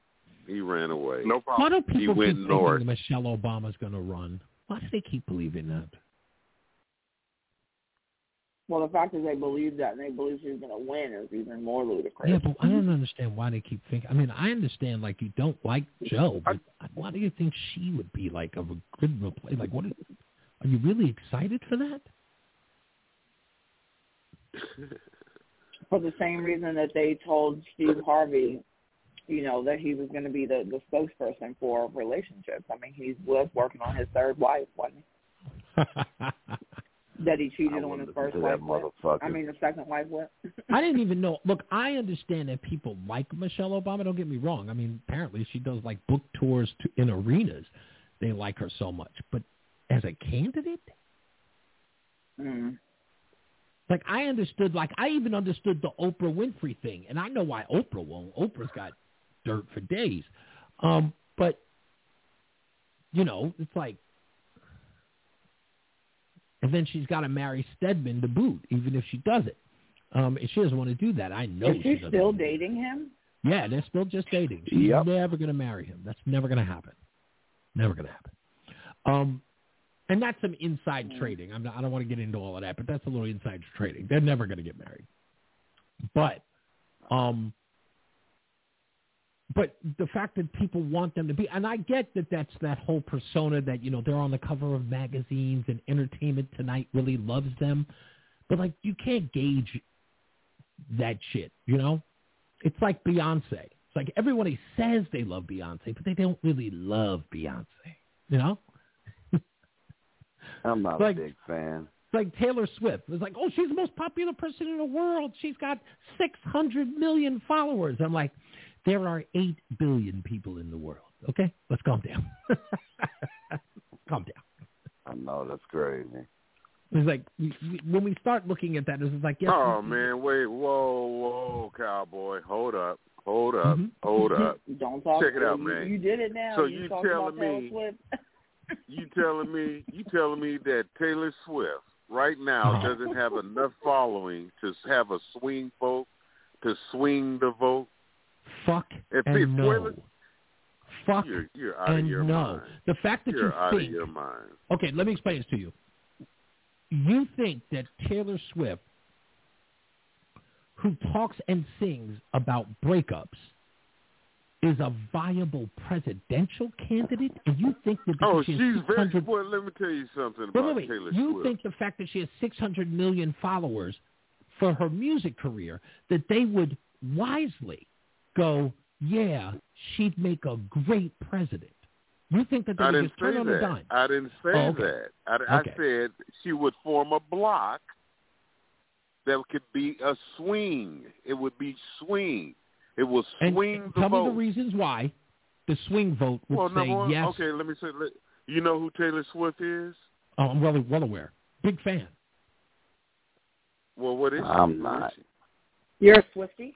He ran away. No problem. Why problem. do He people went keep north. thinking Michelle Obama's going to run? Why do they keep believing that? Well, the fact that they believe that and they believe she's going to win is even more ludicrous. Yeah, but I don't understand why they keep thinking. I mean, I understand like you don't like Joe, but why do you think she would be like of a good replace? Like, what? Is, are you really excited for that? For the same reason that they told Steve Harvey, you know, that he was going to be the, the spokesperson for relationships. I mean, he was working on his third wife, wasn't he? that he cheated on his first wife that with. motherfucker. I mean, the second wife with. I didn't even know. Look, I understand that people like Michelle Obama. Don't get me wrong. I mean, apparently she does like book tours to, in arenas. They like her so much. But as a candidate, Mm. like I understood. Like I even understood the Oprah Winfrey thing, and I know why Oprah won't. Oprah's got dirt for days. Um, but you know, it's like. And then she's got to marry Stedman to boot, even if she does it. Um, and she doesn't want to do that. I know Is she she doesn't. still dating him? Yeah, they're still just dating. She's Yep. never going to marry him. That's never going to happen. Never going to happen. Um, and that's some inside trading. I'm not, I don't want to get into all of that, but that's a little inside trading. They're never going to get married. But, um, but the fact that people want them to be, and I get that that's that whole persona that you know they're on the cover of magazines and Entertainment Tonight really loves them, but like you can't gauge that shit. You know, it's like Beyonce. It's like everybody says they love Beyonce, but they don't really love Beyonce. You know, I'm not Like- a big fan. like Taylor Swift. It's like, oh, she's the most popular person in the world. She's got 600 million followers. I'm like, there are 8 billion people in the world. Okay? Let's calm down. calm down. I know that's crazy. It's like, we- we- when we start looking at that, it's like, yes. oh man, wait, whoa, whoa, cowboy, hold up, hold up, Mhm. hold up. Don't talk. Check it out, you, man. You did it now. So you you telling about Taylor me- Swift? You telling me, you telling me that Taylor Swift right now Uh-huh. doesn't have enough following to have a swing vote, to swing the vote? Fuck and it's no. women- Fuck You're you're out and of your no. mind. The fact that You're you out think of your mind. Okay, let me explain this to you. You think that Taylor Swift, who talks and sings about breakups, is a viable presidential candidate, and you think that Oh, she she's very. Well, let me tell you something about wait, wait. Taylor You Swift. think the fact that she has 600 million followers for her music career, that they would wisely go, yeah, she'd make a great president. You think that they I would didn't just turn say on that. a dime? I didn't say Oh, okay. that. I, I said she would form a block that could be a swing. It would be swing. It will And swing the tell vote. me the reasons why the swing vote would well, say one, yes. okay. Let me say. Let, you know who Taylor Swift is? Oh, I'm well, well aware. Big fan. Well, what is she? I'm Who is not. You're a Swifty?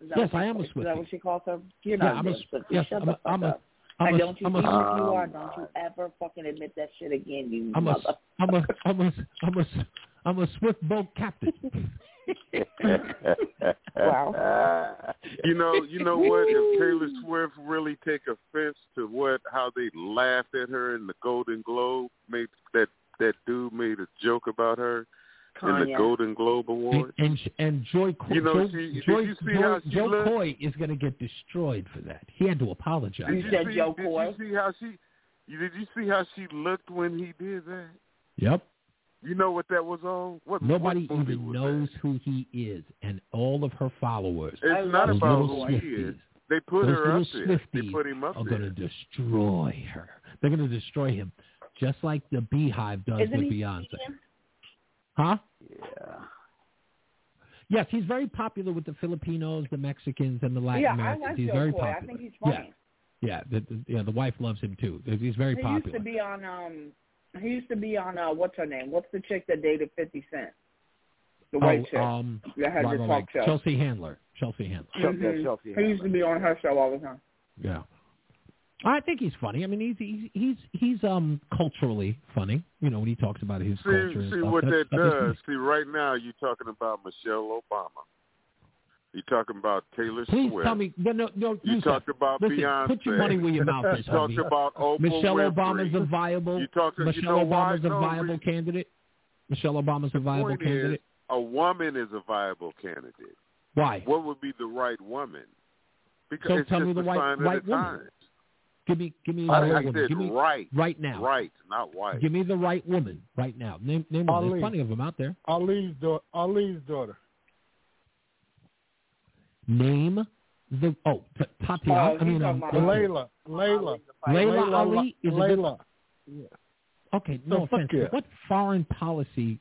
Is that Yes, what I am a Swift. Is that what she calls her? You're Yeah, not I'm a- a Swifty. yes, Shut I'm the a- fuck I'm a- up. I'm a- don't you, I'm a- even if you are, don't you ever fucking admit that shit again, you I'm a, mother. I'm a, I'm a, I'm a, I'm a swift boat captain. Wow. You know, you know what? If Taylor Swift really take offense to what how they laughed at her in the Golden Globe, made that that dude made a joke about her in the Golden Globe Awards. and and, and Joy, Co- You know, Joy, she- did Joy, you see Joy, how Jo? Koy is going to get destroyed for that. He had to apologize. You Did said see, Jo did Koy? you see how she? Did you see how she looked when he did that? Yep. You know what that was on? What Nobody what even was knows who he is, and all of her followers. It's oh, not about who little he is. Swifties. They put Those her little up there. They Swifties put him up are going to destroy her. They're going to destroy him, just like the BeyHive does Isn't with he Beyonce. Canadian? Huh? yeah. Yes, he's very popular with the Filipinos, the Mexicans, and the Latin Yeah, I Americans. like he's Jo very Koy. I think he's funny. Yeah, the, the, yeah, the wife loves him too. He's very he popular. used to be on um he used to be on uh what's her name? What's the chick that dated fifty Cent? The white oh, chick. um, that had right, the talk right. show. Chelsea Handler. Chelsea Handler. Chelsea- Mhm. Chelsea He used to be on her show all the time. Yeah. I think he's funny. I mean, he's he's he's he's um culturally funny. You know, when he talks about his See, culture and see stuff. what that does. See, right now you're talking about Michelle Obama. You're talking about Taylor Please Swift. tell me. No, no, no. You talked about listen, Beyonce. Put your money where your mouth is, You talked about Oprah Michelle Winfrey. Obama's a viable. You talked. Michelle you know why? A viable candidate. Michelle Obama's a viable candidate. Is, a woman is a viable candidate. Why? What would be the right woman? Because So it's tell just me the a right- sign of right the woman. times. Give me, give me the I, I woman. said Give me right, right now. right, not white. Give me the right woman right now. Name, name one. There's plenty of them out there. Ali's daughter. Ali's daughter. Name the oh T- Tatiana. Oh, I mean, um, Laila. Laila. Laila Ali is a good- Laila. Okay, no offense. What foreign policy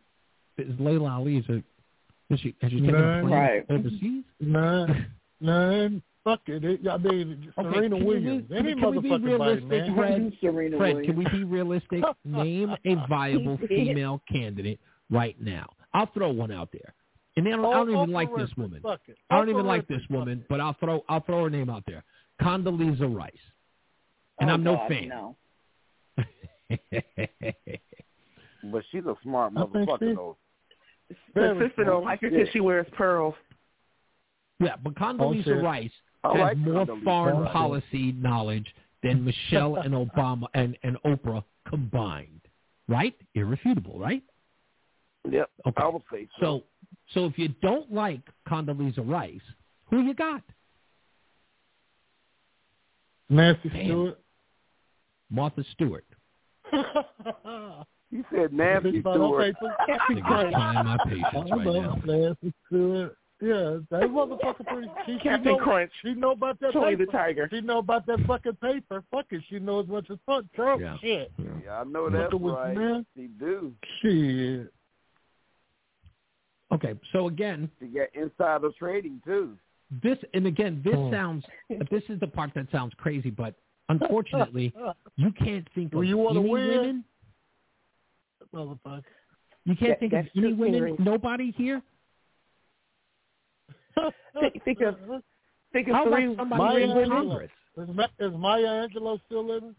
is Laila Ali? Is, a, is she, has she taken a plane Right. overseas? None, none. Fuck it. it I mean, Okay, Serena can we Williams. be- Any can we be motherfucking body, realistic, man. Fred? Serena Fred, Williams. can we be realistic? Name a viable female candidate right now. I'll throw one out there. And then I don't, I don't Oh, even like this woman. I don't even like this woman, but I'll throw I'll throw her name out there. Condoleezza Rice. And Oh, I'm no God, fan. No. But she's a smart motherfucker, though. The sister don't like it because she wears pearls. yeah, but Condoleezza shit. Rice I has like more foreign Rice. policy knowledge than Michelle and Obama and, and Oprah combined. Right? Irrefutable, right? Yep, Okay. I would say so. So so if you don't like Condoleezza Rice, who you got? Nancy Damn. Stewart. Martha Stewart. You said Nancy Big bottle Stewart. paper. Nigga's trying my patience right now. Nancy Stewart. Yeah, that motherfucker pretty. She, she Captain know, Crunch. She know about that Tony paper. the Tiger. She know about that fucking paper. Fuck it. She knows as much as fuck Trump. Yeah. Shit. Yeah, I know Look that's at what's right. man. She do. Shit. Okay, so again, to She got insider trading too. this and again, this Hmm. sounds this is the part that sounds crazy, but unfortunately, you can't think of Well, you wanna any win? women. Motherfucker. You can't That- think of that's any true, women. Henry. Nobody here. Think, think of think of How three, about somebody in Congress? Is, Ma- is Maya Angelou still living?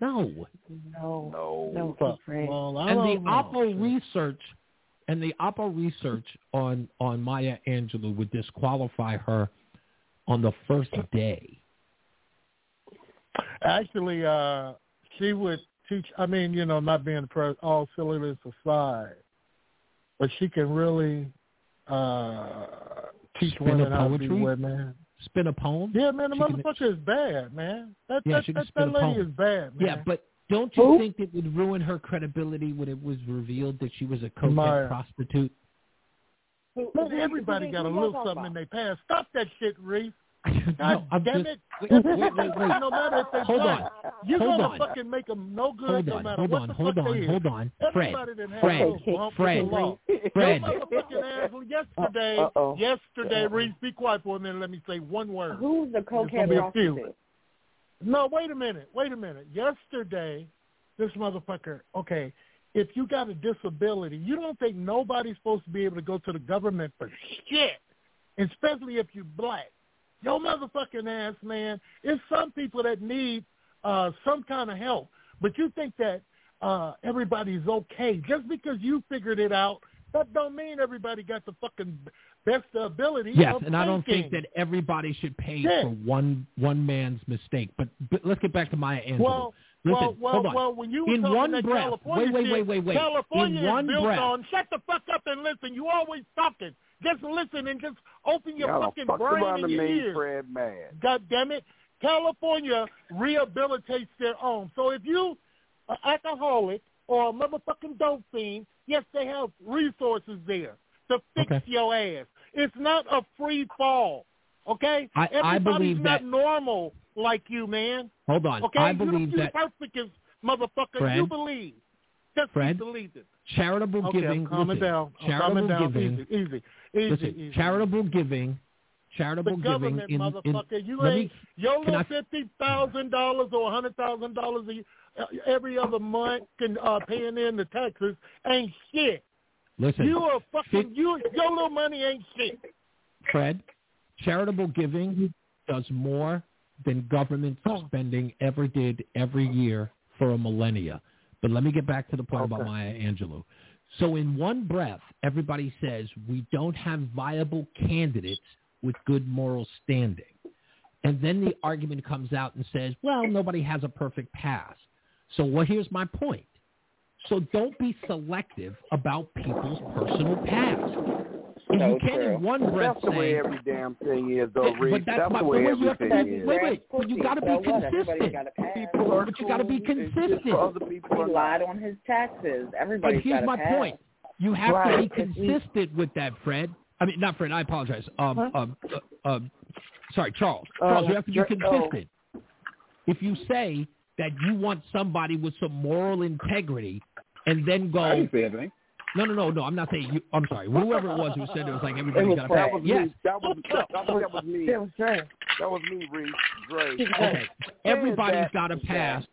No. no, No. no, Fuck. Well, And the don't know. Oppo research and the Oppo research on on Maya Angelou would disqualify her on the first day. Actually, uh, she would teach. I mean, you know, not being pro, all silliness aside, but she can really uh, teach Spin a women how to be poetry? women. Spin a poem. Yeah, man, the She can- motherfucker is bad, man. That Yeah, that, she can that, spin that a lady poem. is bad, man. Yeah, but don't you Who? think it would ruin her credibility when it was revealed that she was a cokehead Maya. prostitute? Man, everybody got a little something in their past. Stop that shit, Reese. no, God I'm damn just, it. wait, wait, wait, wait. No matter if they Hold black, on. you're Hold gonna on. fucking make them no good Hold no on, matter hold what on, the hold fuck on, they hold is. on. Fred, Everybody done had Fred, a little bump with Fred, the law. Fred. Your motherfucking ass yesterday, Uh-oh. yesterday, Reese, be quiet for a minute. Let me say one word. Who's the There's gonna cokehead be a few. prostitute? No, wait a minute. Wait a minute. Yesterday, this motherfucker, okay, if you got a disability, you don't think nobody's supposed to be able to go to the government for shit, especially if you're black. Yo motherfucking ass, man. It's some people that need uh, some kind of help. But you think that uh, everybody's okay. Just because you figured it out, that don't mean everybody got the fucking best ability Yes, and I don't think that everybody should pay Yeah. for one one man's mistake. But, but let's get back to Maya Angelou. Well, Listen, well, well, well, when you were In one that breath, California wait, wait, wait, wait, wait. California In is one built breath. on. Shut the fuck up and listen. You always talking. Just listen and just open your Y'all fucking fucked brain and and your made ears. Fred mad. God damn it. California rehabilitates their own. So if you an alcoholic or a motherfucking dope fiend, yes, they have resources there to fix Okay. your ass. It's not a free fall. Okay? I- I Everybody's believe not that- normal like you, man. Hold on. Okay, I you believe you that perfect as motherfucker. Fred? You believe. Just Fred? charitable Okay, giving. I'm calming listen, down. I'm charitable down. giving. Easy, easy, easy, listen, easy. charitable giving. the Charitable giving government, in, in motherfucker. you let ain't me, your little fifty thousand dollars or a hundred thousand dollars every other month can uh, paying in the taxes ain't shit. listen. You are fucking you. Your little money ain't shit. Fred, charitable giving does more than government Oh. spending ever did every year for a millennia. But let me get back to the point about Maya Angelou. So in one breath, everybody says we don't have viable candidates with good moral standing. And then the argument comes out and says, well, nobody has a perfect past. So well, here's my point. So don't be selective about people's personal past. If So you can true. in one breath That's the way every damn thing is, though, but that's That's my the way but you have to be, is. wait, wait, but you got to be So what? Everybody's consistent. got a pass. People are But you gotta be cool. It's just consistent. for Other people He lied on his taxes. Everybody. But Everybody's here's got a my pass. point: you have Right. to be consistent with that, Fred. I mean, not Fred. I apologize. Um, Huh? um, uh, um, sorry, Charles. Oh, Charles, you have to be you're- oh. consistent. If you say that you want somebody with some moral integrity, and then go. I didn't say anything. No, no, no, no. I'm not saying you. I'm sorry. Whoever it was who said it was like everybody's was got a Fred. pass. That was Yes. me. That was that, that, was- that was me. That was Dre. That was me, Reese. Dre. Okay. Everybody's that- got a pass.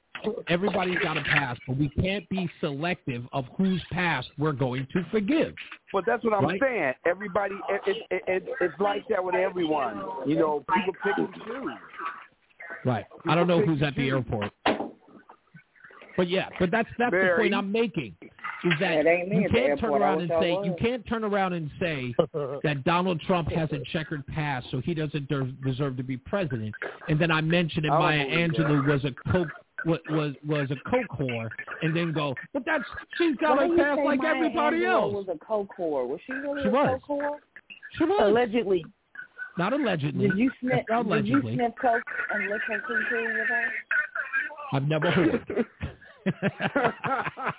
Everybody's got a pass, but we can't be selective of whose past we're going to forgive. But that's what I'm Right. saying. Everybody, it, it, it, it, it's like that with everyone. You know, people pick and choose. Right. I don't know who's at the airport. But yeah, but that's that's the point I'm making. Is that It ain't me you can't turn around and say you can't turn around and say that Donald Trump has a checkered past, so he doesn't der- deserve to be president. And then I mentioned that I don't Maya Angelou was a coke wa- was was a coke whore, and then go, but that's she's got Why a past like Maya everybody Angelou else. Was a coke whore? Was she really She a was. coke whore? She was Allegedly. not allegedly. Did you sniff? Did you allegedly. sniff coke and lick her cuckoo with her? I've never heard.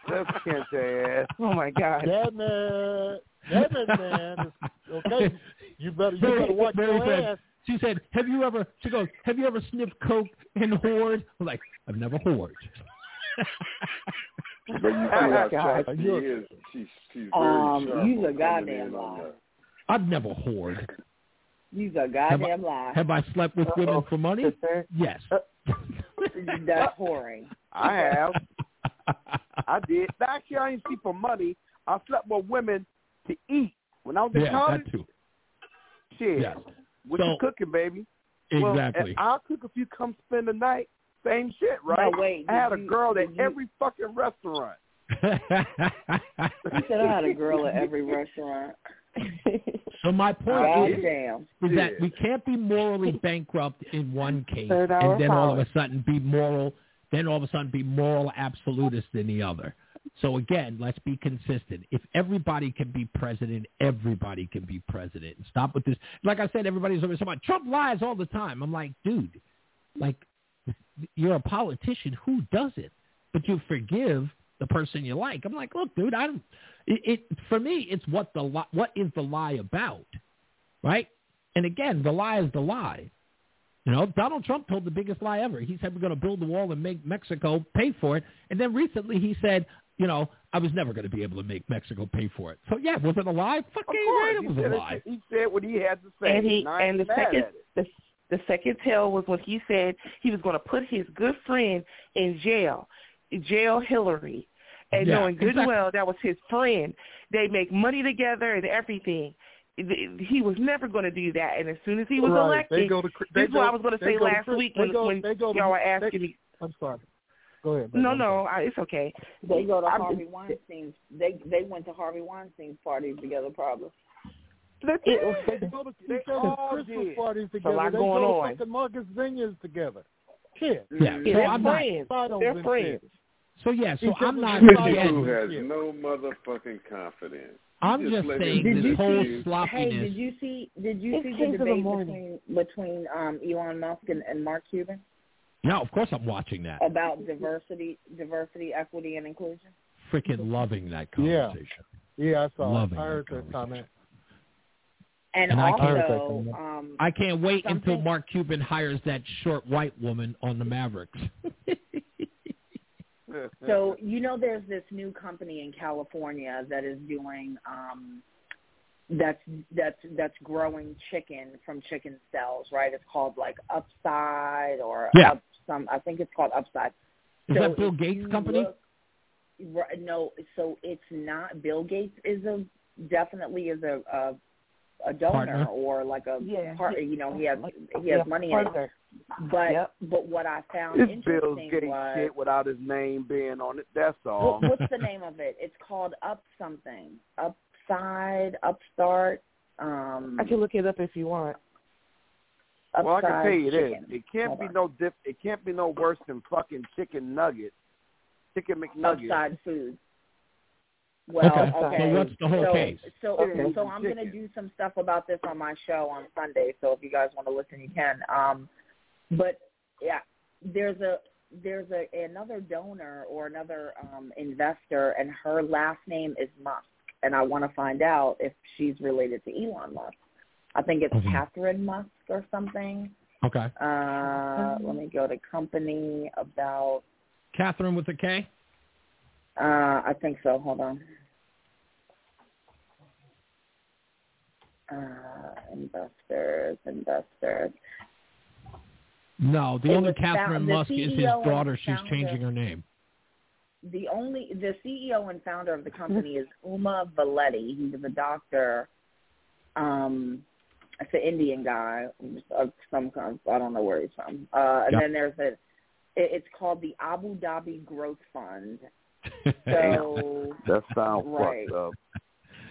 That's Kente ass. Oh my God. Damn it. Damn it, man. Okay. You better you better watch Mary your said, ass. She said, "Have you ever?" She goes, "Have you ever sniffed coke and whored?" I'm like, "I've never whored." But you see Oh, how God. sharp she is. She's she's very Um, sharp. you's a on coming goddamn in on lie. that. I've never whored. You's a Have I, goddamn lie. have I slept with women for money? Sister. Yes. That's whoring. I have. I did. Actually, I didn't see for money. I slept with women to eat. When I was in yeah, college, that too. shit. Yes. What So- you cooking, baby? Well, Exactly. and I'll cook if you come spend the night. Same shit, right? No, wait, I had did a you- girl at you- every fucking restaurant. You said I had a girl at every restaurant. so my point is, Goddamn. is that we can't be morally bankrupt in one case and then all of a sudden be moral, then all of a sudden be moral absolutist than the other. So again, let's be consistent. If everybody can be president, everybody can be president. And stop with this. Like I said, everybody's always talking about Trump lies all the time. I'm like, dude, like you're a politician. Who doesn't? But you forgive the person you like. I'm like, look, dude, I don't. It, it for me, it's what the li- what is the lie about, right? And again, the lie is the lie. You know, Donald Trump told the biggest lie ever. He said we're going to build the wall and make Mexico pay for it. And then recently he said, you know, I was never going to be able to make Mexico pay for it. So yeah, was it a lie? Of Fucking course, right, it was said, a it- lie. he said what he had to say. And he and the second the the second tell was when he said he was going to put his good friend in jail, jail Hillary, and Yeah, knowing good and exactly. well that was his friend. They make money together and everything. He was never going to do that. And as soon as he was Right. elected, They go to, they this is what I was going to say go last Chris- week when, go, when go y'all were they- asking me. I'm sorry. Go ahead. No, baby. no, I, it's okay. They go to I'm- Harvey Weinstein's. They they went to Harvey Weinstein's parties together, probably. Let's They go to They each all Christmas did. parties There's a lot together. They going go on. to fucking Martha's Vineyards together. Shit. Yeah. Yeah, So they're I'm not. friends. Finals They're friends. shit. So yeah. So Each I'm other's not. finals Who has shit. no motherfucking confidence. I'm You just saying Did this you whole see- Hey, did you see? Did you It's see the of the debate between between um, Elon Musk and, and Mark Cuban No, of course I'm watching that. about diversity, diversity, equity, and inclusion? Freaking loving that Yeah. conversation. Yeah, yeah I saw. Loving. I heard that that comment. And, And I can't- also, um, I can't wait until Mark Cuban hires that short white woman on the Mavericks. So you know, there's this new company in California that is doing um, that's that's that's growing chicken from chicken cells, right? It's called like Upside or Yeah. up some. I think it's called Upside. Is So that Bill Gates' company? look- right, no, so it's not. Bill Gates is a definitely is a a, a donor Partner. or like a Yeah. part. You know, he has he Yeah, has money in it. But Yep. but what I found This Bill's interesting getting was shit without his name being on it. That's all. what, what's the name of it? It's called Up something. Upside, Upstart. Um, I can look it up if you want. well, I can tell you this: it can't Hold be on. no diff. It can't be no worse than fucking chicken nuggets, chicken McNuggets. Upside food. Well, Okay. okay. So what's the whole so, case? So, Okay. so I'm going to do some stuff about this on my show on Sunday. So if you guys want to listen, you can. Um, but yeah, there's a there's a another donor or another um, investor, and her last name is Musk, and I want to find out if she's related to Elon Musk. I think it's. Catherine Musk or something. Okay. Uh, let me go to company about Catherine with a K. Uh, I think so. Hold on. Uh, investors, investors. No, the It only Catherine found- Musk is his daughter. She's founder- changing her name. The only the CEO and founder of the company is Uma Valeti. He was a doctor. Um, it's an Indian guy of some kind. I don't know where he's from. Uh, and Yeah. then there's a. It, it's called the Abu Dhabi Growth Fund. So That sounds Right. fucked up.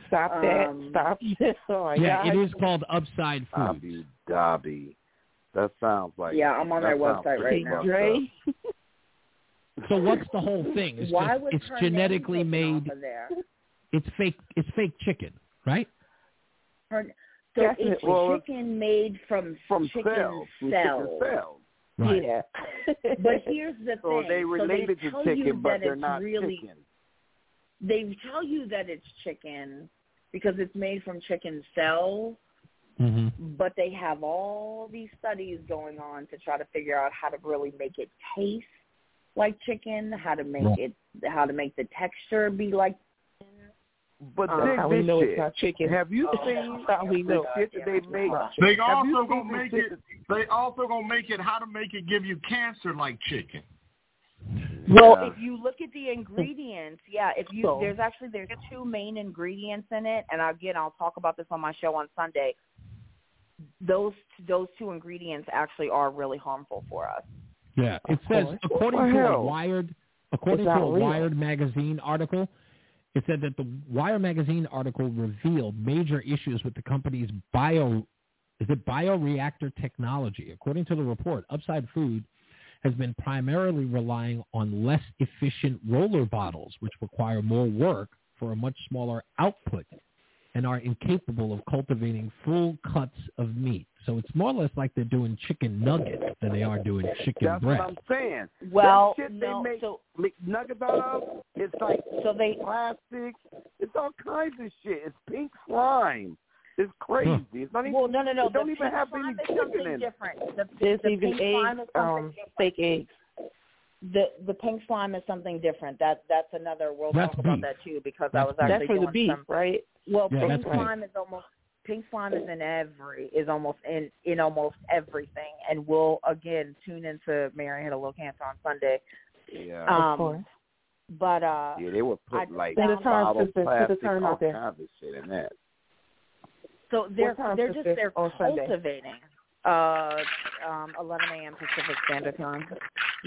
Stop that. Um, Stop. oh yeah, God. it is called Upside Foods. Abu Dhabi. That sounds like Yeah, I'm on that their website right now. Dre. So what's the whole thing? It's Why just was it's genetically made. of there? It's fake. It's fake chicken, right? Her, so Definitely. it's Well, chicken made from, from chicken cells, from cells. chicken cells. Right. Yeah. But here's the So thing. they related so to they tell chicken, you but that they're it's not really, chicken. They tell you that it's chicken because it's made from chicken cells, Mm-hmm. but they have all these studies going on to try to figure out how to really make it taste like chicken, how to make Right. it, how to make the texture be like. But Uh, how we know it's not chicken. Have you Oh. seen How we know. shit that they make? They also gonna make it. They also gonna make it how to make it give you cancer like chicken. Well, Yeah. if you look at the ingredients, yeah, if you So- there's actually there's two main ingredients in it, and again I'll talk about this on my show on Sunday. Those those two ingredients actually are really harmful for us. Yeah, it Of says course. according to a? Wired according to a real. Wired magazine article, it said that the Wired magazine article revealed major issues with the company's bio is it bioreactor technology. According to the report, Upside Food has been primarily relying on less efficient roller bottles, which require more work for a much smaller output and are incapable of cultivating full cuts of meat. So it's more or less like they're doing chicken nuggets than they are doing chicken That's breast. what I'm saying. Well, that shit no, they make so McNuggets out of, it's like so they plastic. It's all kinds of shit. It's pink slime. It's crazy. It's not even. well no no no it don't even have any is chicken in it. different. The, There's the even pink slime eggs, is something um, different. fake eggs. The the pink slime is something different. That that's another. We'll That's talk about that too because That's I was beef. actually That's for the beef, some. right? Well, Yeah, pink that's beef. slime is almost pink slime is in every is almost in in almost everything, and we'll again tune into Mary had a little cancer on Sunday. Yeah. of Um, course. but uh, yeah, they would I put like found Put the term, bottle sister, put the plastic, term all out kinds of shit in that. So they're they're just they're cultivating. Uh, um, 11 a.m. Pacific Standard Time,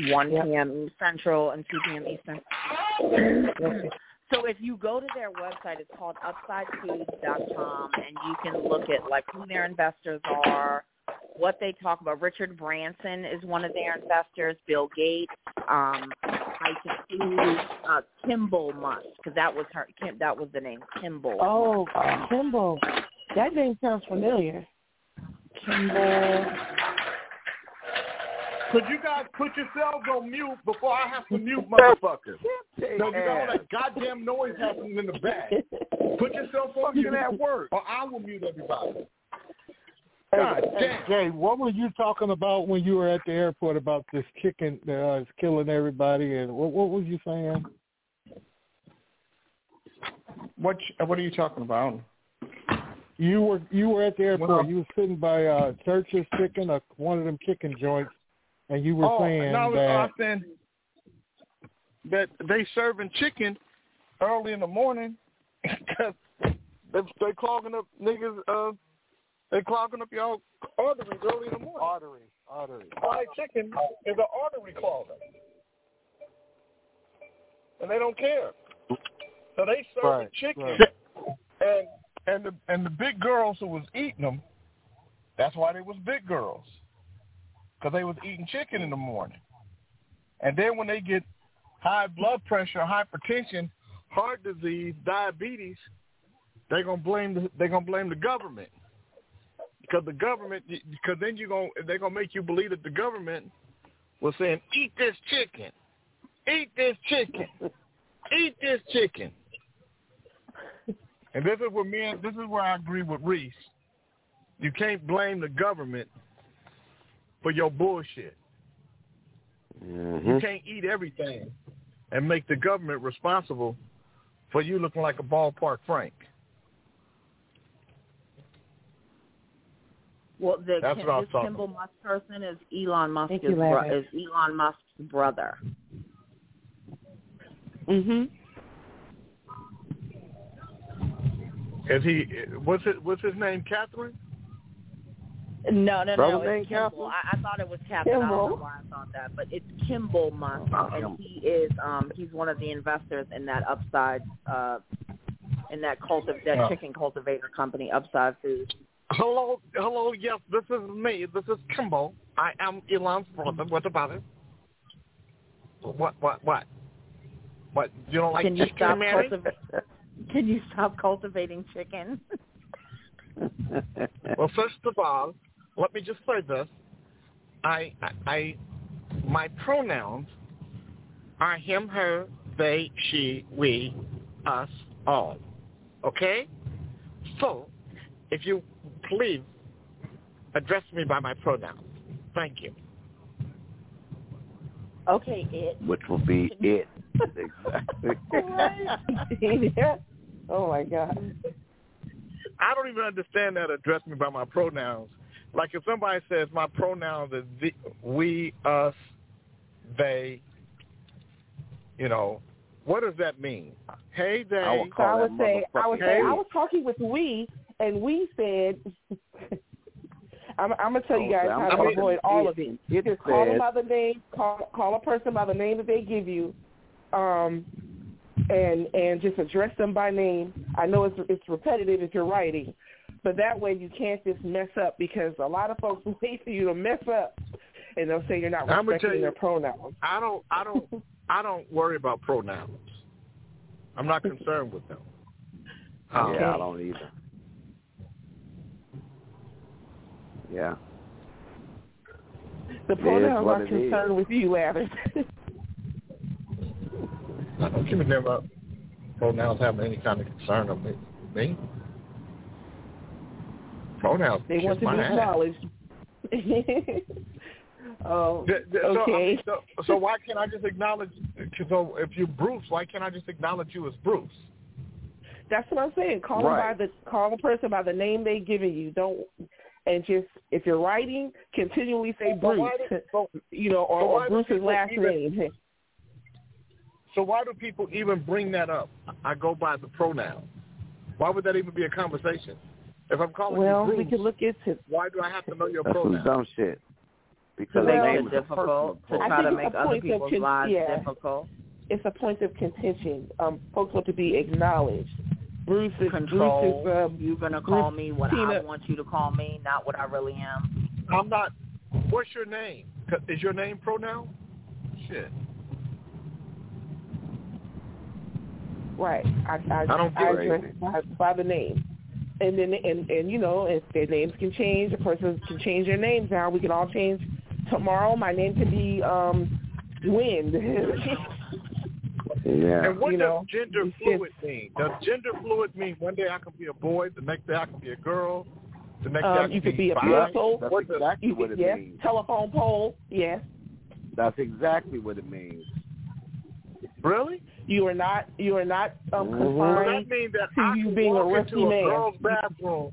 1 Yep. p.m. Central, and 2 p.m. Eastern. So if you go to their website, it's called UpsideFoods.com, and you can look at like who their investors are, what they talk about. Richard Branson is one of their investors. Bill Gates, um, uh, Kimball Musk, because that was her. Kim, that was the name, Kimball. Oh, Kimball. That name sounds familiar. Kimball. Could you guys put yourselves on mute before I have to mute motherfuckers? No, you got all that goddamn noise happening in the back. Put yourself on mute at work. or I will mute everybody. God damn. Jay, what were you talking about when you were at the airport about this chicken that uh, is killing everybody? And what, what was you saying? What what are you talking about? You were you were at the airport. Well- you were sitting by uh, Church's Chicken, uh, one of them chicken joints, and you were oh, saying no, I was that saying that they serving chicken early in the morning because they they clogging up niggas. Uh, they clogging up y'all arteries early in the morning. artery, artery. Fried chicken is an artery clogger, and they don't care. So they serve Right, chicken, right. and and the and the big girls who was eating them, that's why they was big girls, because they was eating chicken in the morning, and then when they get high blood pressure, hypertension, heart disease, diabetes, they're gonna blame the they're gonna blame the government. Because the government because then you going they're gonna make you believe that the government was saying eat this chicken, eat this chicken, eat this chicken. And this is where me and this is where I agree with Reese. You can't blame the government for your bullshit. You can't eat everything and make the government responsible for you looking like a ballpark Frank. Well, the That's Kim, what I was this talking Kimball Musk person is Elon Musk's you, bro- is Elon Musk's brother. Mhm. Is he? What's it? What's his name? Catherine. No, no, Brother no. named It's Kimball. I, I thought it was Captain. I don't know why I thought that, but it's Kimball Musk, Oh, and he is um he's one of the investors in that Upside uh in that cultiv that Oh. chicken cultivator company, Upside Foods. Hello, hello. Yes, this is me. This is Kimball. I am Elon's brother. What about it? What? What? What? What? You don't like Can you chicken, stop Mary? cultiv- Can you stop cultivating chicken? well, first of all, let me just say this. I, I, I, my pronouns are him, her, they, she, we, us, all. Okay? So, if you please address me by my pronouns. Thank you. Okay, it. Which will be it. exactly. yeah. Oh my God. I don't even understand that address me by my pronouns. Like if somebody says my pronouns are the, we, us, they, you know, what does that mean? Hey, they. I will So I would say I would say Hey. I was talking with we, and we said. I'm, I'm gonna tell you guys how to talking avoid all of it. It Just call them by the name. Call call a person by the name that they give you, um, and and just address them by name. I know it's it's repetitive if you're writing, but that way you can't just mess up because a lot of folks wait for you to mess up, and they'll say you're not I'm respecting you- their pronouns. I don't, I don't, I don't worry about pronouns. I'm not concerned with them. Um, Yeah, I don't either. Yeah. The pronouns are it concerned with you, Ladders. I don't give a damn about pronouns having any kind of concern of me. me. Pronouns. They want to be my ass. acknowledged. oh, The- the- okay. mean, so, so why can't I just acknowledge? So if you're Bruce, why can't I just acknowledge you as Bruce? That's what I'm saying. Call Right. them by the call the person by the name they've given you. Don't and just if you're writing, continually say But Bruce. why do- so- you know, or, or Bruce's last even- name. So why do people even bring that up? I go by the pronoun. Why would that even be a conversation? If I'm calling Well, you we Bruce, can look into. why do I have to know your That's some pronoun? dumb shit. Because Well, the Make name it is difficult to try to make it's a other point of people's con- lives yeah. difficult. It's a point of contention. Um, folks want to be acknowledged. Bruce is Control. Bruce is um, You're gonna call Bruce me what I want you to call me, not what I really am. I'm not. What's your name? Is your name pronoun? Shit. Right. I I, I don't I get address by, by the name. And then and and you know, if their names can change, a person can change their names now. We can all change tomorrow. My name could be um Wind. Yeah. And what You does know, gender fluid mean? Does gender fluid mean one day I can be a boy, the next day I can be a girl, the next day I um, can you could be a bi? pencil. That's What does- exactly You what it yes. means. Telephone pole. Yes. That's exactly what it means. Really? You are not. You are not um, Mhm. So confined that means that to I you can being a walk risky into a man. girl's bathroom.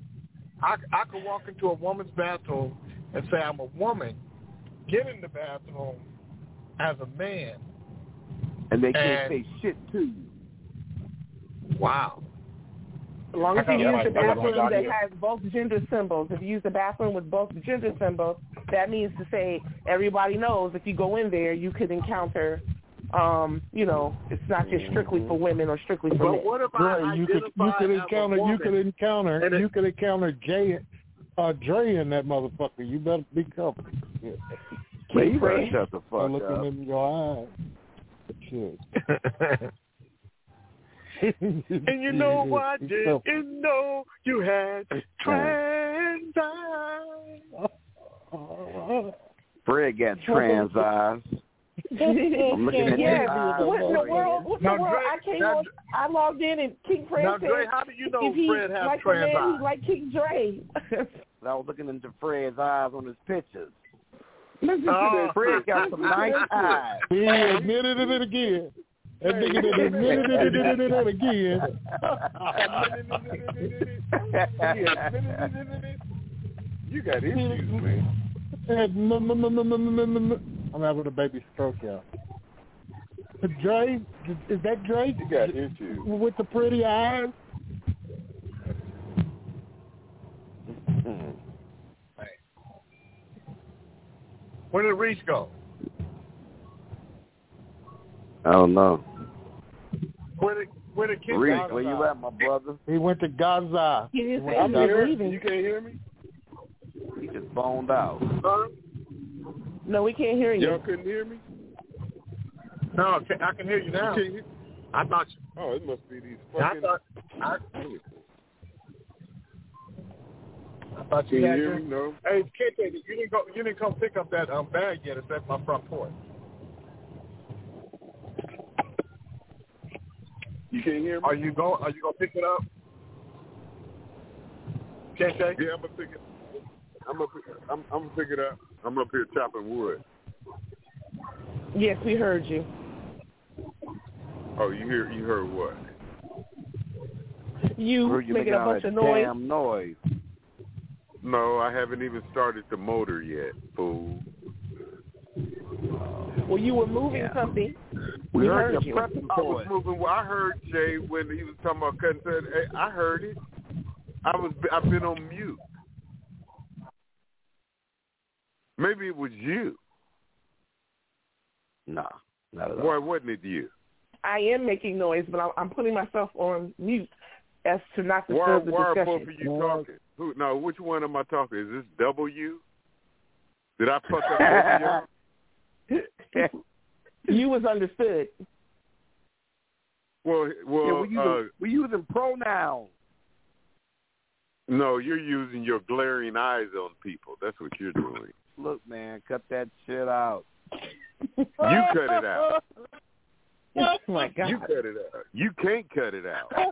I, I can walk into a woman's bathroom and say I'm a woman, get in the bathroom as a man. And they can't And- say shit to you. Wow. As long as you use I the got- I got bathroom one that has both gender symbols, if you use the bathroom with both gender symbols, that means to say everybody knows if you go in there, you could encounter, um, you know, it's not just strictly for women or strictly for But men. what if I Right, you could you could encounter you could encounter it- you could encounter Jay uh Dre in that motherfucker. You better be careful. Yeah. Man, you better Fred. shut the fuck I'm looking up. in your eyes. Shit. and you know what? I Didn't know you had trans eyes. Fred got trans eyes. I'm looking at yes. your eyes. What in the world? What Now, the world? Dre- I came now, on. I logged in and King Fred Now, said Dre, how do you know he Fred has like trans man, eyes? like King Dre. I was looking into Fred's eyes on his pictures. Listen to oh, this. Fred got some nice eyes. He admitted it again. That nigga done admitted it, admitted it, it again. You got issues, man. I'm having a baby stroke, y'all. Dre, is that Dre? You got issues. With the pretty eyes? Mm-hmm. Where did Reese go? I don't know. Where did where did Kid Reese, where you at, my brother? He went to Gaza. He didn't say I'm he was here. leaving. You can't hear me? He just boned out. Huh? No, we can't hear you. Y'all couldn't hear me? No, I can- hear you now. You can't I thought you, Oh, it must be these I fucking. thought I, I thought you you had hear your, me? No. Hey, Kente, you didn't go. You didn't come pick up that um, bag yet. It's at my front porch. You can't hear me? Are you going? Are you gonna pick it up? Kente? Yeah, I'm gonna pick it. I'm gonna. pick- I'm. I'm gonna pick it up. I'm up here chopping wood. Yes, we heard you. Oh, you hear? You heard what? You Heard you making a bunch of noise. Damn noise. No, I haven't even started the motor yet, fool. Well, you were moving Yeah. something. We, We heard, heard you you. prepping I was moving. Well, I heard Jay when he was talking about cutting. Said, hey, I heard it. I was. I've been on mute. Maybe it was you. Nah, not at all. Why wasn't it you? I am making noise, but I'm, I'm putting myself on mute as to not Why? disturb the Why are discussion. both of you talking? Who? No, which one am I talking? Is this W? Did I fuck up y'all? you was understood. Well, well, yeah, we using, uh, we using pronouns. no, you're using your glaring eyes on people. That's what you're doing. Look, man, cut that shit out. You cut it out. Oh my God! You cut it out. You can't cut it out.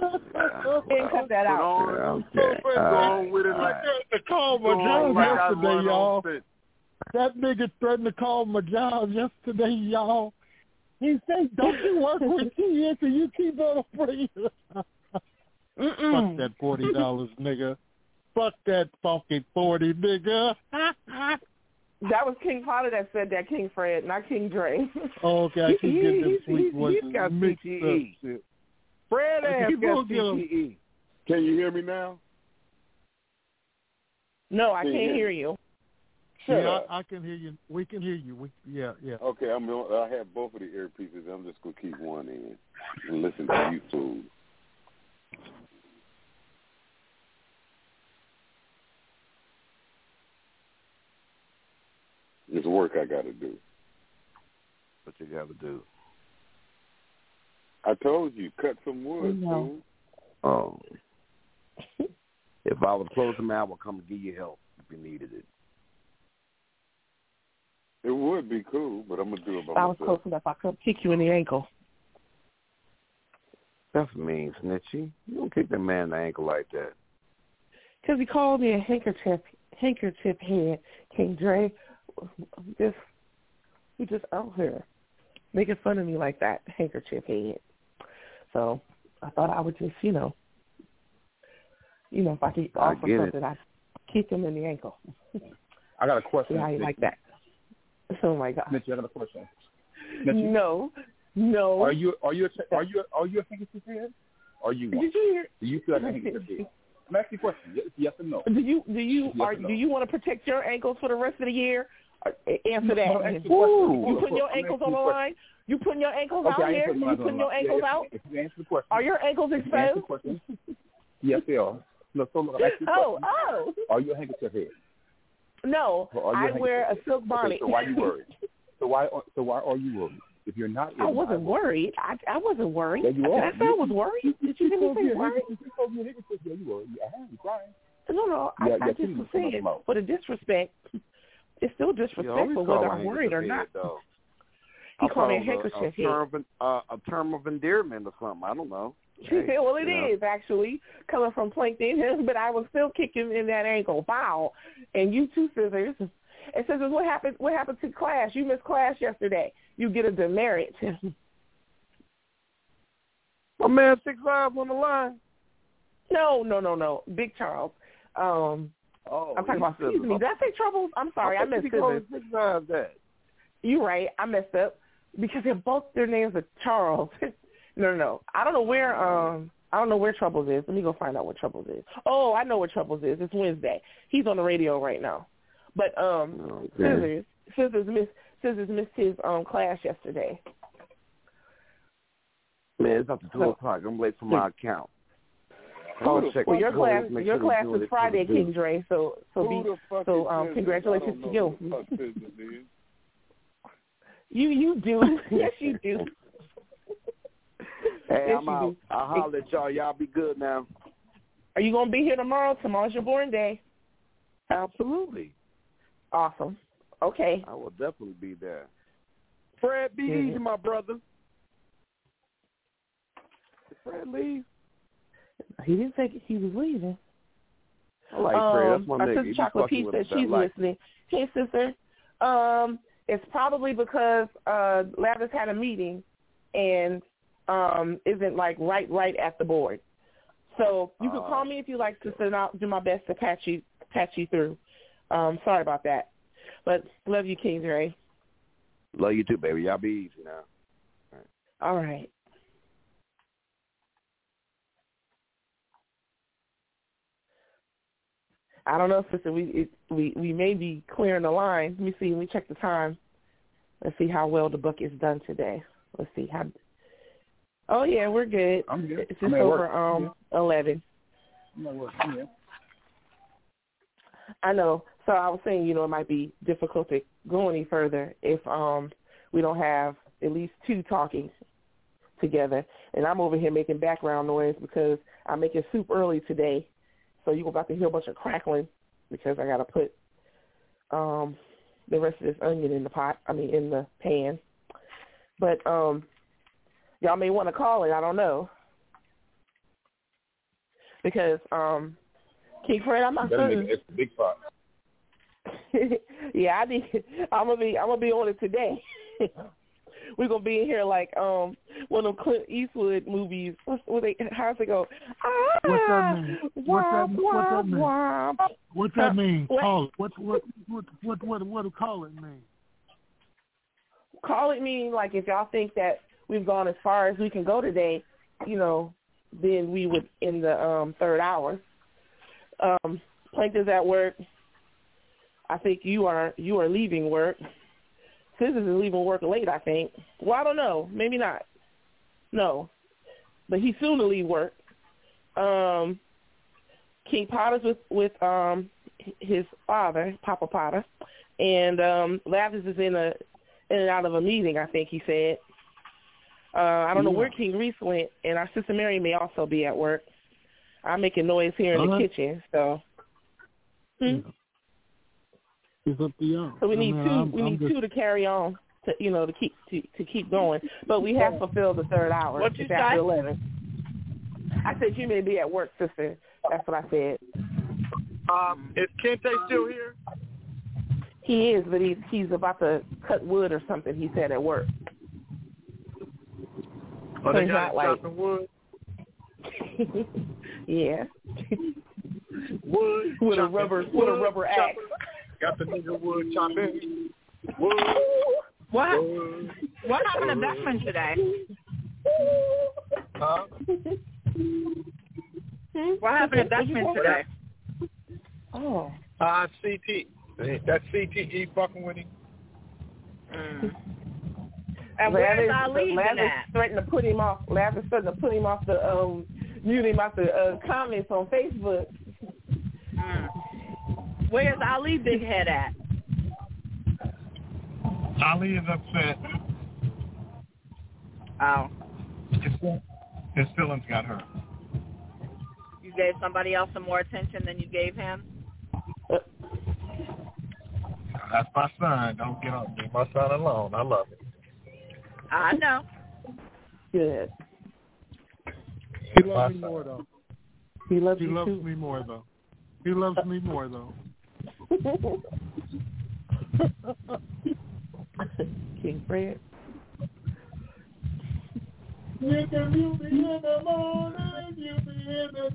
Can't cut that out. On, Okay. go on with it like to call my job on yesterday, y'all. That nigga threatened to call my job yesterday, y'all. He said, "Don't you work with kids and you keep on free?" Fuck that forty dollars, nigga. Fuck that funky forty, nigga. That was King Potter that said that, King Fred, not King Dre. Oh, okay, I keep He- getting them he- sweet he- voices he's got mixed CTE. up. Shit. Fred ass got will get 'em. CTE. Can you hear me now? No, I can can't hear hear you. Sure. yeah. I, I can hear you. We can hear you. We, yeah, yeah. Okay, I'm. gonna- I have both of the earpieces. I'm just gonna keep one in and listen to YouTube. It's work I got to do. What you got to do? I told you, cut some wood, No. fool. Oh. if I was closing man, I would come and give you help if you needed it. It would be cool, but I'm gonna do it by If I was myself. close enough, I could kick you in the ankle. That's mean, Snitchy. You don't kick that man in the ankle like that. Because he called me a handkerchief handkerchief head, King Dre. Just he just out here making fun of me like that, handkerchief head. So I thought I would just, you know, you know, if I could I offer it. something, I'd kick him in the ankle. I got a question. How you like that? Oh my God! Mitchie, I got a question. Mitchie, No, no. Are you are you a, are you are you a handkerchief head? Are you one? Did you hear? Do you feel like a handkerchief head? I'm asking you a question. Yes, yes or no? Do you do you Yes are no? do you want to protect your ankles for the rest of the year? Answer that. asking you a putting your ankles on the line? You putting your ankles Okay, out here? You mine putting your ankles Yeah, out? If, if you answer the question. Are your ankles if you answer the exposed? Yes, they are. No, so look, I'm you Oh, oh. Are you a handkerchief head? No, are I wear a silk bonnet. Okay, so why are you worried? So why so why are you worried? If you're not, I wasn't worried. I I wasn't worried. Yeah, you are. I say I was worried? Did you hear me say worried? You told me. Yeah, you were. I heard you crying. No, no. I, Yeah, I just was saying for the disrespect. It's still disrespectful whether I'm worried or not. though. He called me a handkerchief a, term of, uh, a term of endearment or something. I don't know. Hey, well, it is actually coming from Plankton, but I was still kicking in that ankle. Bow, and you two scissors. And scissors, "What happened? What happened to class? You missed class yesterday. You get a demerit." My man, six five on the line. no, no, no, no. Big Charles. Um, Oh, I'm talking about. he Excuse me. Did I say troubles? I'm sorry. I, I thought missed he scissors. six five that. You're right. I messed up because they're both their names are Charles. no, no, no. I don't know where. Um, I don't know where Troubles is. Let me go find out what Troubles is. Oh, I know what Troubles is. It's Wednesday. He's on the radio right now. But um, Scissors, Scissors missed Scissors missed his um class yesterday. Man, it's up to two o'clock. I'm late for my account. I'll Well, your class make your sure class is Friday, the King. Dre. So so be so um congratulations to you. know who the fuck Scissors is. You you do yes you do. Hey, Yes, I'm out. Do. I'll holler at y'all. Y'all be good now. Are you gonna be here tomorrow? Tomorrow's your born day. Absolutely. Awesome. Okay. I will definitely be there. Fred, be Mhm. easy, my brother. Fred leave? He didn't say he was leaving. I like Fred. That's my our nigga. sister Chocolate Peach said she's like listening. Hey, sister. Um, it's probably because uh Lavis had a meeting and um isn't like right right at the board. So you can Oh, call me if you like, sister, and I'll do my best to patch you patch you through. Um, sorry about that. But love you, King Dre. Love you too, baby. Y'all be easy now. All right. I don't know, sister. We it, we we may be clearing the line. Let me see. Let me check the time. Let's see how well the book is done today. Let's see how. Oh yeah, we're good. I'm good. It's just over work. um eleven. I'm at work. Yeah. I know. So I was saying, you know, it might be difficult to go any further if um we don't have at least two talking together. And I'm over here making background noise because I'm making soup early today. So you're about to hear a bunch of crackling because I gotta put um the rest of this onion in the pot I mean in the pan. But um y'all may want to call it, I don't know. Because um King Fred, I'm not certain make it big pot. yeah, I need. I'm gonna be. I'm gonna be on it today. We're gonna be in here like um one of Clint Eastwood movies. What's what they? How's it go? What's that Ah, mean? What's that, what's that mean? womp. What's that mean? What? Call it. What what what what what what do call it mean? Call it mean like if y'all think that we've gone as far as we can go today, you know, then we would in the um third hour. Um, Plankton's at work. I think you are you are leaving work. Scissors is leaving work late, I think. Well, I don't know. Maybe not. No. But he's soon to leave work. Um King Potter's with with um his father, Papa Potter. And um Lavis is in a in and out of a meeting, I think he said. Uh I don't know where King Reese went and our sister Mary may also be at work. I'm making noise here in the Uh-huh. kitchen, so Hmm? It's up to y'all. So we I need mean, 2 I'm- we I'm need just- two to carry on to you know to keep to to keep going. But we have fulfilled the third hour. What'd you It's after say? eleven. I said you may be at work, sister. That's what I said. Um, is Kente still here? He is, but he's he's about to cut wood or something. He said at work. Oh, So they he's got like chopping wood. yeah, Wood with a chopping, rubber with a rubber axe. Chopping. Got the nigga wood chopping. Wood. What wood. what happened to Beckman today? Huh? What happened to Beckman today? Oh. Uh, CT. That CTE fucking with him. Mm. And where's Ali been Lavis threatened to put him off. Lavis threatened to put him off the um, mute him off the uh, comments on Facebook. Mm. Where's Ali Big Head at? Ali is upset. Oh, His, his feelings got hurt. you gave somebody else some more attention than you gave him. That's my son. Don't get on. Leave my son alone. I love it. I know. Good. He loves me more though. He loves He loves too. me more though. He loves me more though. King Fred. You in the morning, you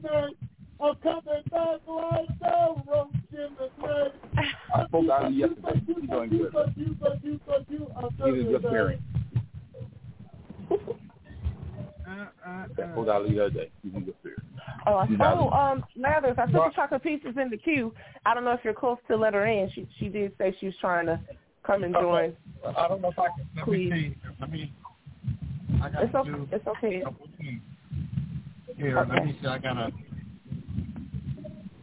night. I'm coming back like roach in the night. I spoke out yesterday. Doing good. You, but you, but you, I'm He's a good parent. Uh, I spoke out you the other day. He's a good parent. Oh, I oh, um, Mathers, I put the chocolate pieces in the queue. I don't know if you're close to let her in. She she did say she was trying to come and join. I don't know if I can. Let Please. me see. Let me. I got It's okay. do. It's okay. Here, let me see. I got to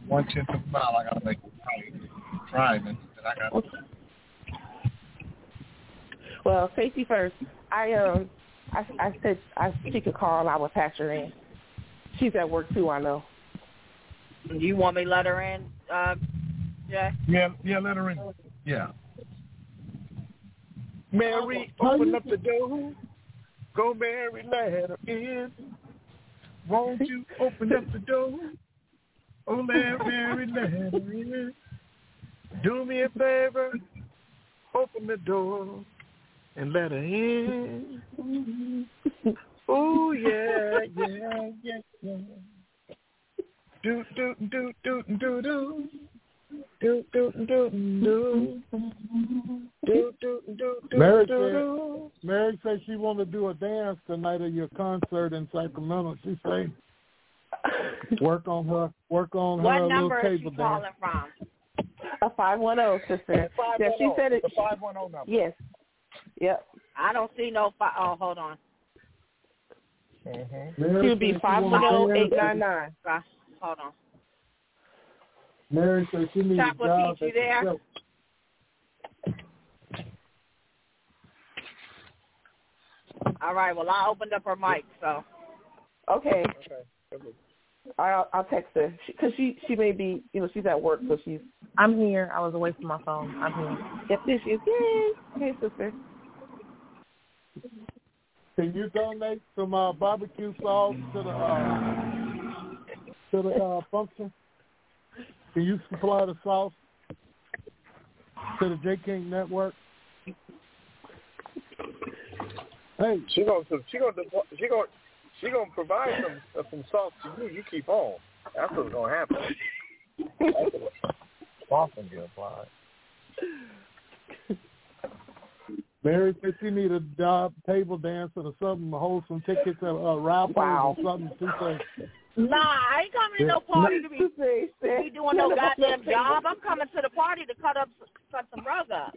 one tenth of a mile. I got to make driving. And I got. To. Well, safety first. I um, I I said I she could call. I would patch her in. She's at work too. I know. You want me to let her in, uh, Jay? Yeah, yeah. Let her in. Yeah. Mary, open up the door. Go, Mary, let her in. Won't you open up the door? Oh, let Mary, let her in. Do me a favor. Open the door and let her in. Oh, yeah, yeah, yeah, yeah. Do, do, do, do, do, do. Do, do, do, do. Do, do, do, do, Mary do, said, do. Mary said she wanted to do a dance the night of your concert in Sacramento. She said, work on her, work on her What little number is table she dance. calling from? A five one zero sister. Yeah, she oh. said it. The 510 number. Yes. Yep. I don't see no. Fi- oh, hold on. Mm-hmm. She would be five one zero eight nine nine. Gosh, hold on. Mary said she needs a job. Peach, you there? show. All right. Well, I opened up her mic, so. Okay. I'll I'll text her because she she may be you know she's at work so she's. I'm here. I was away from my phone. I'm here. Yep, there she is. Yay! Hey, sister. Can you donate some uh, barbecue sauce to the uh, to the uh, function? Can you supply the sauce to the Jay King Network? Hey, She gonna she gonna she gonna she gonna provide some uh, some sauce to you. You keep on. That's what's gonna happen. That's what sauce gonna get applied. Mary said she need a job, table dancer or something, hold some tickets at uh, raffles Wow. or something. She said, Nah, I ain't coming to no party to be, be doing no goddamn job. I'm coming to the party to cut up cut some rug up.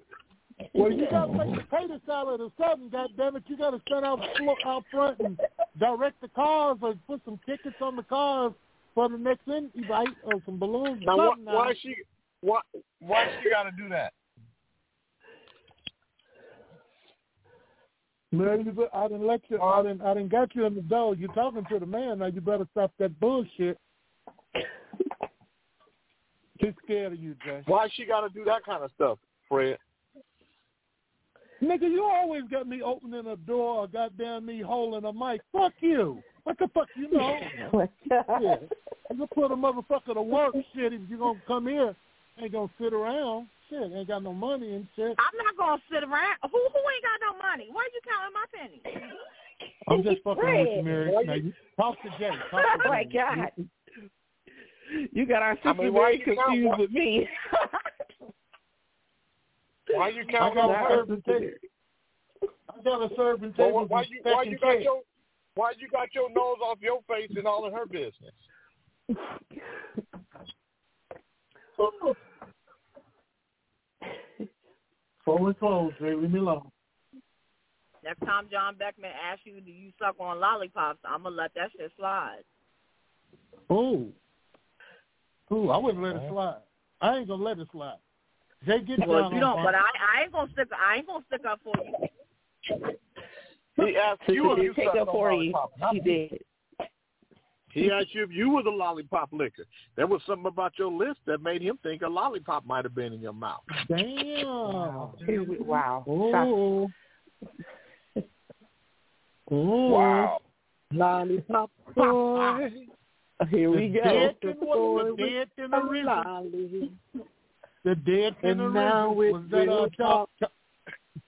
Well, you got to make the potato salad or something. God damn it, you got to stand out flo- out front and direct the cars or put some tickets on the cars for the next invite or some balloons. or Now, why, now. why uh, she why why she got to do that? Man, you be- I didn't let you. I didn't. I didn't got you in the door. You're talking to the man now. You better stop that bullshit. She's scared of you, Jay. Why she got to do that kind of stuff, Fred? Nigga, you always got me opening a door or goddamn me holding a mic. Fuck you. What the fuck you know? yeah. I'm gonna put a motherfucker to work, shit. If you gonna come here, ain't gonna sit around. Shit, ain't got no money and shit. I'm not gonna sit around. Who who ain't got no money? Why are you counting my pennies? I'm just fucking with you, Mary. Now, you- you talk to Jay. Talk to Oh my Jay. God. You got our sister I mean, why very confused with me. Why you counting got on a serving table. I got a serving Well, table. why you why you got Check. your why you got your nose off your face and all in her business? Fully closed, Jay. Leave me alone. Next time John Beckman asks you, do you suck on lollipops? I'm gonna let that shit slide. Ooh. Ooh, I wouldn't let it slide. I ain't gonna let it slide. Jay, get Well, down you on don't. But I, I ain't gonna stick. I ain't gonna stick up for you. He asked Sister you if did you take sucked up for you. lollipop. not did. He asked you if you was a lollipop licker. There was something about your list that made him think a lollipop might have been in your mouth. Damn. Here we, wow. Ooh. Ooh. Wow. Lollipop boy. Here we go. Dead in what? Dead in the river. Lolly. The dead And tenor now was it's that real Chuck, talk.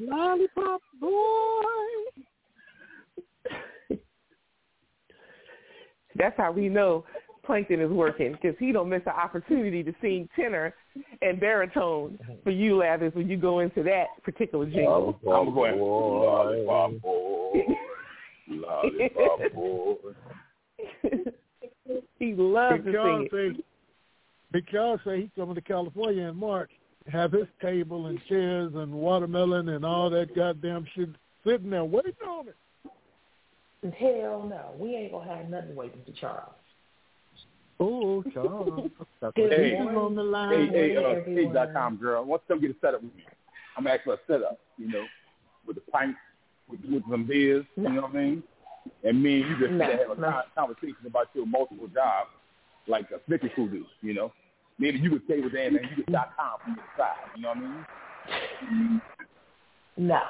Lollipop boy. That's how we know Plankton is working because he don't miss an opportunity to sing tenor and baritone for you, Lavis, when you go into that particular jingle. I'm going lollipop boy, lollipop boy. he loves to sing it. Say, because say he's coming to California in March, have his table and chairs and watermelon and all that goddamn shit sitting there waiting on it. Hell no, we ain't gonna have nothing waiting for Charles. Oh, Charles. Good Hey, on the line. Hey, hey, uh, everyone. hey, dot com girl. Once come get a setup with me, I'm gonna ask for a setup. You know, with the pints, with, with some beers. You know what I mean? And me and you just No, have a no. con- conversation about your multiple jobs, like a Snicker crew do. You know, maybe you could stay with them and you could dot com from the side. You know what I mean? No.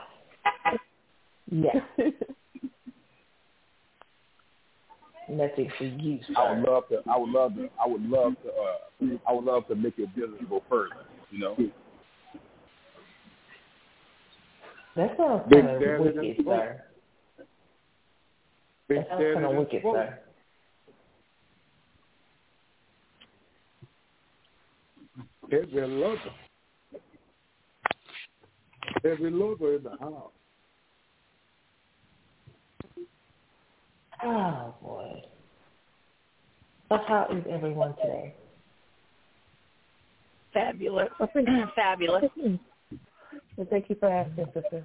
Yeah. Nothing for you, I would love to. I would love to. I would love to. Uh, I would love to make your business go further. You know. That sounds Big kind of Daddy wicked, done sir. Big That sounds kind of wicked, sir. Every lover. Every lover in the house. Oh boy. So how is everyone today? Fabulous. Fabulous. Well, thank you for asking, sister.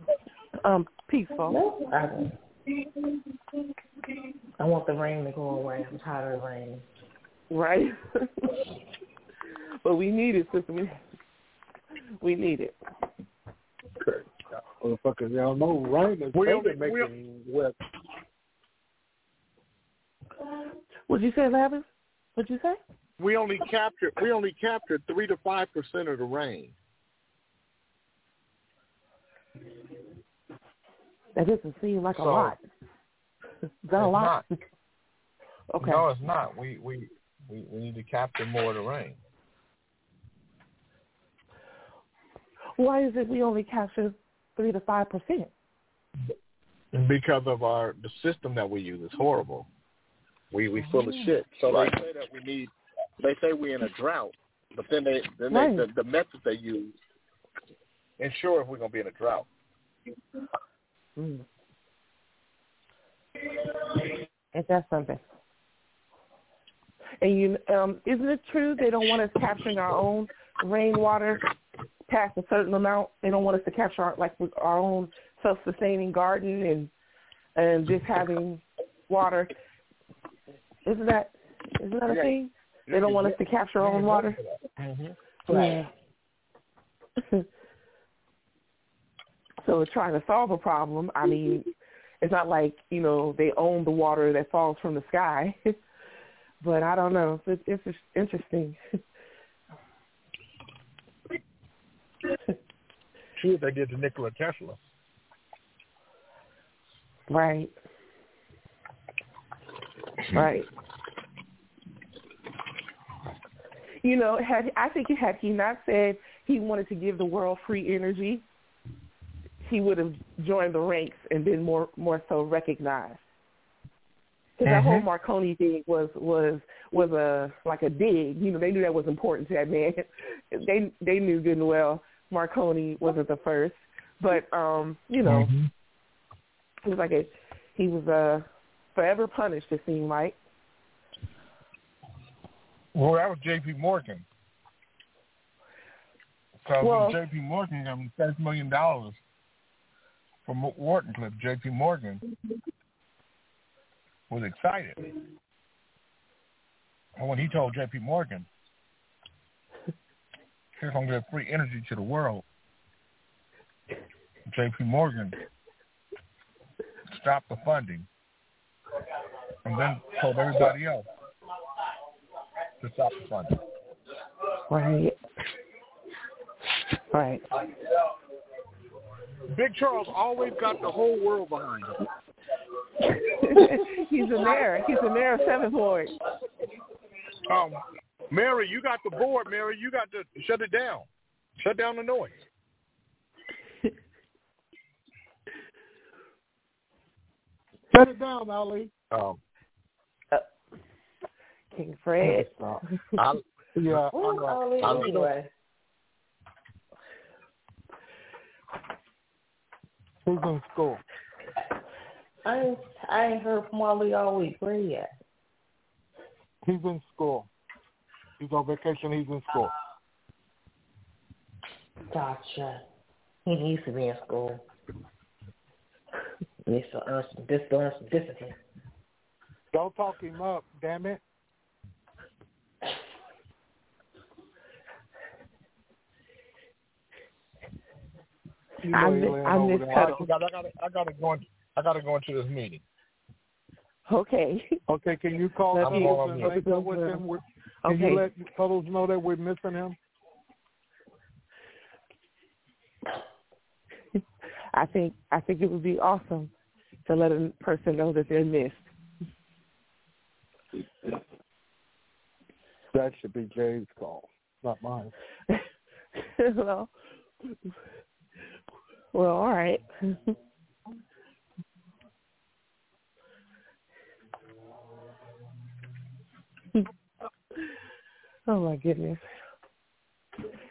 Um, peaceful. No problem. I want the rain to go away. I'm tired of the rain. Right? but we need it, sister. We, we need it. Okay. Motherfuckers, y'all know rain is We we only- we- making wet. What'd you say, Lavis? What'd you say? We only captured we only captured three to five percent of the rain. That doesn't seem like a lot. Is that a lot? not. Okay. No, it's not. We we we, we need to capture more of the rain. Why is it we only capture three to five percent? because of our the system that we use is horrible. We we full of shit. So Right. they say that we need. They say we're in a drought, but then they then Right. they, the, the methods they use ensure if we're gonna be in a drought. Mm. Is that something? And you, um, isn't it true they don't want us capturing our own rainwater past a certain amount? They don't want us to capture our, like our own self-sustaining garden and and just having water. Isn't that isn't that a thing? They don't want us to capture our own mm-hmm. water. Mm-hmm. Right. Yeah. so trying to solve a problem, I mean, it's not like you know they own the water that falls from the sky, but I don't know. It's, it's interesting. What they did to Nikola Tesla. right. Hmm. Right. You know, had I think had he not said he wanted to give the world free energy, he would have joined the ranks and been more more so recognized. Because that whole mm-hmm. Marconi thing was was was a like a dig. You know, they knew that was important to that man. they they knew good and well Marconi wasn't the first, but um, you know, it was like a he was uh forever punished. It seemed like. Well, that was J.P. Morgan. So Well- J.P. Morgan got thirty million dollars from Wardenclyffe, J.P. Morgan was excited. And when he told J.P. Morgan, "He's gonna give free energy to the world," J.P. Morgan stopped the funding and then told everybody else to stop the funding. Right. Right. Big Charles always got the whole world behind him. He's the mayor. He's the mayor of Seventh Ward. Um, Mary, you got the board. Mary, you got to shut it down. Shut down the noise. Shut it down, Ali. Um, King Fred. I, yeah, Ooh, I, Ali, I- anyway. who's in school? I I ain't heard from Wally all week. Where he at? He's in school. He's on vacation. He's in school. Gotcha. He needs to be in school. He needs to earn some, dis- learn some discipline. Don't talk him up, damn it. You know I he miss- I miss there. I gotta, I gotta, I gotta go. In, I gotta go into this meeting. Okay. Okay, can you call Let Cuddles me- and let me make go with with him? him. Can Okay. you let Cuddles know that we're missing him? I think I think it would be awesome to let a person know that they're missed. That should be Jay's call, not mine. well, well, all right. oh my goodness!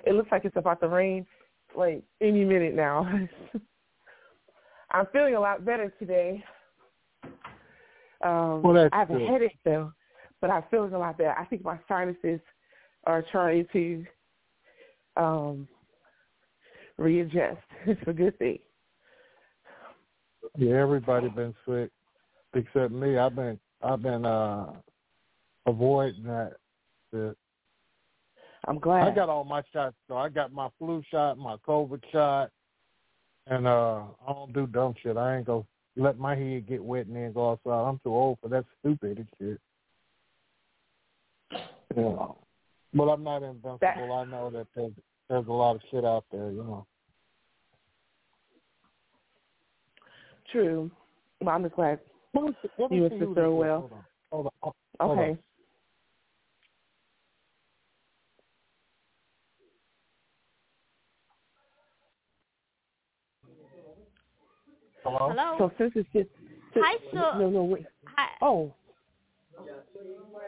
It looks like it's about to rain, like any minute now. I'm feeling a lot better today. Um, Well, I have a headache though, but I'm feeling a lot better. I think my sinuses are trying to um, readjust. It's a good thing. Yeah, everybody been sick except me. I've been I've been uh avoiding that. shit. I'm glad. I got all my shots. So I got my flu shot, my COVID shot, and uh I don't do dumb shit. I ain't gonna let my head get wet and then go outside. I'm too old for that stupid shit. Yeah. But I'm not invincible. I know that there's there's a lot of shit out there, you know. True. Well, I'm just glad Let me see- let me you see and sister are well. Hold on. Hold on. Hold- hold Okay. on. Hello? Hello. So since it's just Hi, sir. no, no, wait. Hi. Oh,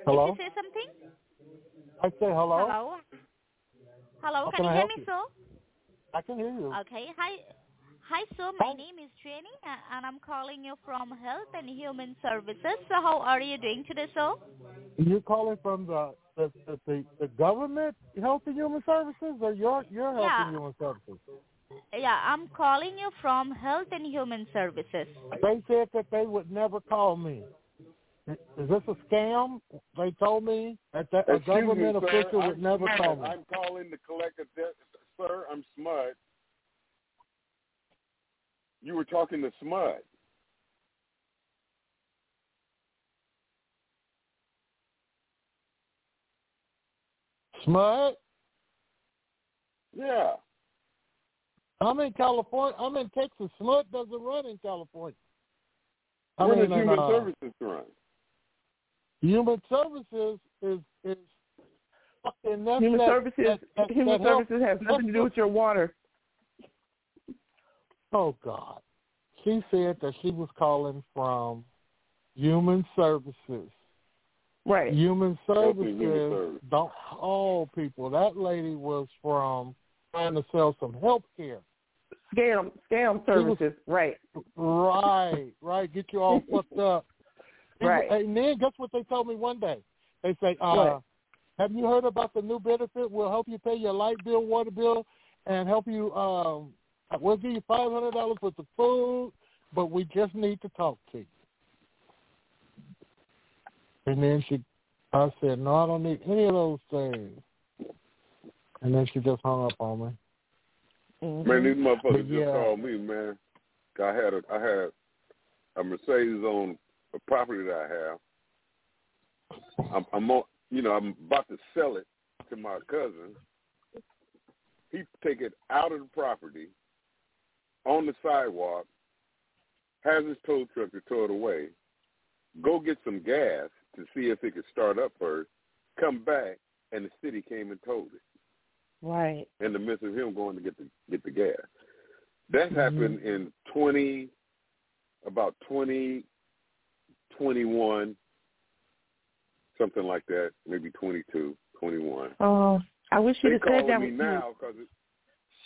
Hello? Did you say something? I say hello. Hello. Hello. How can can you hear me, you? sir? I can hear you. Okay. Hi. Hi, sir. My name is Jenny, and I'm calling you from Health and Human Services. So, how are you doing today, sir? You calling from the the, the the the government Health and Human Services or your your Health Yeah. and Human Services? Yeah, I'm calling you from Health and Human Services. They said that they would never call me. Is this a scam? They told me that, that a Excuse me, government sir. official I'm would never Smud. call me. I'm calling to collect a debt. Sir, I'm Smud. You were talking to Smud. Smud? Yeah. I'm in California. I'm in Texas. Smud doesn't run in California. I Where mean, does Human uh, Services run? Human Services is is fucking that's human that, services. that, that, human that health- services has nothing to do with your water. Oh God. She said that she was calling from Human Services. Right. Human Services Human Service. don't call people. That lady was from trying to sell some health care. Scam, scam services. Right. Right, right. Get you all fucked up. She Right. And then guess what they told me one day? They say, uh, What? have you heard about the new benefit? We'll help you pay your light bill, water bill, and help you um we'll give you five hundred dollars worth of food, but we just need to talk to you. And then she I said, No, I don't need any of those things. And then she just hung up on me. Man, these mm-hmm. motherfuckers But just called me, man. I had a I had a Mercedes on a property that I have. I'm, I'm on, you know, I'm about to sell it to my cousin. He take it out of the property on the sidewalk, has his tow truck to tow it away, go get some gas to see if it could start up first, come back, and the city came and towed it. Right. in the midst of him going to get the get the gas. That Mm-hmm. happened in twenty about twenty twenty one, something like that, maybe twenty two, twenty one. Oh, I wish you'd have said that me now because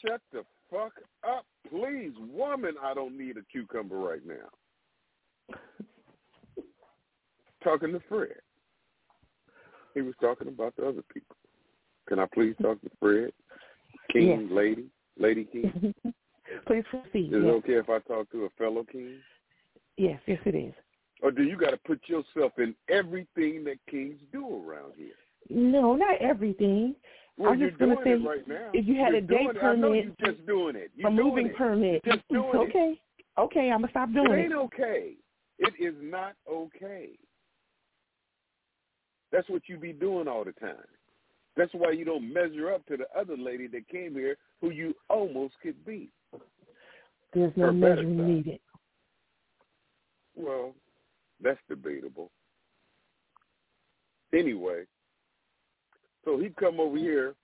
shut the fuck up, please, woman. I don't need a cucumber right now. talking to Fred. He was talking about the other people. Can I please talk to Fred? King, lady, lady king. Please proceed. Is it okay if I talk to a fellow king? yes, yes, it is. Or do you got to put yourself in everything that kings do around here? No, not everything. Well, I'm just gonna doing say, right now. if you had You're a day doing it. I know permit, you're just doing it. You're a moving it. permit, just doing okay. Okay, I'm gonna stop doing It it. ain't okay. It is not okay. That's what you be doing all the time. That's why you don't measure up to the other lady that came here who you almost could beat. There's no measuring side. needed. Well, that's debatable. Anyway, so he come over here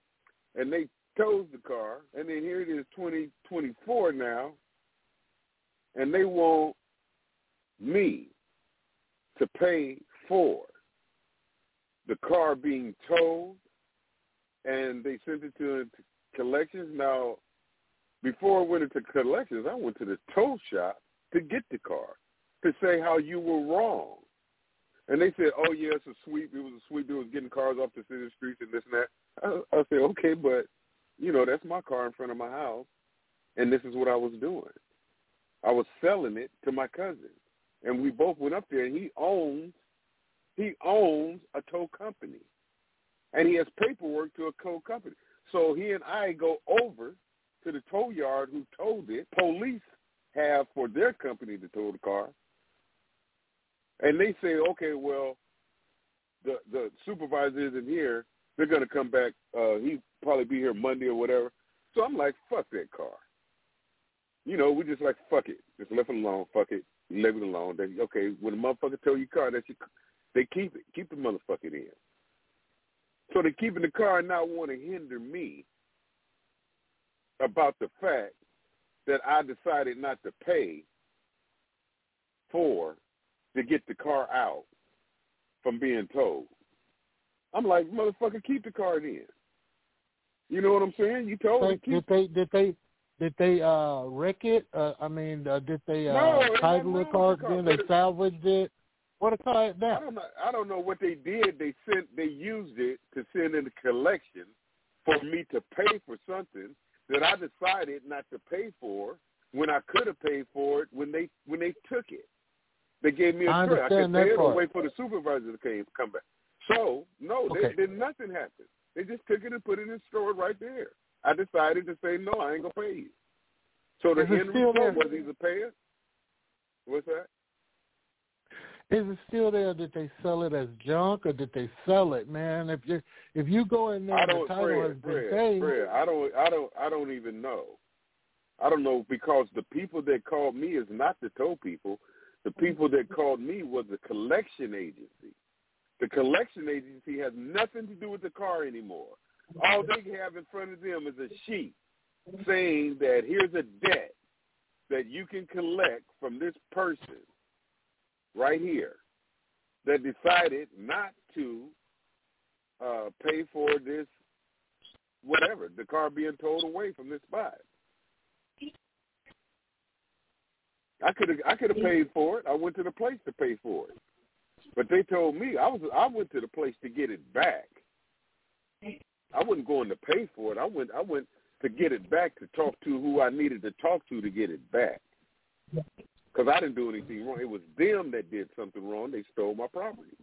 and they towed the car, and then here it is, twenty twenty four now, and they want me to pay for the car being towed, and they sent it to collections. Now, before I went into collections, I went to the tow shop to get the car to say how you were wrong. And they said, "Oh yeah, it's a sweep. It was a sweep. It was getting cars off the city streets and this and that." I, I said, "Okay, but you know that's my car in front of my house, and this is what I was doing. I was selling it to my cousin, and we both went up there. And he owns he owns a tow company, and he has paperwork to a tow company. So he and I go over to the tow yard who towed it. Police have for their company to tow the car, and they say, okay, well, the the supervisor isn't here. They're to come back. Uh, he probably be here Monday or whatever. So I'm like, fuck that car. You know, we just like fuck it. Just left it alone. Fuck it. Leave it alone. Then okay, when a motherfucker tow your car, that's your, they keep it. Keep the motherfucker in. So they're keeping the car and not want to hinder me about the fact that I decided not to pay for to get the car out from being towed. I'm like, motherfucker, keep the car in. You know what I'm saying? You told me Did they did they did they uh wreck it? Uh, I mean, uh, did they uh, No, title the car? wrong the car. Then they salvaged it. What a car is I don't know. I don't know what they did. They sent. They used it to send in a collection for me to pay for something that I decided not to pay for when I could have paid for it when they when they took it. They gave me a I credit. I could pay it or wait for the supervisor to came, come back. So no, they, Okay. did nothing happen. They just took it and put it in the store right there. I decided to say no, I ain't gonna pay you. So the end result was either pay it. What's that? Is it still there? Did they sell it as junk or did they sell it, man? If you if you go in there I don't, title Fred, has been Fred, Fred, I don't, I don't, I don't even know. I don't know because the people that called me is not the tow people. The people that called me was the collection agency. The collection agency has nothing to do with the car anymore. All they have in front of them is a sheet saying that here's a debt that you can collect from this person right here that decided not to uh, pay for this whatever, the car being towed away from this spot. I could have I could have paid for it. I went to the place to pay for it. But they told me I was I went to the place to get it back. I wasn't going to pay for it. I went I went to get it back to talk to who I needed to talk to to get it back. Because I didn't do anything wrong. It was them that did something wrong. They stole my property.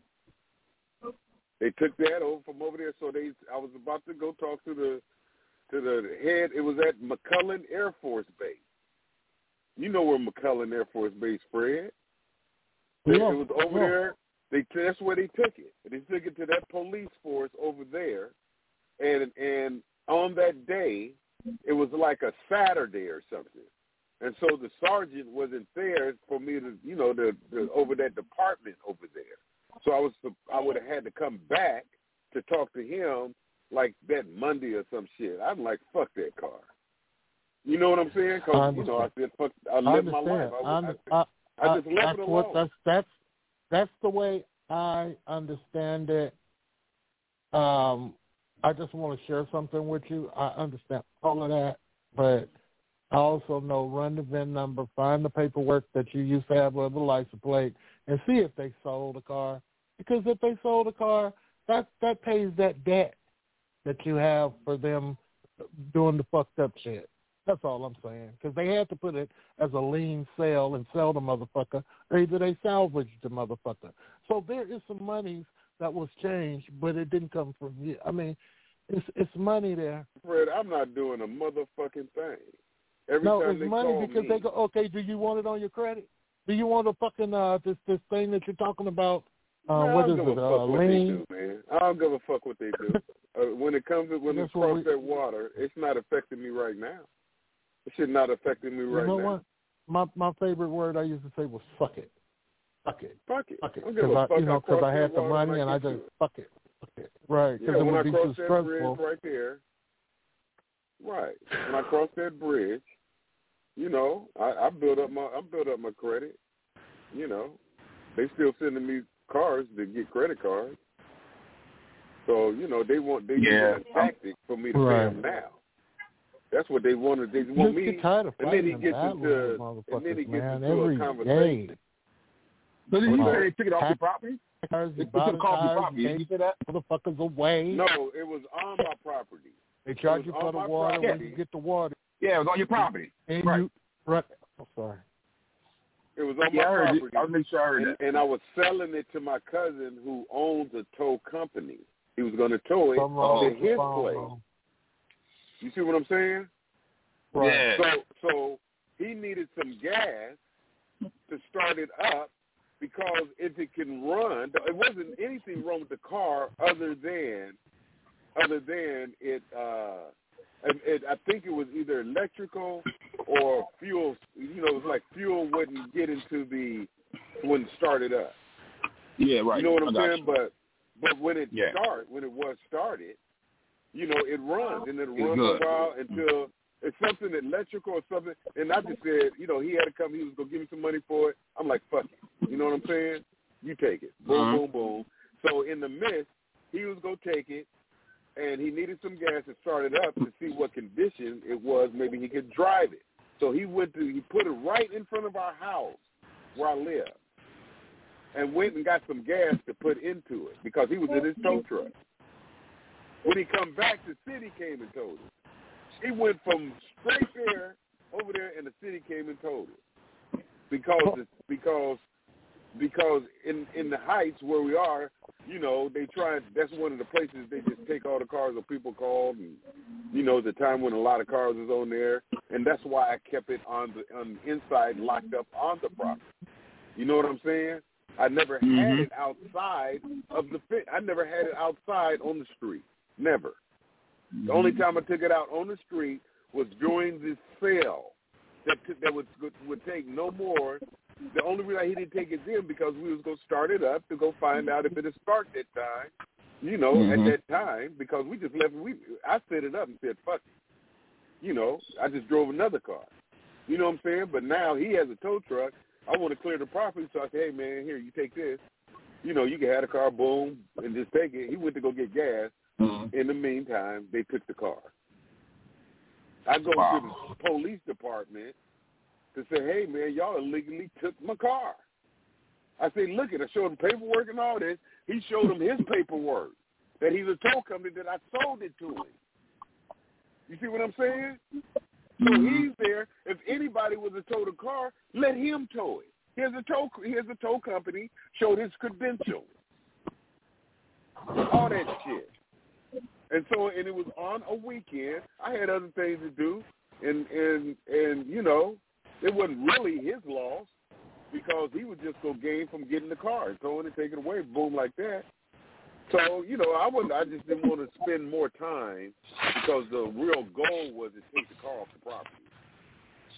They took that over from over there. So they I was about to go talk to the to the head. It was at McClellan Air Force Base. You know where McClellan Air Force Base, Fred? They- Yeah, it was over yeah. there. They that's where they took it. They took it to that police force over there, and and on that day, it was like a Saturday or something, and so the sergeant wasn't there for me to you know to, to over that department over there. So I was I would have had to come back to talk to him like that Monday or some shit, I'm like, fuck that car. You know what I'm saying? Because you know, I said, fuck, I I live my life. I, I, I, I, I just I- left that's it what alone. that's that's that's the way I understand it. Um, I just want to share something with you. I understand all of that, but I also know run the VIN number, find the paperwork that you used to have with the license plate, and see if they sold a car. Because if they sold a car, that that pays that debt that you have for them doing the fucked up shit. That's all I'm saying. Because they had to put it as a lien sale and sell the motherfucker, or either they salvaged the motherfucker. So there is some monies that was changed, but it didn't come from you. I mean, it's it's money there. Fred, I'm not doing a motherfucking thing. Every no, it's money because me, they go, okay, do you want it on your credit? Do you want a fucking uh this this thing that you're talking about? Uh, Man, what I is it? Uh, they do, man. I don't give a fuck what they do. uh, when it comes to when That's it what cross we- that water, it's not affecting me right now. It should not affecting me right you know now. what? My my favorite word I used to say was fuck it. Fuck it. Fuck it. Fuck it. I don't give a Because fuck. I, you know, I because I had the money and I just it. fuck it. Fuck it. Right. Because Yeah, it when I would be cross too that stressful. bridge right there, right. When I cross that bridge, you know, I, I build up my I build up my credit. You know, they still sending me cars to get credit cards. So you know they want they Yeah. use a tactic for me to Right. pay them now. That's what they wanted. They want Just me, get tired of and then he gets into battling and then he gets man, into a conversation. day. So did you Wow. say they took it off your property? Cars, They you took buy it the off your property. you Did you take say that? motherfuckers away. No, it was on my property. They charge it you for the my water when you get the water. Yeah, it was on your property. And Right. you right. I'm sorry. It was on Yeah, my heard property. it. I was making sure I heard and, that. and I was selling it to my cousin who owns a tow company. He was going to tow it Something to his phone, place. bro. You see what I'm saying? Right. Yeah. So so he needed some gas to start it up because if it can run, it wasn't anything wrong with the car other than other than it. uh it, it, I think it was either electrical or fuel. You know, it was like fuel wouldn't get into the wouldn't start it up. Yeah, right. You know what I'm saying? you. But but when it Yeah. start, when it was started, you know, it runs and it'll It's run good. for a while until it's something electrical or something. And I just said, you know, he had to come. He was gonna give me some money for it. I'm like, fuck it. You know what I'm saying? You take it. Boom, Uh-huh. boom, boom. So in the midst, he was gonna take it, and he needed some gas to start it up to see what condition it was. Maybe he could drive it. So he went to he put it right in front of our house where I live, and went and got some gas to put into it because he was in his tow truck. When he come back, the city came and told him. He went from straight there over there, and the city came and told him because because because in in the heights where we are, you know, they try. That's one of the places they just take all the cars that people called, and you know, the time when a lot of cars is on there, and that's why I kept it on the on the inside, locked up on the property. You know what I'm saying? I never had Mhm. it outside of the fit. I never had it outside on the street. Never. The only time I took it out on the street was during the sale that t- that would would take no more. The only reason he didn't take it then because we was gonna start it up to go find out if it'd start that time. You know, Mhm. at that time because we just left. We I set it up and said fuck it. You know, I just drove another car. You know what I'm saying? But now he has a tow truck. I want to clear the property, so I say, hey man, here you take this. You know, you can have the car, boom, and just take it. He went to go get gas. Mhm. In the meantime, they took the car. I go Wow. to the police department to say, hey, man, y'all illegally took my car. I say, look at it. I showed him paperwork and all this. He showed him his paperwork that he's a tow company that I sold it to him. You see what I'm saying? So mm-hmm. he's there. If anybody was to tow the car, let him tow it. Here's a tow. Here's a tow company. Showed his credentials. All that shit. And so, and it was on a weekend. I had other things to do, and and and you know, it wasn't really his loss because he would just go gain from getting the car and throwing it, taking it away, boom, like that. So you know, I wasn't. I just didn't want to spend more time because the real goal was to take the car off the property,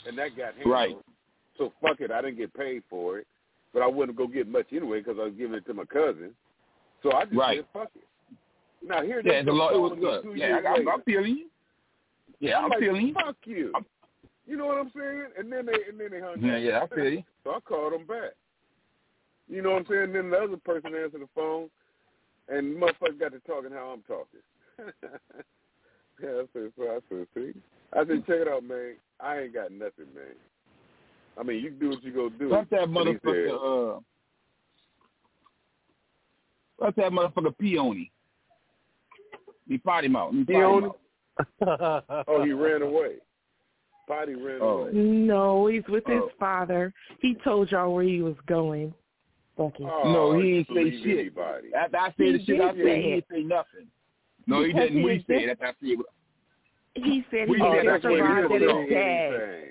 and that got handled. Right. So fuck it, I didn't get paid for it, but I wouldn't go get much anyway because I was giving it to my cousin. So I just Right. said fuck it. Now here, Yeah, the law. It was good. Yeah, I, I'm. I'm feeling you. Yeah, I'm like, feeling you. Fuck you. You know what I'm saying? And then they and then they hung Yeah, up. yeah, yeah, I feel you. So I called them back. You know what I'm saying? Then the other person answered the phone, and motherfucker got to talking how I'm talking. yeah, I said, so I said, see, I said, check it out, man. I ain't got nothing, man. I mean, you do what you go do. Fuck that And he said, motherfucker. Uh, fuck that motherfucker Peony. He potty mouth. He potty Peony? mouth. oh, he ran away. Potty ran Oh. away. No, he's with his Oh. father. He told y'all where he was going. Bucky. Oh, no, he you ain't say shit. anybody. After I He said the shit I said, he it. didn't say nothing. No, he Because didn't. he What he said after I said it. He said he said just that's what he arrived said. at Don't his dad.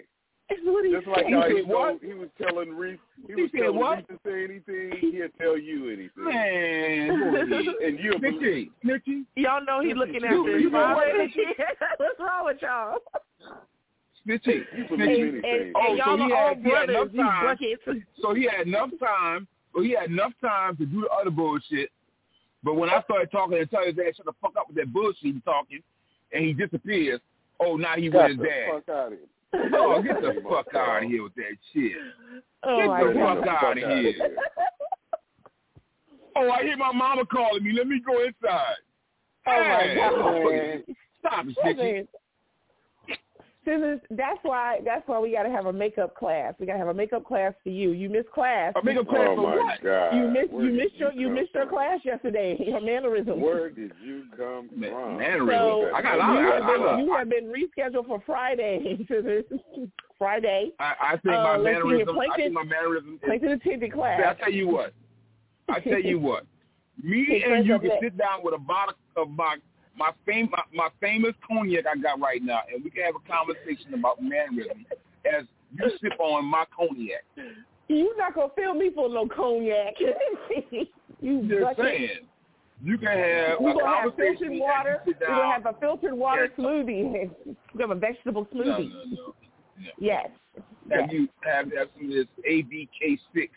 That's what he Just like said. how He he, what? told, he was telling Reese, he, He was said telling what? Reese to say anything, he'll tell you anything. Man, and you'll believe. Snitchy, snitchy, Y'all know he looking You- after his father. What's wrong with y'all? Snitchy, You snitchy. And, and, Oh, and so y'all he are all had- he had brothers, enough time. buckets. So he had enough time. So he had enough time to do the other bullshit. But when I started talking and tell his ass shut the fuck up with that bullshit he talking, and he disappears. Oh, now he with his dad. fuck out. Oh, get the fuck out of here with that shit. Oh Get the God. fuck out of here. Oh, I hear my mama calling me. Let me go inside. Oh my Hey, God. Stop it, Snitchy. That's why that's why we got to have a makeup class. We got to have a makeup class for you. You missed class. A makeup class Oh for my what? God. You missed Where you did missed your you come missed your from? class yesterday. Your mannerisms. Where did you come from? mannerisms. So I got a lot you, of- have I- I- been, you have been rescheduled for Friday. Susan. Friday. I, I think Uh, my let's see here. mannerism. I think my mannerism. Is, Plankton attended class. See, I tell you what. I tell you what. Me and you can sit down with a bottle of my my fam my, my famous cognac I got right now, and we can have a conversation about mannerism as you sip on my cognac. You're not gonna fill me for no cognac. you Just bucket. saying. You can have We're a gonna have conversation filtered and water. We're gonna have a filtered water Yeah. smoothie. We're gonna have a vegetable no, smoothie. no, no. Yes. Have you have, have some of this ABK six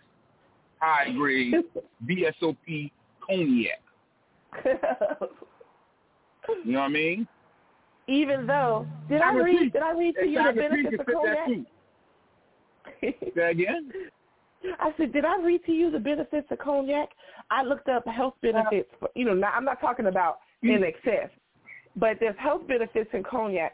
high grade VSOP cognac. You know what I mean? Even though, did I Simon read? Did I read to you the benefits of that cognac? Say again? I said, did I read to you the benefits of cognac? I looked up health benefits. For, you know, not, I'm not talking about in excess, but there's health benefits in cognac.